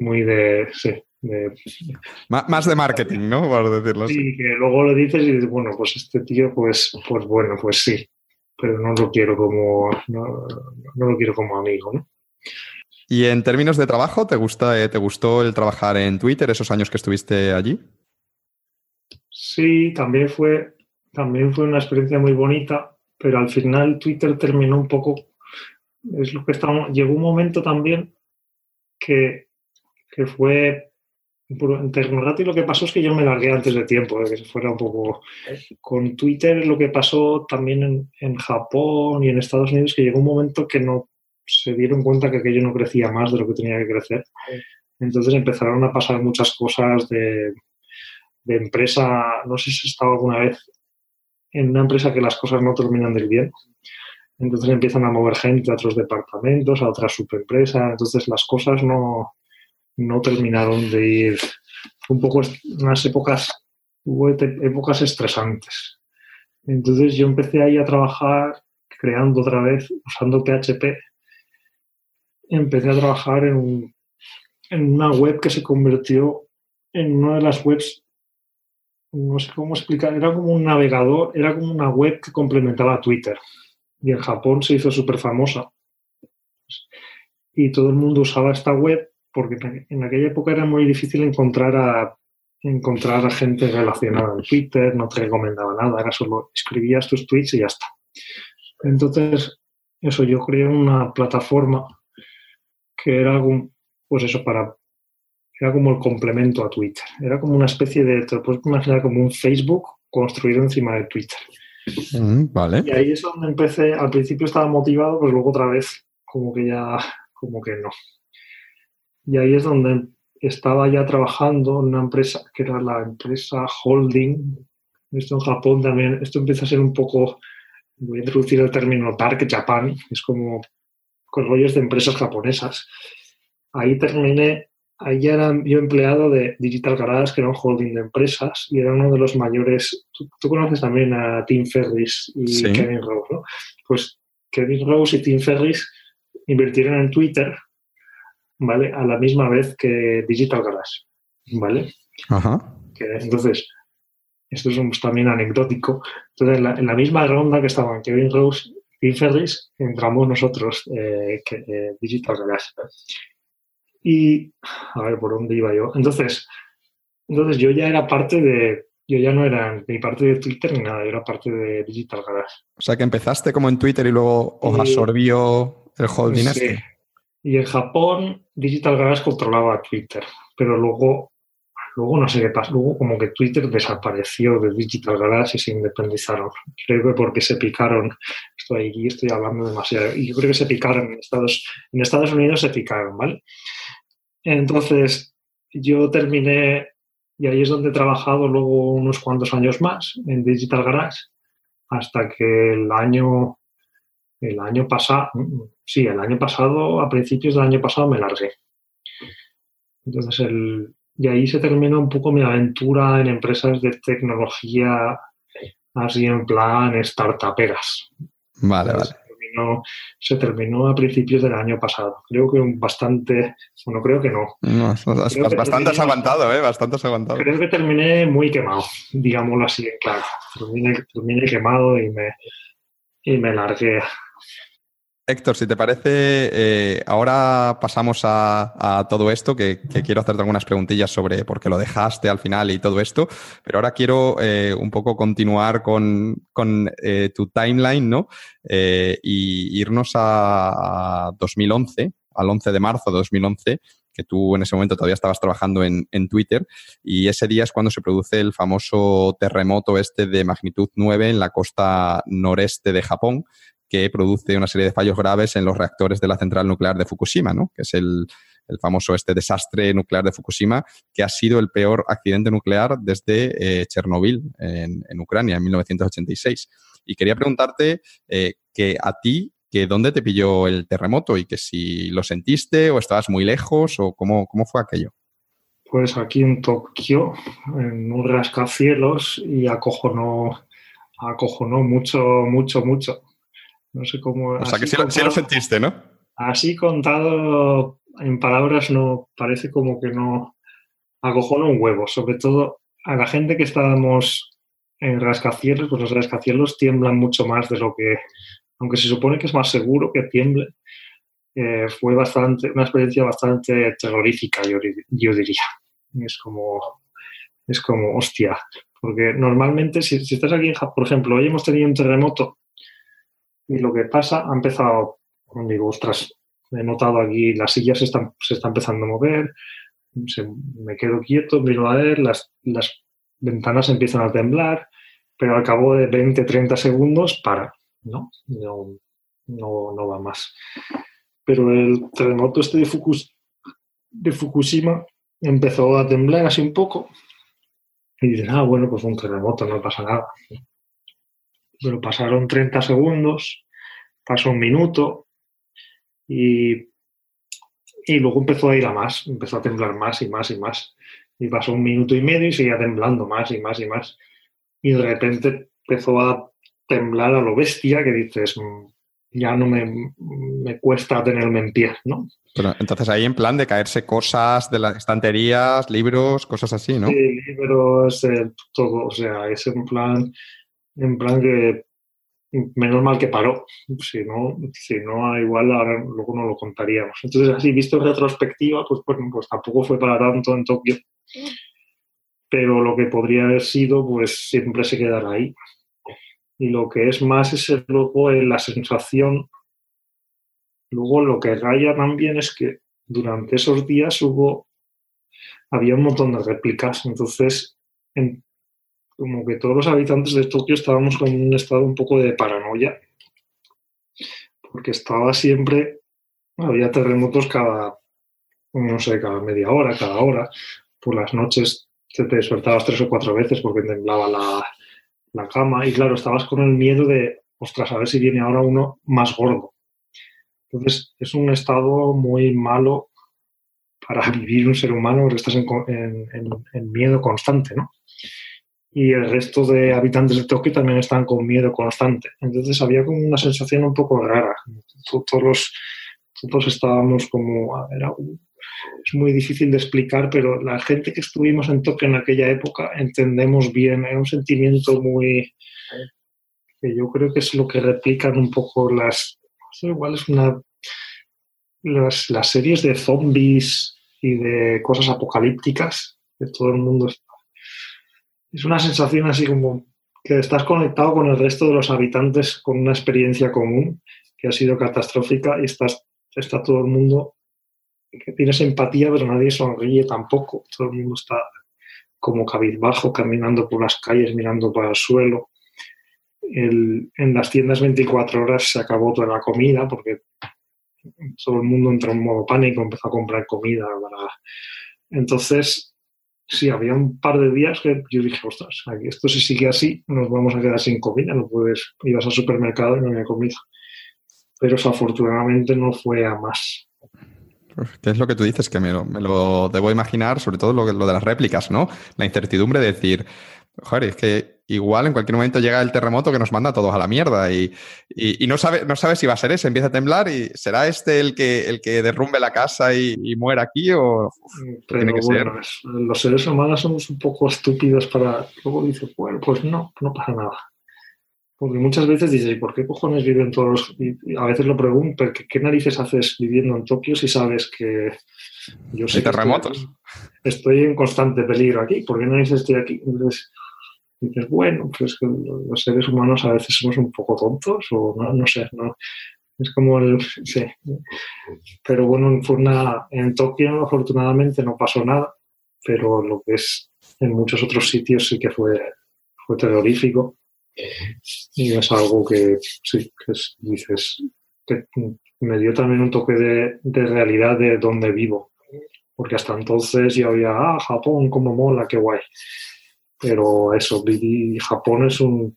muy de, sí, de, más de marketing, ¿no? Por decirlo así. Sí, que luego lo dices y dices, bueno, pues este tío, pues, pues bueno, pues sí, pero no lo quiero como, no, no lo quiero como amigo, ¿no? Y en términos de trabajo, ¿te, gusta, eh, ¿te gustó el trabajar en Twitter esos años que estuviste allí? Sí, también fue, también fue una experiencia muy bonita, pero al final Twitter terminó un poco, es lo que estamos, llegó un momento también que, que fue, en Tecnorati lo que pasó es que yo me largué antes de tiempo, de que se fuera un poco, con Twitter lo que pasó también en, en Japón y en Estados Unidos, que llegó un momento que no se dieron cuenta que aquello no crecía más de lo que tenía que crecer. Entonces empezaron a pasar muchas cosas de de empresa, no sé si he estado alguna vez en una empresa que las cosas no terminan de ir bien. Entonces empiezan a mover gente a otros departamentos, a otras subempresas. Entonces las cosas no, no terminaron de ir. un poco unas épocas, hubo épocas estresantes. Entonces yo empecé ahí a trabajar creando otra vez, usando PHP. Empecé a trabajar en, en una web que se convirtió en una de las webs no sé cómo explicar, era como un navegador, era como una web que complementaba a Twitter. Y en Japón se hizo súper famosa. Y todo el mundo usaba esta web porque en aquella época era muy difícil encontrar a, encontrar a gente relacionada en Twitter, no te recomendaba nada, era solo escribías tus tweets y ya está. Entonces, eso, yo creé una plataforma que era algo, pues eso, para era como el complemento a Twitter. Era como una especie de, te lo puedes imaginar como un Facebook construido encima de Twitter. Mm, vale. Y ahí es donde empecé, al principio estaba motivado, pues luego otra vez como que ya, como que no. Y ahí es donde estaba ya trabajando en una empresa que era la empresa Holding. Esto en Japón también, esto empieza a ser un poco, voy a introducir el término Dark Japan, es como con rollos de empresas japonesas. Ahí terminé ahí ya era yo empleado de Digital Garage, que era un holding de empresas, y era uno de los mayores. Tú, conoces también a Tim Ferris y Kevin Rose, ¿no? Pues Kevin Rose y Tim Ferris invirtieron en Twitter, ¿vale? A la misma vez que Digital Garage, ¿vale? Ajá. entonces, esto es también anecdótico. Entonces, en la, misma ronda que estaban Kevin Rose y Tim Ferris, entramos nosotros, eh, que, eh, Digital Garage. Y, a ver, ¿por dónde iba yo? Entonces, entonces yo ya era parte de, yo ya no era ni parte de Twitter ni nada, yo era parte de Digital Garage. O sea, que empezaste como en Twitter y luego os absorbió el holding sí. este. Y en Japón, Digital Garage controlaba Twitter, pero luego luego no sé qué pasa, luego como que Twitter desapareció de Digital Garage y se independizaron. Creo que porque se picaron, estoy aquí, estoy hablando demasiado, y yo creo que se picaron en Estados, en Estados Unidos se picaron, ¿vale? Entonces, yo terminé, y ahí es donde he trabajado luego unos cuantos años más en Digital Garage, hasta que el año, el año pasado, sí, el año pasado, a principios del año pasado me largué. Entonces, el, y ahí se terminó un poco mi aventura en empresas de tecnología, así en plan startuperas. Vale, vale. Se terminó, a principios del año pasado. Creo que bastante, bueno, creo que no. bastante has aguantado, ¿eh? Bastante has aguantado. Creo que terminé muy quemado, digámoslo así, claro. Terminé, terminé quemado y me, y me largué Héctor, si te parece, eh, ahora pasamos a, todo esto, que, quiero hacerte algunas preguntillas sobre por qué lo dejaste al final y todo esto, pero ahora quiero eh, un poco continuar con, eh, tu timeline, ¿no? y irnos a, 2011, al 11 de marzo de 2011, que tú en ese momento todavía estabas trabajando en, en, Twitter, y ese día es cuando se produce el famoso terremoto este de magnitud 9 en la costa noreste de Japón, que produce una serie de fallos graves en los reactores de la central nuclear de Fukushima, ¿no? que es el, famoso este desastre nuclear de Fukushima, que ha sido el peor accidente nuclear desde eh, Chernobyl en, Ucrania en 1986. Y quería preguntarte eh, que a ti, que dónde te pilló el terremoto y que si lo sentiste o estabas muy lejos o cómo, cómo fue aquello. Pues aquí en Tokio, en un rascacielos y acojonó, acojonó mucho, mucho, mucho. No sé cómo. O sea que sí, lo sentiste, ¿no? Así contado en palabras, no parece como que no acojona un huevo. Sobre todo a la gente que estábamos en rascacielos, pues los rascacielos tiemblan mucho más de lo que. Aunque se supone que es más seguro que tiemble, eh, fue bastante, una experiencia bastante terrorífica, yo, yo diría. Es como, es como, hostia. Porque normalmente, si, si estás aquí, por ejemplo, hoy hemos tenido un terremoto y lo que pasa, ha empezado, digo, ostras, he notado aquí, las sillas se están, se están empezando a mover, me quedo quieto, miro a ver, las, las ventanas empiezan a temblar, pero al cabo de 20, 30 segundos para, ¿no? No, no, va más. Pero el terremoto este de, de Fukushima empezó a temblar así un poco y dices, ah, bueno, pues un terremoto, no pasa nada pero pasaron 30 segundos, pasó un minuto y, y luego empezó a ir a más, empezó a temblar más y más y más. Y pasó un minuto y medio y seguía temblando más y más y más. Y de repente empezó a temblar a lo bestia que dices, mm, ya no me, me cuesta tenerme en pie, ¿no? Pero entonces ahí en plan de caerse cosas de las estanterías, libros, cosas así, ¿no? Sí, libros, eh, todo, o sea, es en plan, en plan que menos mal que paró, si no, si no igual ahora luego no lo contaríamos. Entonces, así visto en retrospectiva, pues, pues, pues, tampoco fue para tanto en Tokio, pero lo que podría haber sido, pues siempre se quedará ahí. Y lo que es más es luego la sensación, luego lo que raya también es que durante esos días hubo, había un montón de réplicas, entonces en, como que todos los habitantes de Tokio estábamos con un estado un poco de paranoia, porque estaba siempre, había terremotos cada, no sé, cada media hora, cada hora, por las noches te, despertabas tres o cuatro veces porque temblaba la, la cama y claro, estabas con el miedo de, ostras, a ver si viene ahora uno más gordo. Entonces, es un estado muy malo para vivir un ser humano, porque estás en, en, en miedo constante, ¿no? Y el resto de habitantes de Tokio también están con miedo constante. Entonces había como una sensación un poco rara. Todos, todos estábamos como... Era, es muy difícil de explicar, pero la gente que estuvimos en Tokio en aquella época entendemos bien. Era un sentimiento muy... que yo creo que es lo que replican un poco las... igual es una... Las, las series de zombies y de cosas apocalípticas que todo el mundo es una sensación así como que estás conectado con el resto de los habitantes con una experiencia común que ha sido catastrófica y estás, está todo el mundo que tienes empatía, pero nadie sonríe tampoco. Todo el mundo está. como cabizbajo, caminando por las calles, mirando para el suelo. en las tiendas 24 horas se acabó toda la comida porque todo el mundo entró en modo pánico, empezó a comprar comida. Entonces, sí, había un par de días que yo dije, ostras, esto si sigue así, nos vamos a quedar sin comida, no puedes, ibas al supermercado y no había comida. Pero eso afortunadamente no fue a más. ¿Qué es lo que tú dices? Que me lo, debo imaginar, sobre todo lo, lo, de las réplicas, ¿no? La incertidumbre de decir, joder, es que igual en cualquier momento llega el terremoto que nos manda a todos a la mierda y, no, sabe, no sabe si va a ser ese, empieza a temblar y será este el que, el que derrumbe la casa y, muera aquí o tiene que ser. Los seres humanos somos un poco estúpidos para... Luego dices, bueno, pues no, no pasa nada. Porque muchas veces dices, ¿y por qué cojones viven todos los...? Y a veces lo pregunto, ¿qué, ¿qué narices haces viviendo en Tokio si sabes que yo sé terremotos? Estoy, en constante peligro aquí. ¿Por qué narices estoy aquí? Entonces dices, bueno, pues los seres humanos a veces somos un poco tontos o no, no sé, no. Es como el... Sí. Pero bueno, fue una, en Tokio afortunadamente no pasó nada, pero lo que es en muchos otros sitios sí que fue, fue terrorífico. Y es algo que sí, que dices, que me dio también un toque de, de, realidad de donde vivo. Porque hasta entonces yo había, ah, Japón, como mola, qué guay. Pero eso, Japón es un.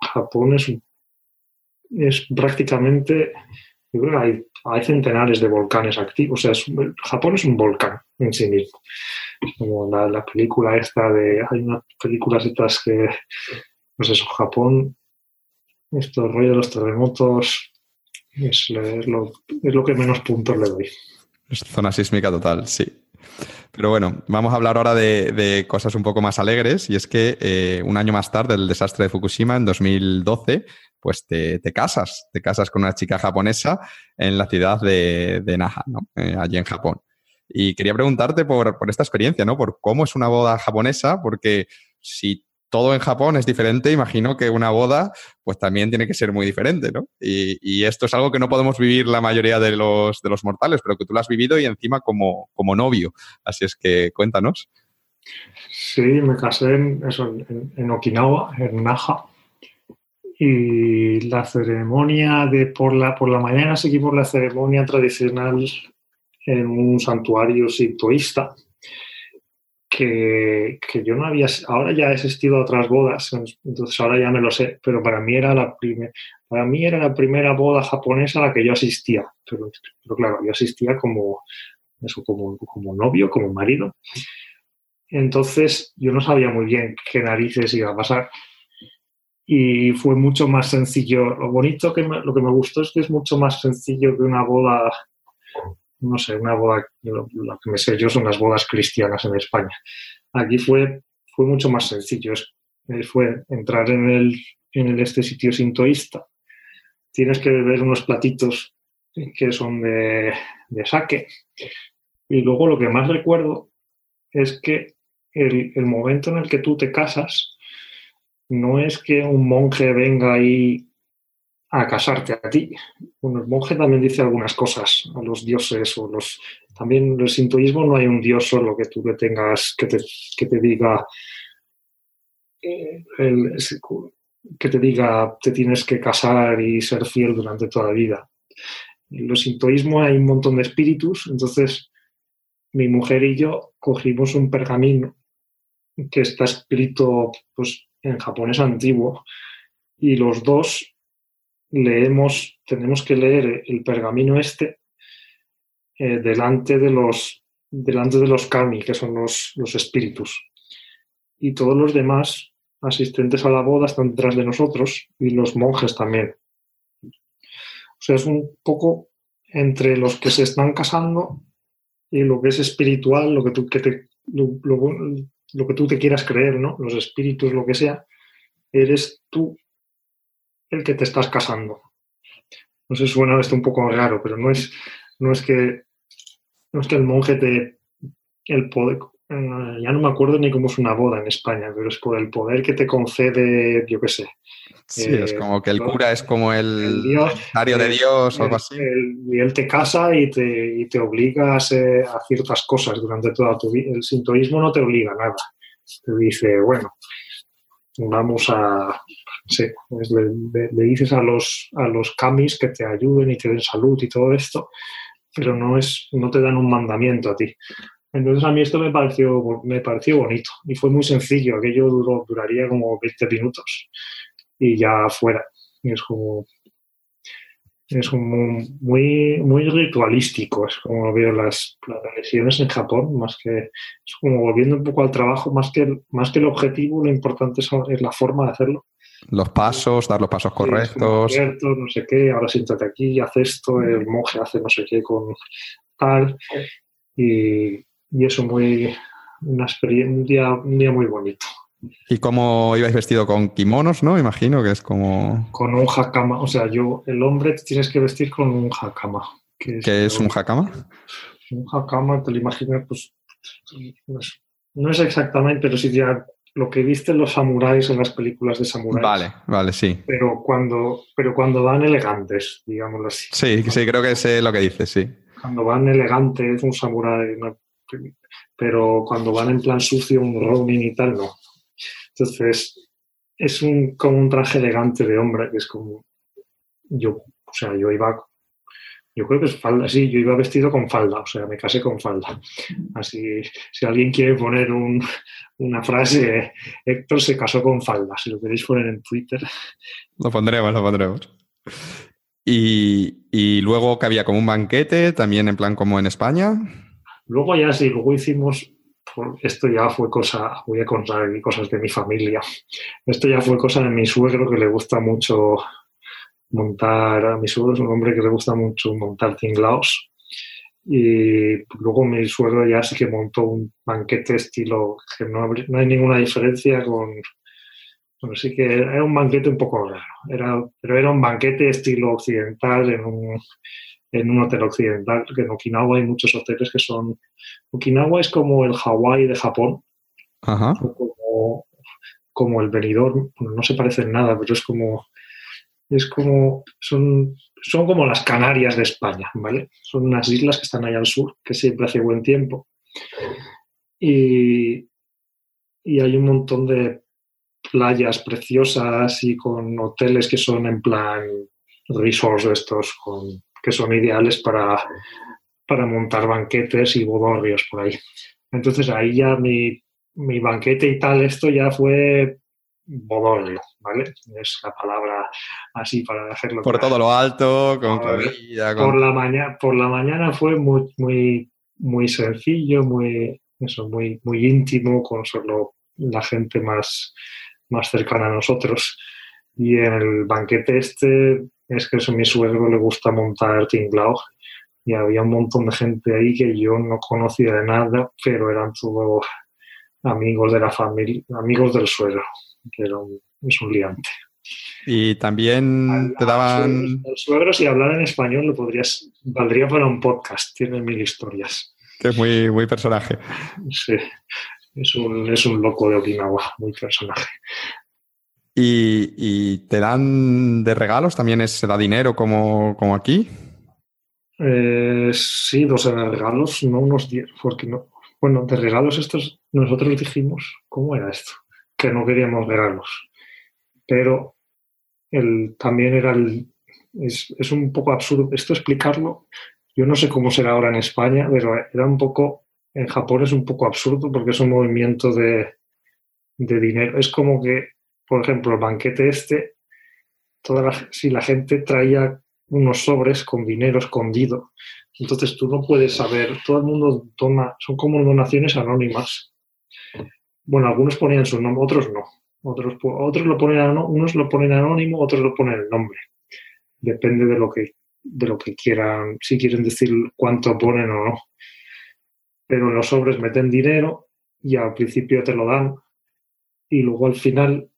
Japón es, es prácticamente. Yo creo que hay, hay centenares de volcanes activos. O sea, Japón es un volcán en sí mismo. Como la, la película esta de. Hay unas películas estas que pues eso, Japón, esto rollo de los terremotos es, lo, que menos puntos le doy. Es zona sísmica total, sí. Pero bueno, vamos a hablar ahora de, cosas un poco más alegres y es que eh, un año más tarde del desastre de Fukushima, en 2012, pues te, casas, te casas con una chica japonesa en la ciudad de, Naha. Eh, allí en Japón. Y quería preguntarte por, por, esta experiencia, ¿no? Por cómo es una boda japonesa, porque si todo en Japón es diferente, imagino que una boda pues también tiene que ser muy diferente, ¿no? Y, esto es algo que no podemos vivir la mayoría de los, de los mortales, pero que tú lo has vivido y encima como, como novio. Así es que cuéntanos. Sí, me casé en, eso, en, Okinawa, en Naha. Y la ceremonia de por la, por la mañana seguimos la ceremonia tradicional en un santuario sintoísta que, yo no había, ahora ya he asistido a otras bodas, entonces ahora ya me lo sé, pero para mí era la primera, para mí era la primera boda japonesa a la que yo asistía, pero, claro, yo asistía como, eso, como, como novio, como marido. Entonces yo no sabía muy bien qué narices iba a pasar y fue mucho más sencillo. Lo bonito que lo que me gustó es que es mucho más sencillo que una boda no sé, una boda, lo, que me sé yo son las bodas cristianas en España. Aquí fue, fue mucho más sencillo, eh, fue entrar en, el, en este sitio sintoísta, tienes que beber unos platitos que son de, saque. Y luego lo que más recuerdo es que el, el, momento en el que tú te casas no es que un monje venga ahí a casarte a ti. Bueno, el monje también dice algunas cosas a los dioses o los... También en el sintoísmo no hay un dios solo que tú le tengas, que te, que te diga... Eh, que te diga te tienes que casar y ser fiel durante toda la vida. En el sintoísmo hay un montón de espíritus, entonces mi mujer y yo cogimos un pergamino que está escrito pues, en japonés antiguo y los dos leemos, tenemos que leer el pergamino este eh, delante, de los, delante de los kami, que son los, los espíritus. Y todos los demás asistentes a la boda están detrás de nosotros y los monjes también. O sea, es un poco entre los que se están casando y lo que es espiritual, lo que tú, que te, lo, lo que tú te quieras creer, ¿no? Los espíritus, lo que sea, eres tú el que te estás casando. No sé, suena esto un poco raro, pero no es, no es que no es que el monje te el poder eh, ya no me acuerdo ni cómo es una boda en España, pero es por el poder que te concede, yo qué sé. Sí, es eh, como que el cura es como el, el de Dios o algo así. y él te casa y te, y te obliga a, a, ciertas cosas durante toda tu vida. El sintoísmo no te obliga a nada. te dice, bueno, vamos a, sí, pues le, dices a los, a los camis que te ayuden y te den salud y todo esto, pero no, es, no te dan un mandamiento a ti. Entonces a mí esto me pareció, me pareció bonito y fue muy sencillo, aquello duró, duraría como 20 minutos y ya fuera. Y es como, es como muy, muy ritualístico, es como veo las, las en Japón, más que, es como volviendo un poco al trabajo, más que, más que el objetivo, lo importante es, la forma de hacerlo. Los pasos, dar los pasos correctos. no sé qué, ahora siéntate aquí, haz esto, el monje hace no sé qué con tal. Y, y eso muy, una experiencia, un día muy bonito. ¿Y cómo ibais vestido con kimonos, no? Imagino que es como... Con un hakama. O sea, yo, el hombre, tienes que vestir con un hakama. ¿Qué es, un hakama? Un hakama, te lo imaginas, pues, pues... no es exactamente, pero sí ya lo que visten los samuráis en las películas de samuráis. Vale, vale, sí. Pero cuando, pero cuando van elegantes, digámoslo así. Sí, sí, creo que sé lo que dices, sí. Cuando van elegantes, un samurái, pero cuando van en plan sucio, un ronin y tal, no. Entonces, es un, como un traje elegante de hombre, que es como, yo, o sea, yo iba, yo creo que es falda, sí, yo iba vestido con falda, o sea, me casé con falda. Así, si alguien quiere poner una frase, Héctor se casó con falda, si lo queréis poner en Twitter. Lo pondremos, lo pondremos. Y, y luego que había como un banquete, también en plan como en España. Luego ya sí, luego hicimos esto ya fue cosa, voy a contar aquí cosas de mi familia. Esto ya fue cosa de mi suegro que le gusta mucho montar, a mi suegro es un hombre que le gusta mucho montar tinglaos. Y luego mi suegro ya sí que montó un banquete estilo que no, no hay ninguna diferencia con, bueno, sí que era un banquete un poco raro, era, pero era un banquete estilo occidental en un, en un hotel occidental, que en Okinawa hay muchos hoteles que son... Okinawa es como el Hawái de Japón, Como, como, el Benidorm, no se parecen nada, pero es como... Es como... Son, son como las Canarias de España, ¿vale? Son unas islas que están allá al sur, que siempre hace buen tiempo. Y, y hay un montón de playas preciosas y con hoteles que son en plan resorts estos con que son ideales para, para montar banquetes y bodorrios por ahí. Entonces ahí ya mi, mi banquete y tal, esto ya fue bodorrio, ¿vale? Es la palabra así para hacerlo. Por todo lo alto, con Por, la mañana, por la mañana fue muy, muy, muy sencillo, muy, eso, muy, muy íntimo, con solo la gente más, más cercana a nosotros. Y en el banquete este es que a mi suegro le gusta montar tinglao y había un montón de gente ahí que yo no conocía de nada, pero eran todos amigos de la familia, amigos del suegro, que era un, es un liante. Y también te daban... El suegro, si hablar en español, lo podrías, valdría para un podcast, tiene mil historias. Que es muy, muy personaje. Sí, es un, es un loco de Okinawa, muy personaje. ¿Y, te dan de regalos? ¿También se da dinero como, como aquí? Eh, sí, dos de regalos, no unos diez, porque no. Bueno, de regalos estos, nosotros dijimos, ¿cómo era esto? Que no queríamos regalos. Pero el, también era el. Es, es un poco absurdo esto explicarlo. Yo no sé cómo será ahora en España, pero era un poco. En Japón es un poco absurdo porque es un movimiento de, de dinero. Es como que por ejemplo, el banquete este, toda si la gente traía unos sobres con dinero escondido, entonces tú no puedes saber, todo el mundo toma, son como donaciones anónimas. Bueno, algunos ponían su nombre, otros no. Otros, otros lo ponen unos lo ponen anónimo, otros lo ponen el nombre. Depende de lo que de lo que quieran, si quieren decir cuánto ponen o no. Pero en los sobres meten dinero y al principio te lo dan y luego al final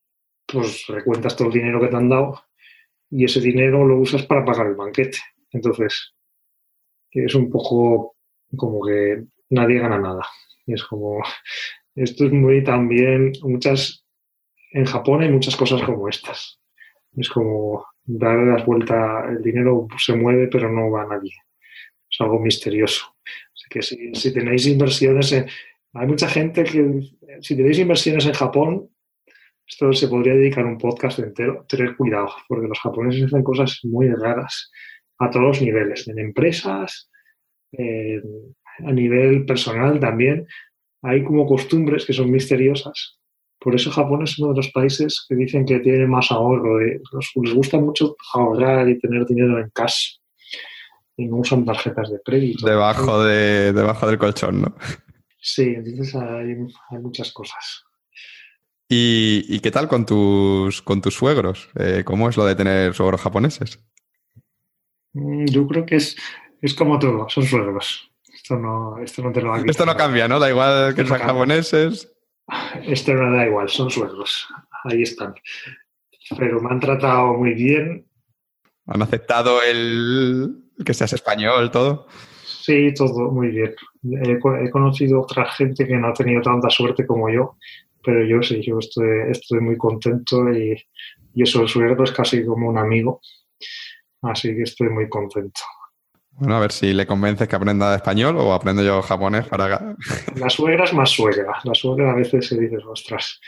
pues recuentas todo el dinero que te han dado y ese dinero lo usas para pagar el banquete. Entonces, es un poco como que nadie gana nada. Es como, esto es muy también, muchas, en Japón hay muchas cosas como estas. Es como dar las vueltas, el dinero se mueve pero no va a nadie. Es algo misterioso. Así que si, si tenéis inversiones en, hay mucha gente que, si tenéis inversiones en Japón, esto se podría dedicar un podcast entero. Tener cuidado, porque los japoneses hacen cosas muy raras a todos los niveles, en empresas, a nivel personal también. Hay como costumbres que son misteriosas. Por eso Japón es uno de los países que dicen que tiene más ahorro. Eh, les gusta mucho ahorrar y tener dinero en cash. Y no usan tarjetas de crédito. Debajo, de, debajo del colchón, ¿no? Sí, entonces hay, muchas cosas. ¿Y, qué tal con tus, con tus suegros? Eh, ¿Cómo es lo de tener suegros japoneses? Mm, yo creo que es, es como todo, son suegros. Esto no, esto no te lo Esto no cambia, ¿no? Da igual que sean japoneses. Esto no da igual, son suegros. Ahí están. Pero me han tratado muy bien. ¿Han aceptado el que seas español, todo? Sí, todo muy bien. He, conocido otra gente que no ha tenido tanta suerte como yo, pero yo sí, yo estoy, estoy muy contento y, y eso, el suegro es casi como un amigo, así que estoy muy contento. Bueno, a ver si le convences que aprenda español o aprendo yo japonés para... La suegra es más suegra. La suegra a veces se dice, ostras.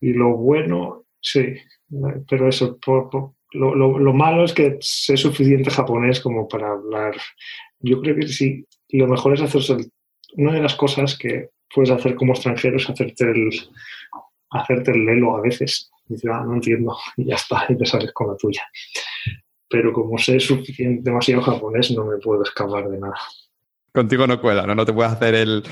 Y lo bueno, sí, pero eso, lo, lo, malo es que sé suficiente japonés como para hablar yo creo que sí, lo mejor es hacerse una de las cosas que puedes hacer como extranjero es hacerte el, hacerte el lelo a veces. Dices, ah, no entiendo, y ya está, y te sales con la tuya. Pero como sé suficiente, demasiado japonés, no me puedo escapar de nada. Contigo no cuela, ¿no? No te puedes hacer el,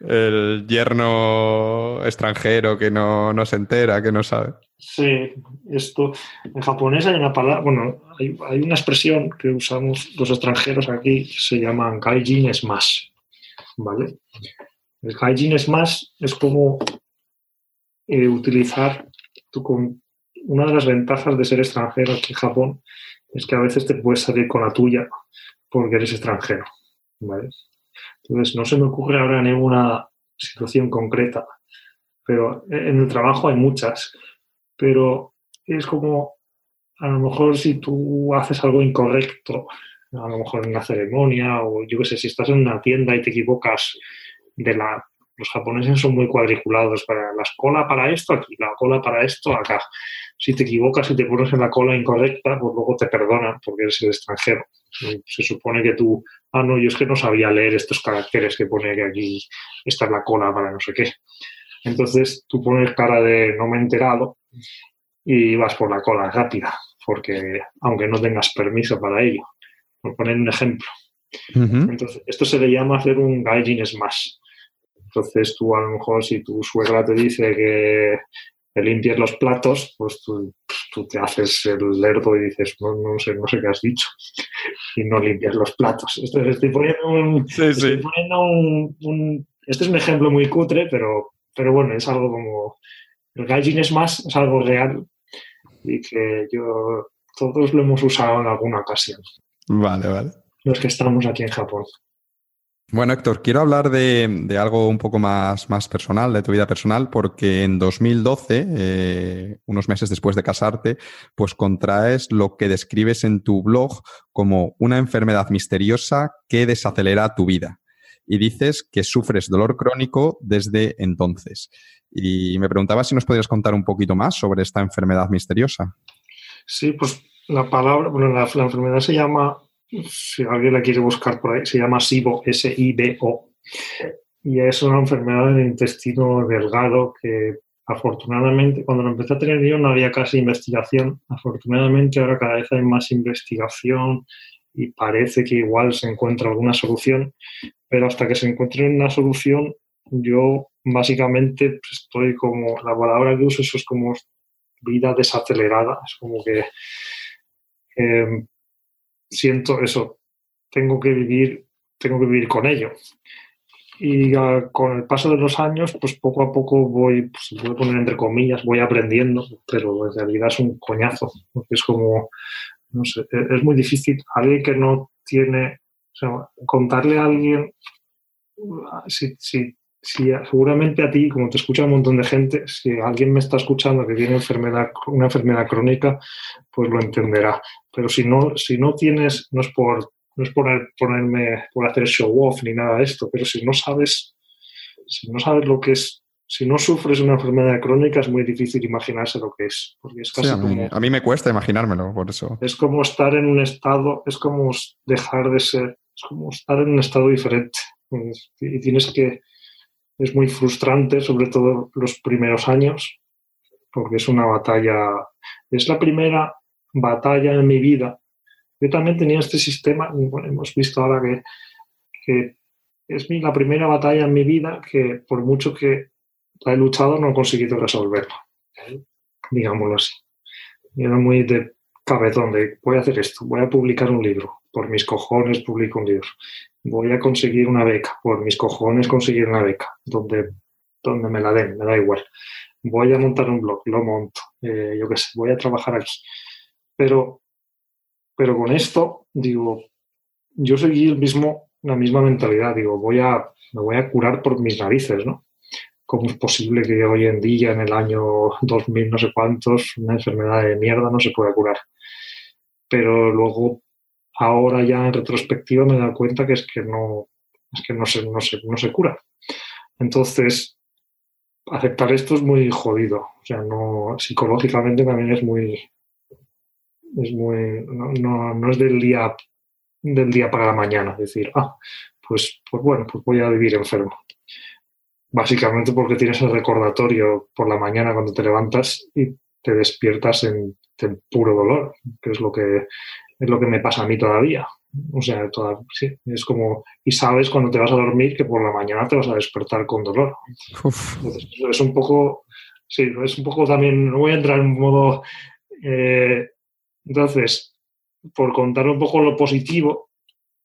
el yerno extranjero que no, no, se entera, que no sabe. Sí, esto en japonés hay una palabra, bueno, hay, hay una expresión que usamos los extranjeros aquí que se llama gaijin smash, ¿vale? El gaijin smash es como eh, utilizar tu, con, una de las ventajas de ser extranjero aquí en Japón es que a veces te puedes salir con la tuya porque eres extranjero. Entonces, no se me ocurre ahora ninguna situación concreta, pero en el trabajo hay muchas, pero es como, a lo mejor si tú haces algo incorrecto, a lo mejor en una ceremonia o yo qué sé, si estás en una tienda y te equivocas de la... Los japoneses son muy cuadriculados para la cola para esto aquí, la cola para esto acá. Si te equivocas y te pones en la cola incorrecta, pues luego te perdonan porque eres el extranjero. Se supone que tú, ah, no, yo es que no sabía leer estos caracteres que pone que aquí está la cola para no sé qué. Entonces tú pones cara de no me he enterado y vas por la cola rápida, porque aunque no tengas permiso para ello. Por poner un ejemplo. Entonces, esto se le llama hacer un gaijin smash. Entonces tú a lo mejor si tu suegra te dice que te limpies los platos, pues tú, te haces el lerdo y dices, no, no, sé, no sé qué has dicho, y no limpias los platos. Esto, estoy poniendo un, Este es un ejemplo muy cutre, pero, pero bueno, es algo como... El gaijin es más, es algo real y que yo todos lo hemos usado en alguna ocasión. Vale, vale. Los que estamos aquí en Japón. Bueno, Héctor, quiero hablar de, algo un poco más, más, personal, de tu vida personal, porque en 2012, eh, unos meses después de casarte, pues contraes lo que describes en tu blog como una enfermedad misteriosa que desacelera tu vida. Y dices que sufres dolor crónico desde entonces. Y me preguntaba si nos podrías contar un poquito más sobre esta enfermedad misteriosa. Sí, pues la palabra, bueno, la enfermedad se llama si alguien la quiere buscar por ahí, se llama SIBO, S-I-B-O. Y es una enfermedad del intestino delgado que afortunadamente, cuando lo empecé a tener yo no había casi investigación. Afortunadamente ahora cada vez hay más investigación y parece que igual se encuentra alguna solución, pero hasta que se encuentre una solución, yo básicamente estoy como, la palabra que uso eso es como vida desacelerada, es como que eh, siento eso, tengo que vivir, tengo que vivir con ello. Y con el paso de los años, pues poco a poco voy, pues, voy a poner entre comillas, voy aprendiendo, pero en realidad es un coñazo, porque es como, no sé, e-, es muy difícil. Alguien que no tiene, o sea, contarle a alguien, si, si si seguramente a ti, como te escucha un montón de gente, si alguien me está escuchando que tiene enfermedad, una enfermedad crónica, pues lo entenderá. Pero si no, si no tienes, no es por, no es por ponerme, por hacer show off ni nada de esto, pero si no sabes, si no sabes lo que es, si no sufres una enfermedad crónica, es muy difícil imaginarse lo que es. Porque es casi a, mí, a, mí, me cuesta imaginármelo, por eso. Es como estar en un estado, es como dejar de ser, es como estar en un estado diferente. Y tienes que, es muy frustrante, sobre todo los primeros años, porque es una batalla, es la primera batalla en mi vida. Yo también tenía este sistema, hemos visto ahora que, que es la primera batalla en mi vida que por mucho que la he luchado no he conseguido resolverla, digámoslo así. Era muy de cabezón de voy a hacer esto, voy a publicar un libro, por mis cojones publico un libro, voy a conseguir una beca, por mis cojones conseguir una beca, donde, donde me la den, me da igual. Voy a montar un blog, lo monto, eh, yo qué sé, voy a trabajar aquí. Pero, pero con esto, digo, yo seguí el mismo, la misma mentalidad, digo, voy a, me voy a curar por mis narices, ¿no? ¿Cómo es posible que hoy en día, en el año 2000 no sé cuántos, una enfermedad de mierda no se pueda curar? Pero luego, ahora ya en retrospectiva me he dado cuenta que es que no, es que no se, no se, no se cura. Entonces, aceptar esto es muy jodido. O sea, no, psicológicamente también es muy, es muy, no, no, no, es del día, del día para la mañana, decir, ah, pues, pues bueno, pues voy a vivir enfermo básicamente porque tienes el recordatorio por la mañana cuando te levantas y te despiertas en, puro dolor, que es lo que es lo que me pasa a mí todavía. O sea, sí, es como, y sabes cuando te vas a dormir que por la mañana te vas a despertar con dolor. Entonces, es un poco, sí, es un poco también, no voy a entrar en modo, eh, entonces, por contar un poco lo positivo,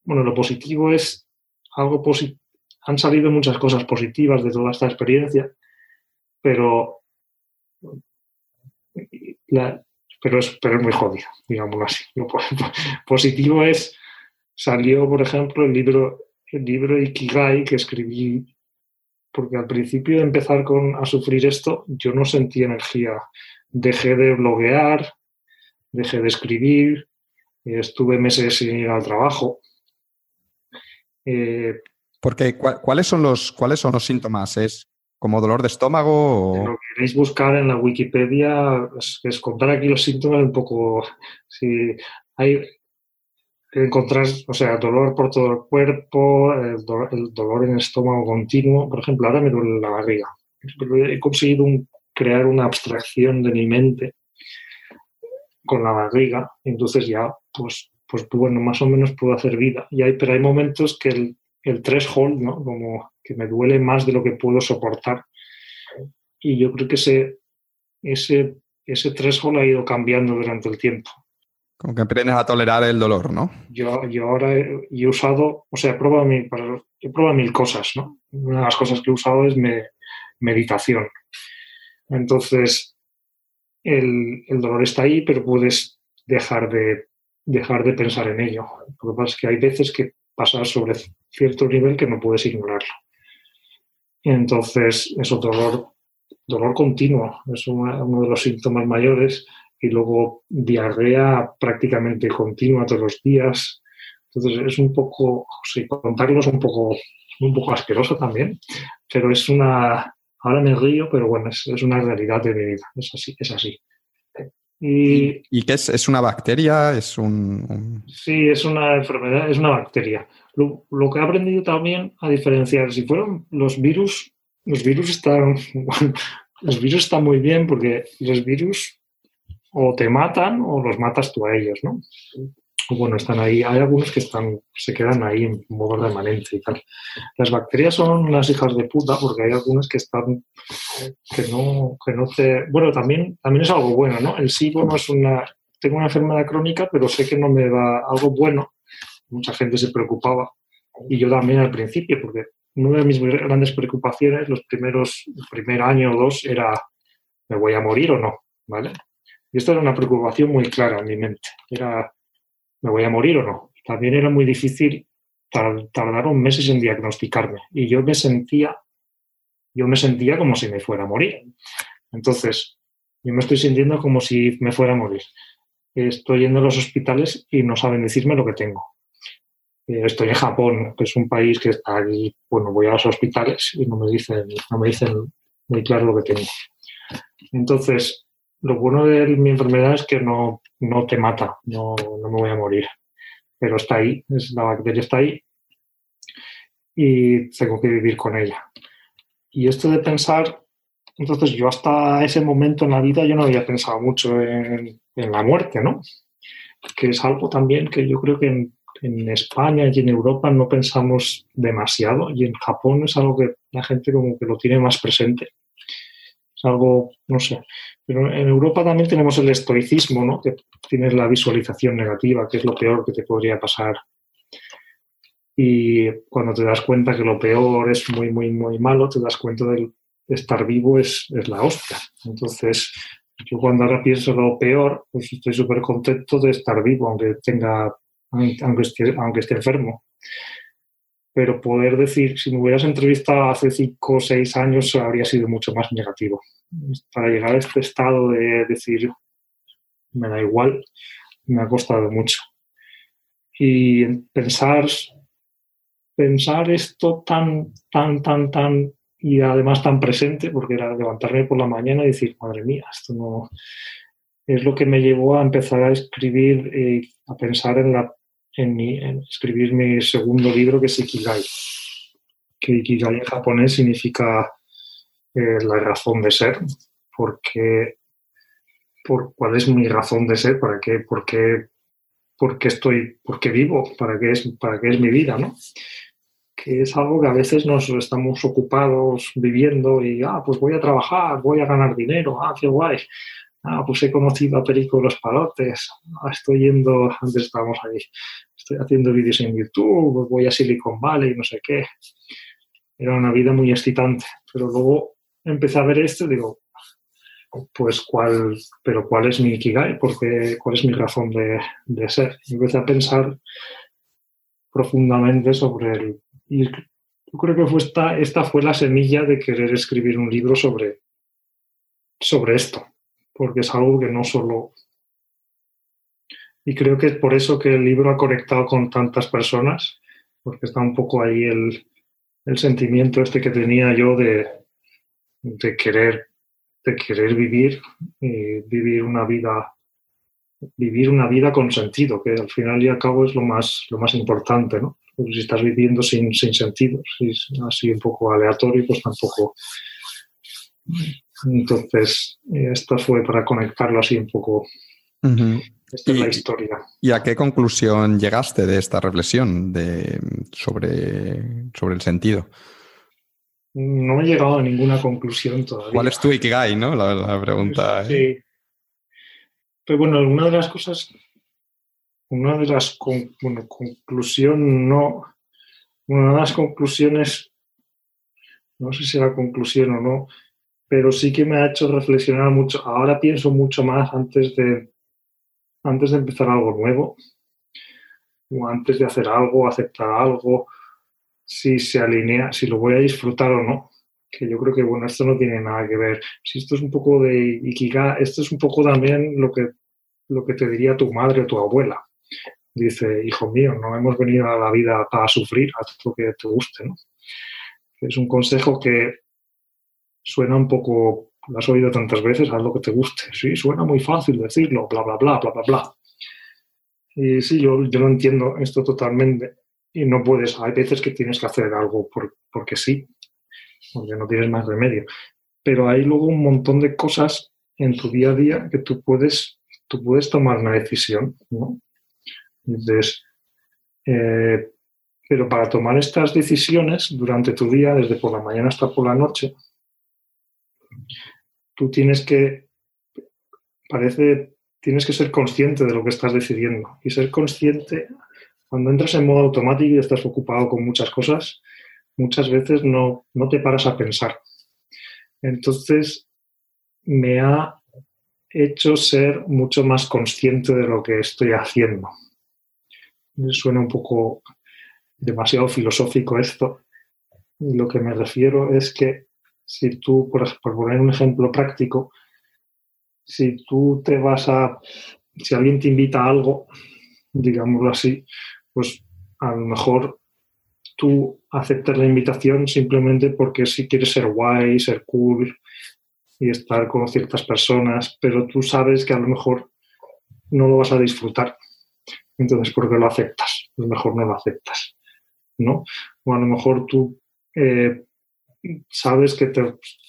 bueno, lo positivo es algo positivo han salido muchas cosas positivas de toda esta experiencia, pero, pero, es, pero es muy jodido, digámoslo así. Lo positivo es, salió, por ejemplo, el libro, el libro Ikigai que escribí, porque al principio de empezar con, a sufrir esto, yo no sentía energía. Dejé de bloguear, dejé de escribir, estuve meses sin ir al trabajo. Eh, porque, ¿cuáles son los, ¿cuáles son los síntomas? ¿Es como dolor de estómago? O... Lo queréis buscar en la Wikipedia, es, contar aquí los síntomas un poco. Si hay encontrar, o sea, dolor por todo el cuerpo, el dolor, en el estómago continuo. Por ejemplo, ahora me duele la barriga. He conseguido crear una abstracción de mi mente con la barriga, entonces ya, pues, pues bueno, más o menos puedo hacer vida. Y hay, pero hay momentos que el, el threshold, ¿no? Como que me duele más de lo que puedo soportar. Y yo creo que ese, ese, ese threshold ha ido cambiando durante el tiempo. Como que aprendes a tolerar el dolor, ¿no? Yo, yo ahora he, usado, o sea, he probado, mil, he probado mil cosas, ¿no? Una de las cosas que he usado es meditación. Entonces, el, el, dolor está ahí, pero puedes dejar de, dejar de pensar en ello. Lo que pasa es que hay veces que pasar sobre cierto nivel que no puedes ignorarlo. Entonces, eso, dolor, dolor continuo, es uno de los síntomas mayores. Y luego diarrea prácticamente continua todos los días. Entonces, es un poco, sí, contarlo es un poco, un poco asqueroso también, pero es una, ahora me río, pero bueno, es, es una realidad de mi vida, es así, es así. ¿Y, ¿Y qué es? ¿Es una bacteria? ¿Es un, Sí, es una enfermedad, es una bacteria. Lo, que he aprendido también a diferenciar, si fueron los virus, los virus están, los virus están muy bien porque los virus o te matan o los matas tú a ellos, ¿no? Bueno, están ahí. Hay algunos que están, se quedan ahí en modo remanente y tal. Las bacterias son unas hijas de puta porque hay algunas que están, que no, que no te... Bueno, también, también es algo bueno, ¿no? El SIBO no es una... Tengo una enfermedad crónica, pero sé que no me da algo bueno. Mucha gente se preocupaba y yo también al principio, porque una de mis grandes preocupaciones los primeros, el primer año o dos era, ¿me voy a morir o no? ¿Vale? Y esto era una preocupación muy clara en mi mente. Era, ¿me voy a morir o no? También era muy difícil, tardaron meses en diagnosticarme y yo me sentía, yo me sentía como si me fuera a morir. Entonces, yo me estoy sintiendo como si me fuera a morir. Estoy yendo a los hospitales y no saben decirme lo que tengo. Eh, estoy en Japón, que es un país que está aquí, bueno, voy a los hospitales y no me dicen, no me dicen muy claro lo que tengo. Entonces, lo bueno de mi enfermedad es que no, no te mata, no, no me voy a morir, pero está ahí, es, la bacteria está ahí y tengo que vivir con ella. Y esto de pensar, entonces yo hasta ese momento en la vida yo no había pensado mucho en, en la muerte, ¿no? Que es algo también que yo creo que en, en, España y en Europa no pensamos demasiado y en Japón es algo que la gente como que lo tiene más presente. Es algo, no sé, pero en Europa también tenemos el estoicismo, ¿no? Que tienes la visualización negativa, que es lo peor que te podría pasar y cuando te das cuenta que lo peor es muy, muy, muy malo, te das cuenta de estar vivo es, es la hostia. Entonces, yo cuando ahora pienso lo peor, pues estoy súper contento de estar vivo, aunque tenga, aunque esté, aunque esté enfermo. Pero poder decir, si me hubieras entrevistado hace cinco o seis años, habría sido mucho más negativo. Para llegar a este estado de decir, me da igual, me ha costado mucho. Y pensar pensar esto tan, tan, tan, tan, y además tan presente, porque era levantarme por la mañana y decir, madre mía, esto no... Es lo que me llevó a empezar a escribir, y eh, a pensar en, la, en, mi, en escribir mi segundo libro, que es Ikigai. Que Ikigai en japonés significa eh, la razón de ser, porque por cuál es mi razón de ser, para qué, por qué, por qué estoy, por qué vivo, para qué es, para qué es mi vida, ¿no? que es algo que a veces nos estamos ocupados viviendo y, ah, pues voy a trabajar, voy a ganar dinero, ah, qué guay. Ah, pues he conocido a Perico Los Palotes, ah, estoy yendo, antes estábamos ahí, estoy haciendo vídeos en YouTube, voy a Silicon Valley, no sé qué. Era una vida muy excitante, pero luego empecé a ver esto y digo, pues cuál, pero cuál es mi Ikigai, porque cuál es mi razón de, de ser. empecé a pensar profundamente sobre el y yo creo que fue esta, esta fue la semilla de querer escribir un libro sobre, sobre esto, porque es algo que no solo... Y creo que es por eso que el libro ha conectado con tantas personas, porque está un poco ahí el, el sentimiento este que tenía yo de, de querer de querer vivir y vivir una vida vivir una vida con sentido que al final y al cabo es lo más lo más importante no si estás viviendo sin, sin sentido, si es así un poco aleatorio, pues tampoco. Entonces, esta fue para conectarlo así un poco. Esta es la historia. ¿Y a qué conclusión llegaste de esta reflexión de, sobre, sobre el sentido? No he llegado a ninguna conclusión todavía. ¿Cuál es tu Ikigai, no? La, pregunta. Sí. ¿eh? Pero bueno, alguna de las cosas una de las bueno, conclusión no, una de las conclusiones, no sé si la conclusión o no, pero sí que me ha hecho reflexionar mucho. Ahora pienso mucho más antes de, antes de empezar algo nuevo, o antes de hacer algo, aceptar algo, si se alinea, si lo voy a disfrutar o no. Que yo creo que, bueno, esto no tiene nada que ver. Si esto es un poco de Ikiga, esto es un poco también lo que, lo que te diría tu madre o tu abuela dice, hijo mío, no hemos venido a la vida para sufrir, haz lo que te guste. ¿no? Es un consejo que suena un poco, lo has oído tantas veces, haz lo que te guste. Sí, suena muy fácil decirlo, bla, bla, bla, bla, bla, bla. Y sí, yo, yo lo entiendo esto totalmente. Y no puedes, hay veces que tienes que hacer algo por, porque sí, porque no tienes más remedio. Pero hay luego un montón de cosas en tu día a día que tú puedes, tú puedes tomar una decisión, ¿no? Entonces, eh, pero para tomar estas decisiones durante tu día, desde por la mañana hasta por la noche, tú tienes que, parece, tienes que ser consciente de lo que estás decidiendo. Y ser consciente, cuando entras en modo automático y estás ocupado con muchas cosas, muchas veces no, no te paras a pensar. Entonces, me ha hecho ser mucho más consciente de lo que estoy haciendo suena un poco demasiado filosófico esto. Lo que me refiero es que si tú, por, poner un ejemplo práctico, si tú te vas a, si alguien te invita a algo, digámoslo así, pues a lo mejor tú aceptas la invitación simplemente porque si quieres ser guay, ser cool y estar con ciertas personas, pero tú sabes que a lo mejor no lo vas a disfrutar. Entonces, ¿por qué lo aceptas? A lo mejor no lo aceptas, ¿no? O a lo mejor tú eh, sabes que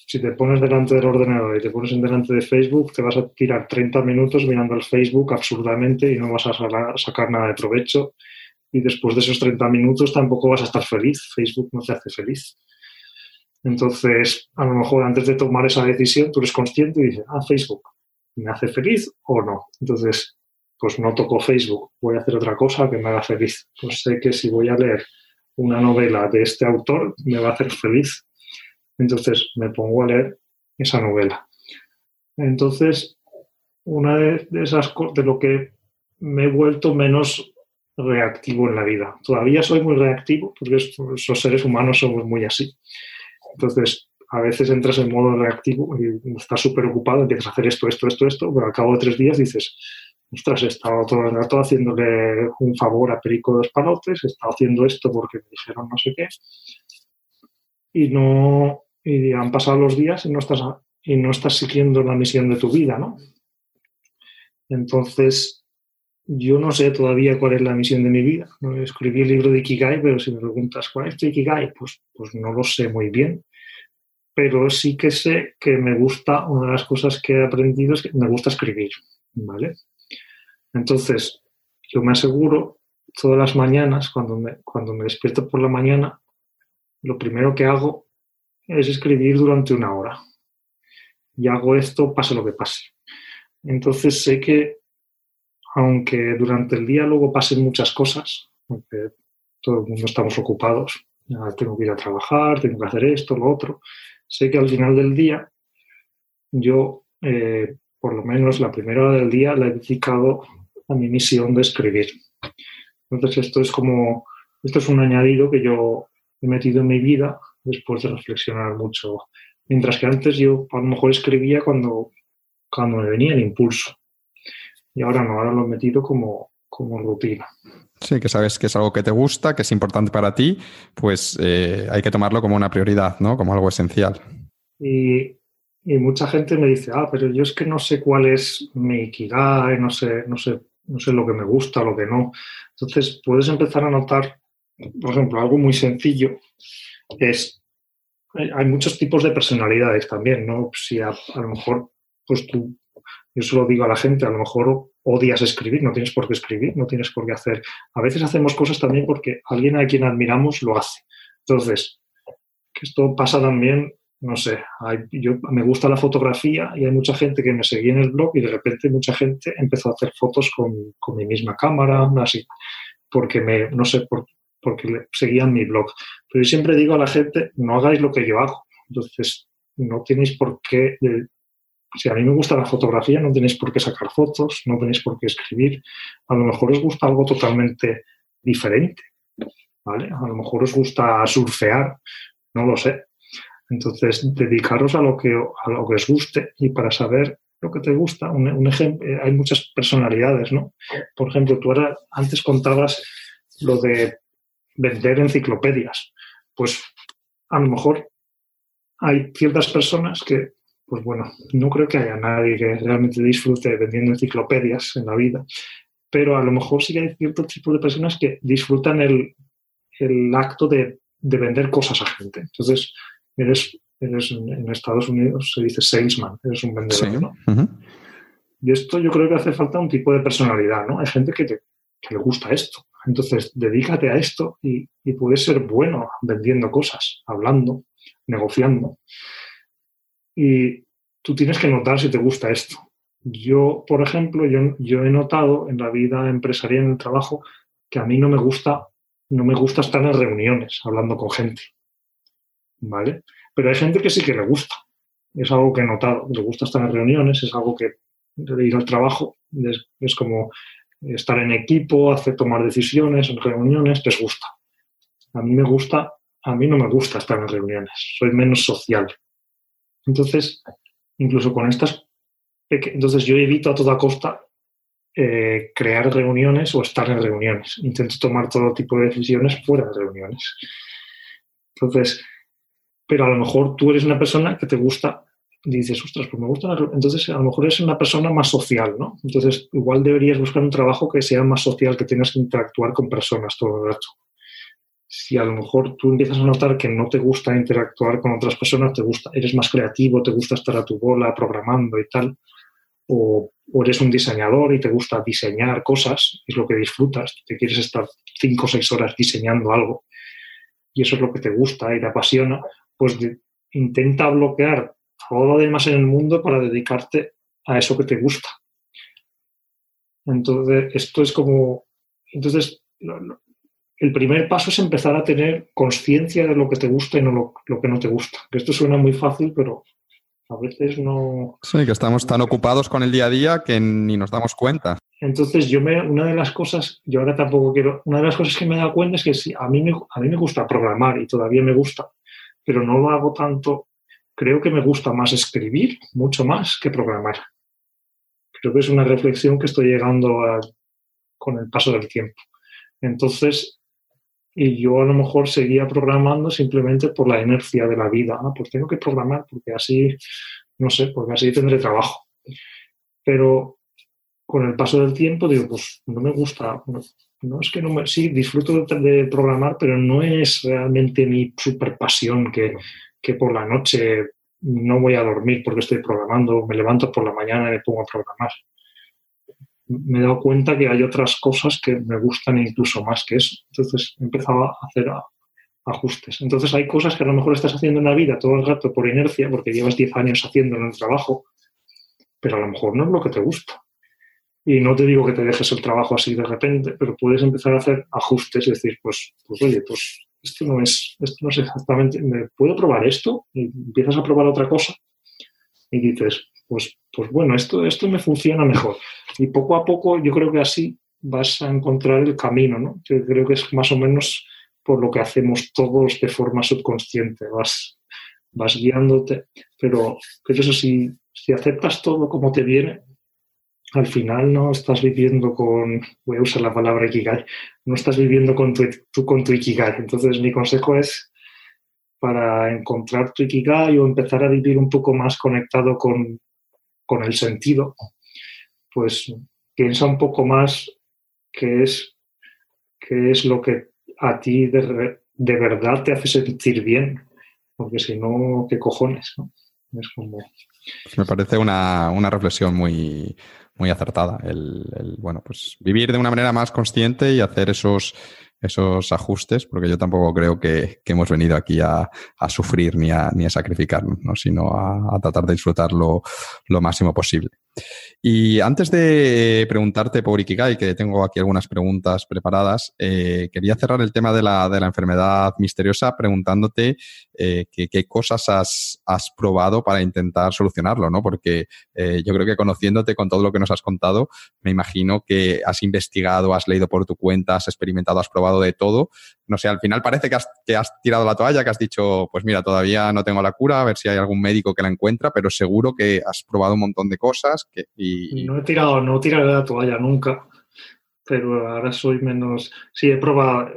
si te pones delante del ordenador y te pones en delante de Facebook, te vas a tirar 30 minutos mirando el Facebook absurdamente y no vas a sacar nada de provecho. Y después de esos 30 minutos tampoco vas a estar feliz. Facebook no te hace feliz. Entonces, a lo mejor antes de tomar esa decisión, tú eres consciente y dices, ah, Facebook, ¿me hace feliz o no? Entonces, pues no toco Facebook, voy a hacer otra cosa que me haga feliz. Pues sé que si voy a leer una novela de este autor, me va a hacer feliz entonces me pongo a leer esa novela. Entonces, una de, esas cosas, de lo que me he vuelto menos reactivo en la vida. Todavía soy muy reactivo porque los seres humanos somos muy así. Entonces, a veces entras en modo reactivo y estás súper ocupado, empiezas a hacer esto, esto, esto, esto, pero al cabo de tres días dices, ostras, he estado todo el rato haciéndole un favor a Perico de los Palotes, he estado haciendo esto porque me dijeron no sé qué, y no, y han pasado los días y no estás, y no estás siguiendo la misión de tu vida, ¿no? Entonces, yo no sé todavía cuál es la misión de mi vida. Escribí el libro de Ikigai, pero si me preguntas cuál es tu Ikigai, pues, pues no lo sé muy bien. Pero sí que sé que me gusta, una de las cosas que he aprendido es que me gusta escribir, ¿vale? Entonces, yo me aseguro todas las mañanas, cuando me, cuando me despierto por la mañana, lo primero que hago es escribir durante una hora. Y hago esto pase lo que pase. Entonces sé que aunque durante el día luego pasen muchas cosas, porque todo el mundo estamos ocupados, tengo que ir a trabajar, tengo que hacer esto, lo otro, sé que al final del día yo, eh, por lo menos la primera hora del día, la he dedicado a mi misión de escribir. Entonces esto es como, esto es un añadido que yo he metido en mi vida después de reflexionar mucho. Mientras que antes yo a lo mejor escribía cuando, cuando me venía el impulso. Y ahora no, ahora lo he metido como, como rutina. Sí, que sabes que es algo que te gusta, que es importante para ti, pues eh, hay que tomarlo como una prioridad, ¿no? Como algo esencial. Y, y, mucha gente me dice, ah, pero yo es que no sé cuál es mi ikigai, no sé, no sé, no sé lo que me gusta, lo que no. Entonces puedes empezar a notar, por ejemplo, algo muy sencillo es, hay muchos tipos de personalidades también, ¿no? Si a, lo mejor, pues tú, yo se lo digo a la gente, a lo mejor odias escribir, no tienes por qué escribir, no tienes por qué hacer. A veces hacemos cosas también porque alguien a quien admiramos lo hace. Entonces, esto pasa también, no sé, yo me gusta la fotografía y hay mucha gente que me seguía en el blog y de repente mucha gente empezó a hacer fotos con, con mi misma cámara, así, porque me, no sé, por, porque seguían mi blog. Pero yo siempre digo a la gente, no hagáis lo que yo hago. Entonces, no tenéis por qué, si a mí me gusta la fotografía, no tenéis por qué sacar fotos, no tenéis por qué escribir. A lo mejor os gusta algo totalmente diferente. ¿vale? A lo mejor os gusta surfear, no lo sé. Entonces, dedicaros a lo que, a lo que os guste y para saber lo que te gusta, un, ejemplo, hay muchas personalidades, ¿no? Por ejemplo, tú ahora, antes contabas lo de vender enciclopedias. Pues a lo mejor hay ciertas personas que, pues bueno, no creo que haya nadie que realmente disfrute vendiendo enciclopedias en la vida, pero a lo mejor sí que hay cierto tipo de personas que disfrutan el, acto de, vender cosas a gente. Entonces, eres, eres en Estados Unidos se dice salesman, eres un vendedor, ¿no? Y esto yo creo que hace falta un tipo de personalidad, ¿no? Hay gente que, que le gusta esto. Entonces, dedícate a esto y, puedes ser bueno vendiendo cosas, hablando, negociando. Y tú tienes que notar si te gusta esto. Yo, por ejemplo, yo, he notado en la vida empresarial, en el trabajo, que a mí no me gusta, no me gusta estar en reuniones hablando con gente. ¿Vale? Pero hay gente que sí que le gusta. Es algo que he notado. Le gusta estar en reuniones, es algo que ir al trabajo es como estar en equipo, hacer tomar decisiones en reuniones, les gusta. A mí me gusta, a mí no me gusta estar en reuniones, soy menos social. Entonces, incluso con estas, entonces yo evito a toda costa eh, crear reuniones o estar en reuniones. Intento tomar todo tipo de decisiones fuera de reuniones. Entonces, pero a lo mejor tú eres una persona que te gusta, dices, ostras, pues me gusta, entonces a lo mejor eres una persona más social, ¿no? Entonces, igual deberías buscar un trabajo que sea más social, que tengas que interactuar con personas todo el rato. Si a lo mejor tú empiezas a notar que no te gusta interactuar con otras personas, te gusta, eres más creativo, te gusta estar a tu bola programando y tal, o, eres un diseñador y te gusta diseñar cosas, es lo que disfrutas, te quieres estar cinco o seis horas diseñando algo y eso es lo que te gusta y te apasiona, pues intenta bloquear todo lo demás en el mundo para dedicarte a eso que te gusta. Entonces, esto es como, entonces, el primer paso es empezar a tener conciencia de lo que te gusta y no lo, lo, que no te gusta. Esto suena muy fácil, pero a veces no... Sí, que estamos tan ocupados con el día a día que ni nos damos cuenta. Entonces, yo me, una de las cosas, yo ahora tampoco quiero, una de las cosas que me he dado cuenta es que sí, a mí me, a mí me gusta programar y todavía me gusta, pero no lo hago tanto, creo que me gusta más escribir, mucho más que programar. Creo que es una reflexión que estoy llegando a, con el paso del tiempo. Entonces, y yo a lo mejor seguía programando simplemente por la inercia de la vida. Ah, pues tengo que programar porque así, no sé, porque así tendré trabajo. Pero con el paso del tiempo digo, pues no me gusta, no, es que no me, sí, disfruto de, programar, pero no es realmente mi super pasión que, que por la noche no voy a dormir porque estoy programando, me levanto por la mañana y me pongo a programar me he dado cuenta que hay otras cosas que me gustan incluso más que eso. Entonces empezaba a hacer ajustes. Entonces hay cosas que a lo mejor estás haciendo en la vida todo el rato por inercia, porque llevas 10 años haciendo en el trabajo, pero a lo mejor no es lo que te gusta. Y no te digo que te dejes el trabajo así de repente, pero puedes empezar a hacer ajustes y decir, pues, pues oye, pues esto no es, esto no es exactamente, ¿me puedo probar esto? Y empiezas a probar otra cosa y dices, pues, pues bueno, esto, esto me funciona mejor. Y poco a poco yo creo que así vas a encontrar el camino, ¿no? Yo creo que es más o menos por lo que hacemos todos de forma subconsciente, vas, vas guiándote, pero, pero eso sí, si aceptas todo como te viene, al final no estás viviendo con, voy a usar la palabra ikigai, no estás viviendo con tu, con tu ikigai. Entonces mi consejo es para encontrar tu ikigai o empezar a vivir un poco más conectado con, con el sentido, pues piensa un poco más qué es, qué es lo que a ti de, verdad te hace sentir bien, porque si no, ¿qué cojones? Es como... Me parece una, una reflexión muy, muy acertada. El, bueno, pues vivir de una manera más consciente y hacer esos, esos ajustes, porque yo tampoco creo que, hemos venido aquí a, sufrir ni a, ni a sacrificarnos, sino a, tratar de disfrutarlo lo máximo posible. Y antes de preguntarte por Ikigai, que tengo aquí algunas preguntas preparadas, eh, quería cerrar el tema de la, de la enfermedad misteriosa preguntándote eh, qué cosas has, has, probado para intentar solucionarlo, ¿no? Porque eh, yo creo que conociéndote con todo lo que nos has contado, me imagino que has investigado, has leído por tu cuenta, has experimentado, has probado de todo. No sé, al final parece que has, que has tirado la toalla, que has dicho, pues mira, todavía no tengo la cura, a ver si hay algún médico que la encuentra, pero seguro que has probado un montón de cosas no he tirado, no tiraré la toalla nunca, pero ahora soy menos. Sí, he probado,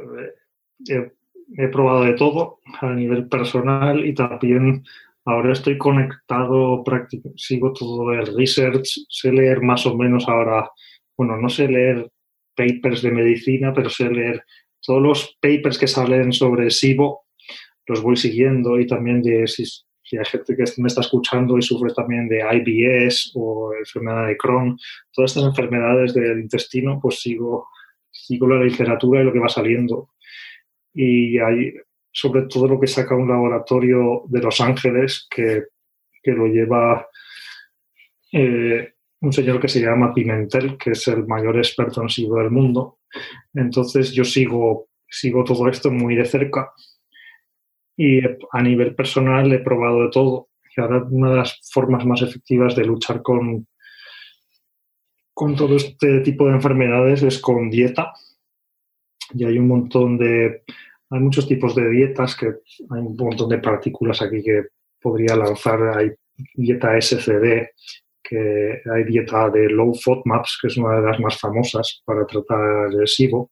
eh, he, probado de todo a nivel personal y también ahora estoy conectado, sigo todo el research, sé leer más o menos ahora, bueno, no sé leer papers de medicina, pero sé leer todos los papers que salen sobre SIBO, los voy siguiendo y también de si hay gente que me está escuchando y sufre también de IBS o enfermedad de Crohn, todas estas enfermedades del intestino, pues sigo, sigo la literatura y lo que va saliendo. Y hay sobre todo lo que saca un laboratorio de Los Ángeles que, que lo lleva eh, un señor que se llama Pimentel, que es el mayor experto en SIBO del mundo. Entonces yo sigo, sigo todo esto muy de cerca y a nivel personal he probado de todo. Y ahora una de las formas más efectivas de luchar con, con todo este tipo de enfermedades es con dieta. Y hay un montón de... Hay muchos tipos de dietas que hay un montón de partículas aquí que podría lanzar. Hay dieta SCD, que hay dieta de low FODMAPs, que es una de las más famosas para tratar el SIBO.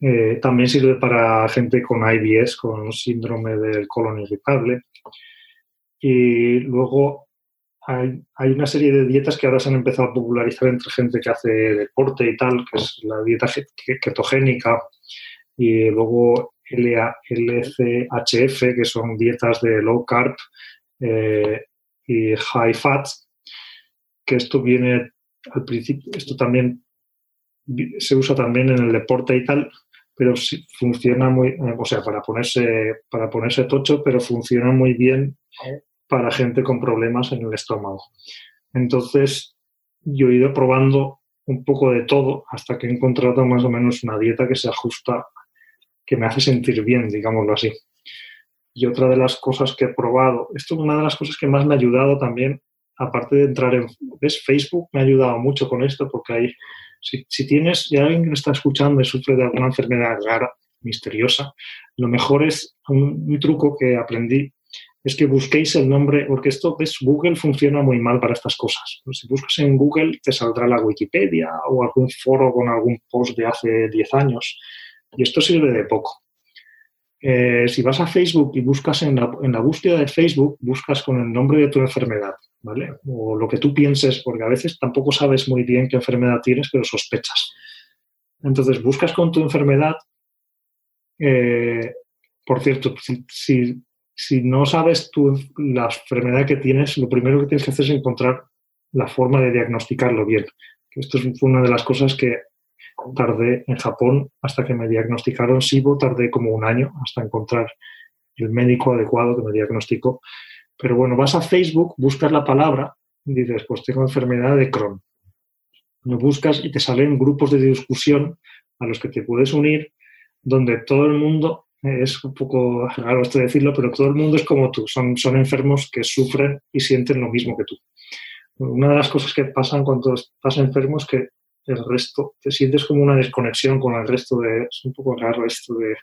Eh, también sirve para gente con IBS, con síndrome del colon irritable. Y luego hay, una serie de dietas que ahora se han empezado a popularizar entre gente que hace deporte y tal, que es la dieta ketogénica y luego LCHF, que son dietas de low carb eh, y high fat, que esto viene al principio, esto también se usa también en el deporte y tal, pero funciona muy, o sea, para ponerse, para ponerse tocho, pero funciona muy bien para gente con problemas en el estómago. Entonces, yo he ido probando un poco de todo hasta que he encontrado más o menos una dieta que se ajusta, que me hace sentir bien, digámoslo así. Y otra de las cosas que he probado, esto es una de las cosas que más me ha ayudado también, aparte de entrar en ¿ves? Facebook, me ha ayudado mucho con esto porque hay, si, tienes, alguien que está escuchando y sufre de alguna enfermedad rara, misteriosa, lo mejor es un truco que aprendí es que busquéis el nombre, porque esto es Google funciona muy mal para estas cosas. Si buscas en Google te saldrá la Wikipedia o algún foro con algún post de hace 10 años y esto sirve de poco. Eh, si vas a Facebook y buscas en la, en la, búsqueda de Facebook, buscas con el nombre de tu enfermedad, O lo que tú pienses, porque a veces tampoco sabes muy bien qué enfermedad tienes, pero sospechas. Entonces, buscas con tu enfermedad. Eh, por cierto, si, si no sabes tú la enfermedad que tienes, lo primero que tienes que hacer es encontrar la forma de diagnosticarlo bien. Esto fue una de las cosas que tardé en Japón hasta que me diagnosticaron SIBO, tardé como un año hasta encontrar el médico adecuado que me diagnosticó. Pero bueno, vas a Facebook, buscas la palabra y dices, pues tengo enfermedad de Crohn. Lo buscas y te salen grupos de discusión a los que te puedes unir, donde todo el mundo es un poco raro esto decirlo, pero todo el mundo es como tú, son, son enfermos que sufren y sienten lo mismo que tú. Una de las cosas que pasan cuando estás enfermo es que el resto, te sientes como una desconexión con el resto de, es un poco raro esto de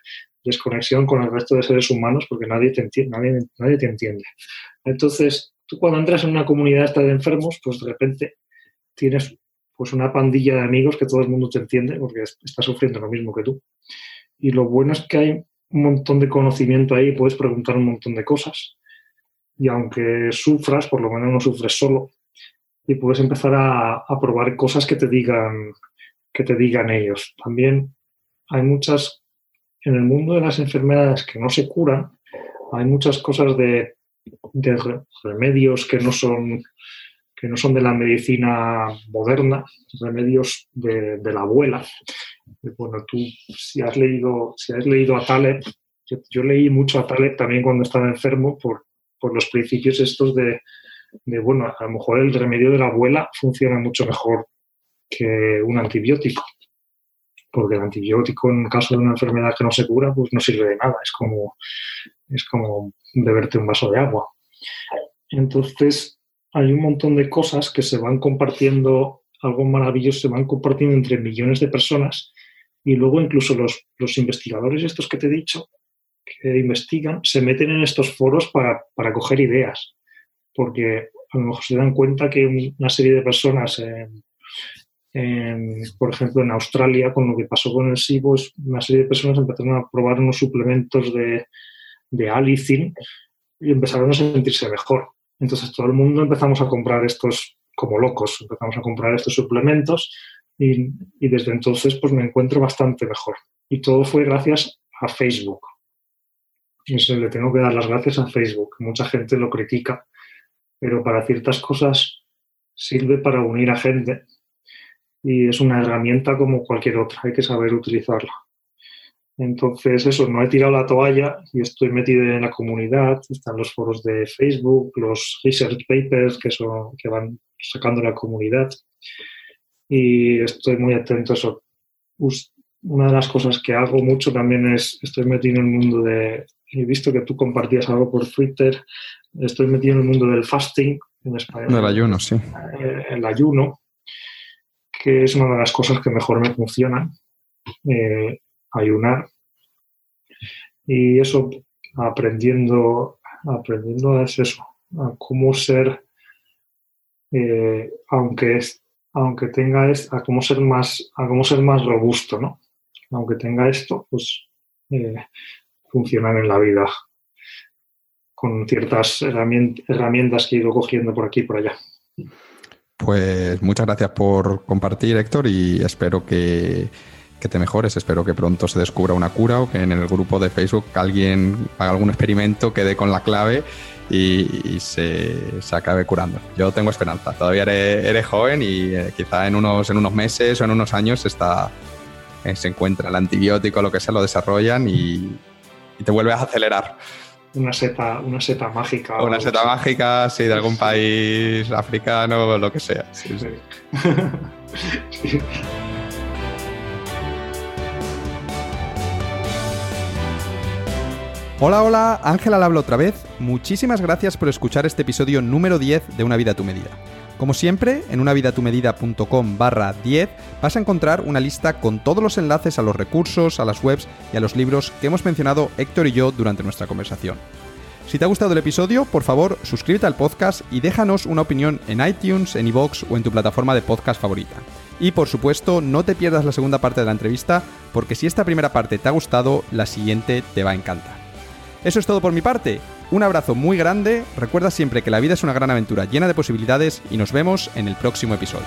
desconexión con el resto de seres humanos porque nadie te entiende, nadie, nadie te entiende. Entonces, tú cuando entras en una comunidad de enfermos, pues de repente tienes pues una pandilla de amigos que todo el mundo te entiende porque está sufriendo lo mismo que tú. Y lo bueno es que hay un montón de conocimiento ahí, puedes preguntar un montón de cosas. Y aunque sufras, por lo menos no sufres solo. Y puedes empezar a, probar cosas que te digan que te digan ellos. También hay muchas, en el mundo de las enfermedades que no se curan, hay muchas cosas de, remedios que no son que no son de la medicina moderna, remedios de, la abuela, bueno, tú si has leído, si has leído a Taleb, yo, leí mucho a Taleb también cuando estaba enfermo por, por los principios estos de, bueno, a lo mejor el remedio de la abuela funciona mucho mejor que un antibiótico. Porque el antibiótico en caso de una enfermedad que no se cura, pues no sirve de nada. Es como, es como beberte un vaso de agua. Entonces, hay un montón de cosas que se van compartiendo, algo maravilloso, se van compartiendo entre millones de personas y luego incluso los, los investigadores estos que te he dicho, que investigan, se meten en estos foros para, para coger ideas, porque a lo mejor se dan cuenta que una serie de personas, por ejemplo, en Australia, con lo que pasó con el SIBO, una serie de personas empezaron a probar unos suplementos de, de alicin y empezaron a sentirse mejor. Entonces todo el mundo empezamos a comprar estos como locos, empezamos a comprar estos suplementos y, desde entonces pues me encuentro bastante mejor. Y todo fue gracias a Facebook. Eso le tengo que dar las gracias a Facebook. Mucha gente lo critica, pero para ciertas cosas sirve para unir a gente y es una herramienta como cualquier otra, hay que saber utilizarla. Entonces, eso, no he tirado la toalla y estoy metido en la comunidad, están los foros de Facebook, los research papers que, son, que van sacando la comunidad y estoy muy atento a eso. Una de las cosas que hago mucho también es, estoy metido en el mundo de, he visto que tú compartías algo por Twitter, estoy metido en el mundo del fasting en español. Del ayuno, sí. Eh, el ayuno, que es una de las cosas que mejor me funcionan, eh, ayunar. Y eso, aprendiendo, aprendiendo es eso, a cómo ser eh, aunque es, aunque tenga es, a cómo ser más, a cómo ser más robusto, ¿no? Aunque tenga esto, pues eh, funcionar en la vida con ciertas herramientas que he ido cogiendo por aquí y por allá. Pues muchas gracias por compartir, Héctor, y espero que, te mejores. Espero que pronto se descubra una cura o que en el grupo de Facebook alguien haga algún experimento, quede con la clave y, se, acabe curando. Yo tengo esperanza. Todavía eres, joven y eh, quizá en unos, en unos meses o en unos años está, eh, se encuentra el antibiótico, lo que sea, lo desarrollan y, y te vuelves a acelerar una seta, una seta mágica. Una seta mágica, sí, de algún país africano o lo que sea. Sí, sí. Hola, hola, Ángela habla otra vez. Muchísimas gracias por escuchar este episodio número 10 de Una vida a tu medida. Como siempre, en unavidatumedida.com barra 10 vas a encontrar una lista con todos los enlaces a los recursos, a las webs y a los libros que hemos mencionado Héctor y yo durante nuestra conversación. Si te ha gustado el episodio, por favor, suscríbete al podcast y déjanos una opinión en iTunes, en iVoox o en tu plataforma de podcast favorita. Y por supuesto, no te pierdas la segunda parte de la entrevista, porque si esta primera parte te ha gustado, la siguiente te va a encantar. Eso es todo por mi parte. Un abrazo muy grande, recuerda siempre que la vida es una gran aventura llena de posibilidades y nos vemos en el próximo episodio.